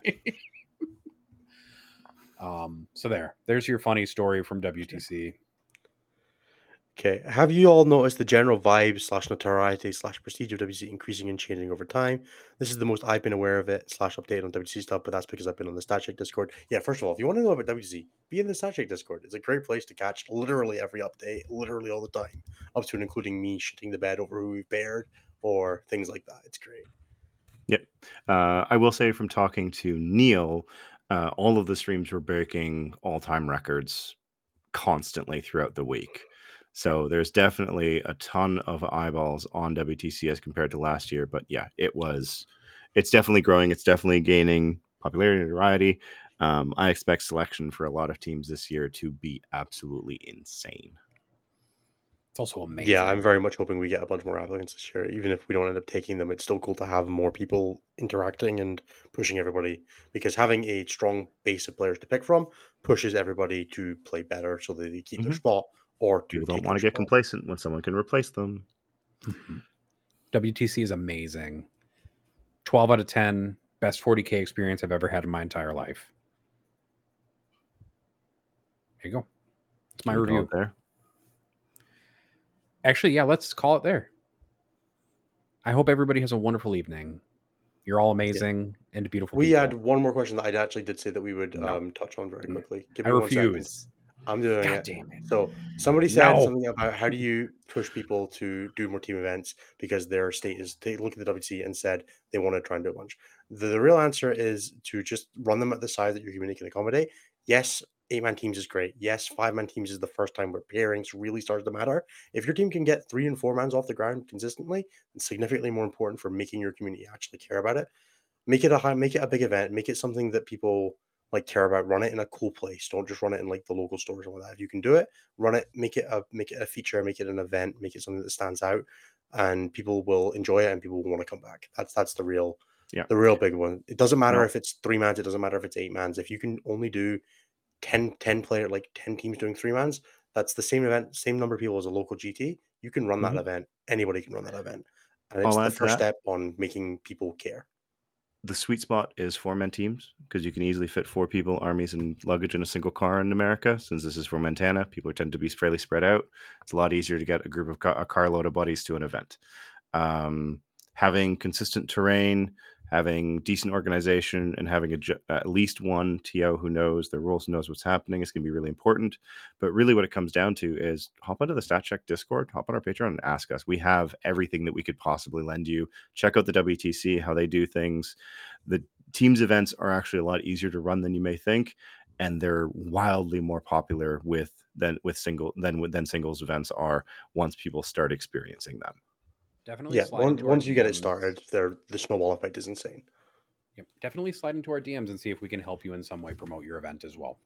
S2: Um, so there, there's your funny story from WTC.
S1: Okay. Have you all noticed the general vibe slash notoriety slash prestige of WC increasing and changing over time? This is the most I've been aware of it slash update on WC stuff, but that's because I've been on the StatCheck Discord. Yeah, first of all, if you want to know about WC, be in the StatCheck Discord. It's a great place to catch literally every update, literally all the time, up to and including me shitting the bed over who we've bared or things like that. It's great.
S3: Yep. Uh, I will say from talking to Neil, uh, all of the streams were breaking all time records constantly throughout the week. So there's definitely a ton of eyeballs on WTC as compared to last year. But yeah, it was, it's definitely growing. It's definitely gaining popularity and variety. Um, I expect selection for a lot of teams this year to be absolutely insane.
S2: It's also amazing.
S1: Yeah, I'm very much hoping we get a bunch more applicants this year. Even if we don't end up taking them, it's still cool to have more people interacting and pushing everybody because having a strong base of players to pick from pushes everybody to play better so that they keep their
S3: Mhm.
S1: spot or to
S3: People don't want to get
S1: spot.
S3: complacent when someone can replace them.
S2: Mhm. WTC is amazing. 12 out of 10, best 40K experience I've ever had in my entire life. There you go. It's my
S3: Can
S2: review.
S3: it there.
S2: Actually, yeah, let's call it there. I hope everybody has a wonderful evening. You're all amazing and beautiful.
S1: We
S2: people.
S1: had one more question that I actually did say that we would
S2: No.
S1: um, touch on very
S2: Mm.
S1: quickly. Give
S2: I
S1: me one second.
S2: refuse.
S1: I'm doing
S2: God
S1: it.
S2: it.
S1: So somebody said
S2: No.
S1: something about how do you push people to do more team events because their state is they look at the WC and said they want to try and do a bunch. The, the real answer is to just run them at the size that your community can accommodate. Yes, eight man teams is great. Yes, five man teams is the first time where pairings really starts to matter. If your team can get three and four mans off the ground consistently, it's significantly more important for making your community actually care about it. Make it a high, make it a big event, make it something that people like care about run it in a cool place don't just run it in like the local stores and all that if you can do it run it make it a make it a feature make it an event make it something that stands out and people will enjoy it and people will want to come back that's that's the real
S3: Yeah.
S1: the real big one it doesn't matter
S3: No.
S1: if it's three mans it doesn't matter if it's eight mans if you can only do 10 10 player like 10 teams doing three mans that's the same event same number of people as a local gt you can run
S3: Mhm.
S1: that event anybody can run that event and it's
S3: I'll
S1: the first
S3: that.
S1: step on making people care
S3: the sweet spot is four man teams because you can easily fit four people, armies, and luggage in a single car in America. Since this is for Montana, people tend to be fairly spread out. It's a lot easier to get a group of ca- a carload of buddies to an event. Um, having consistent terrain, having decent organization, and having a, at least one TO who knows their rules, knows what's happening is going to be really important. But really, what it comes down to is hop onto the StatCheck Discord, hop on our Patreon, and ask us. We have everything that we could possibly lend you. Check out the WTC, how they do things. The teams events are actually a lot easier to run than you may think, and they're wildly more popular with than with single than than singles events are once people start experiencing them.
S2: Definitely
S1: yeah
S2: slide
S1: once,
S2: into our
S1: once you get it started there the snowball effect is insane
S2: Yep. Definitely slide into our DMs and see if we can help you in some way promote your event as well.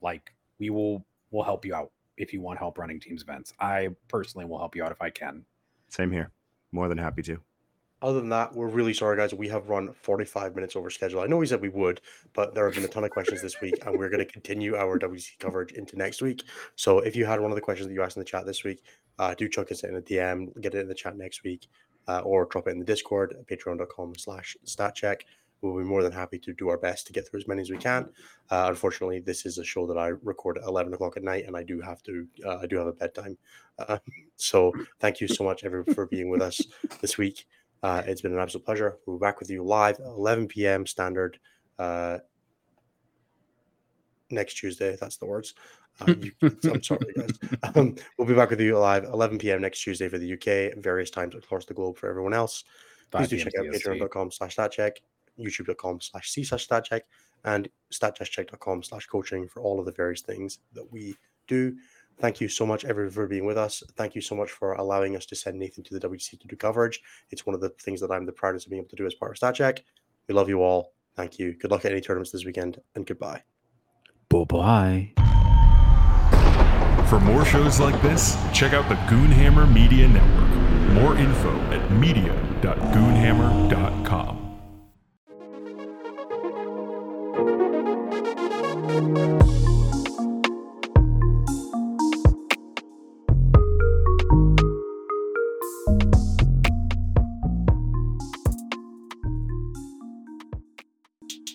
S2: Like we will will help you out if you want help running teams events. I personally will help you out if I can.
S3: Same here. More than happy to.
S1: Other than that, we're really sorry, guys. We have run 45 minutes over schedule. I know we said we would, but there have been a ton of questions this week, and we're going to continue our WC coverage into next week. So if you had one of the questions that you asked in the chat this week, uh, do chuck us in a DM, get it in the chat next week, uh, or drop it in the Discord at patreon.com slash statcheck. We'll be more than happy to do our best to get through as many as we can. Uh, unfortunately, this is a show that I record at 11 o'clock at night, and I do have to, uh, I do have a bedtime. [laughs] So thank you so much, everyone, for being with us this week. Uh, it's been an absolute pleasure. We'll be back with you live 11 p.m. standard uh, next Tuesday. That's the words. Uh, you, [laughs] I'm sorry, guys. Um, we'll be back with you live 11 p.m. next Tuesday for the UK, various times across the globe for everyone else. Please do check out patreon.com slash statcheck, youtube.com slash c slash statcheck, and statcheck.com slash coaching for all of the various things that we do. Thank you so much, everyone, for being with us. Thank you so much for allowing us to send Nathan to the WC to do coverage. It's one of the things that I'm the proudest of being able to do as part of StatCheck. We love you all. Thank you. Good luck at any tournaments this weekend, and goodbye.
S2: Bye bye.
S4: For more shows like this, check out the Goonhammer Media Network. More info at media.goonhammer.com. Thank you.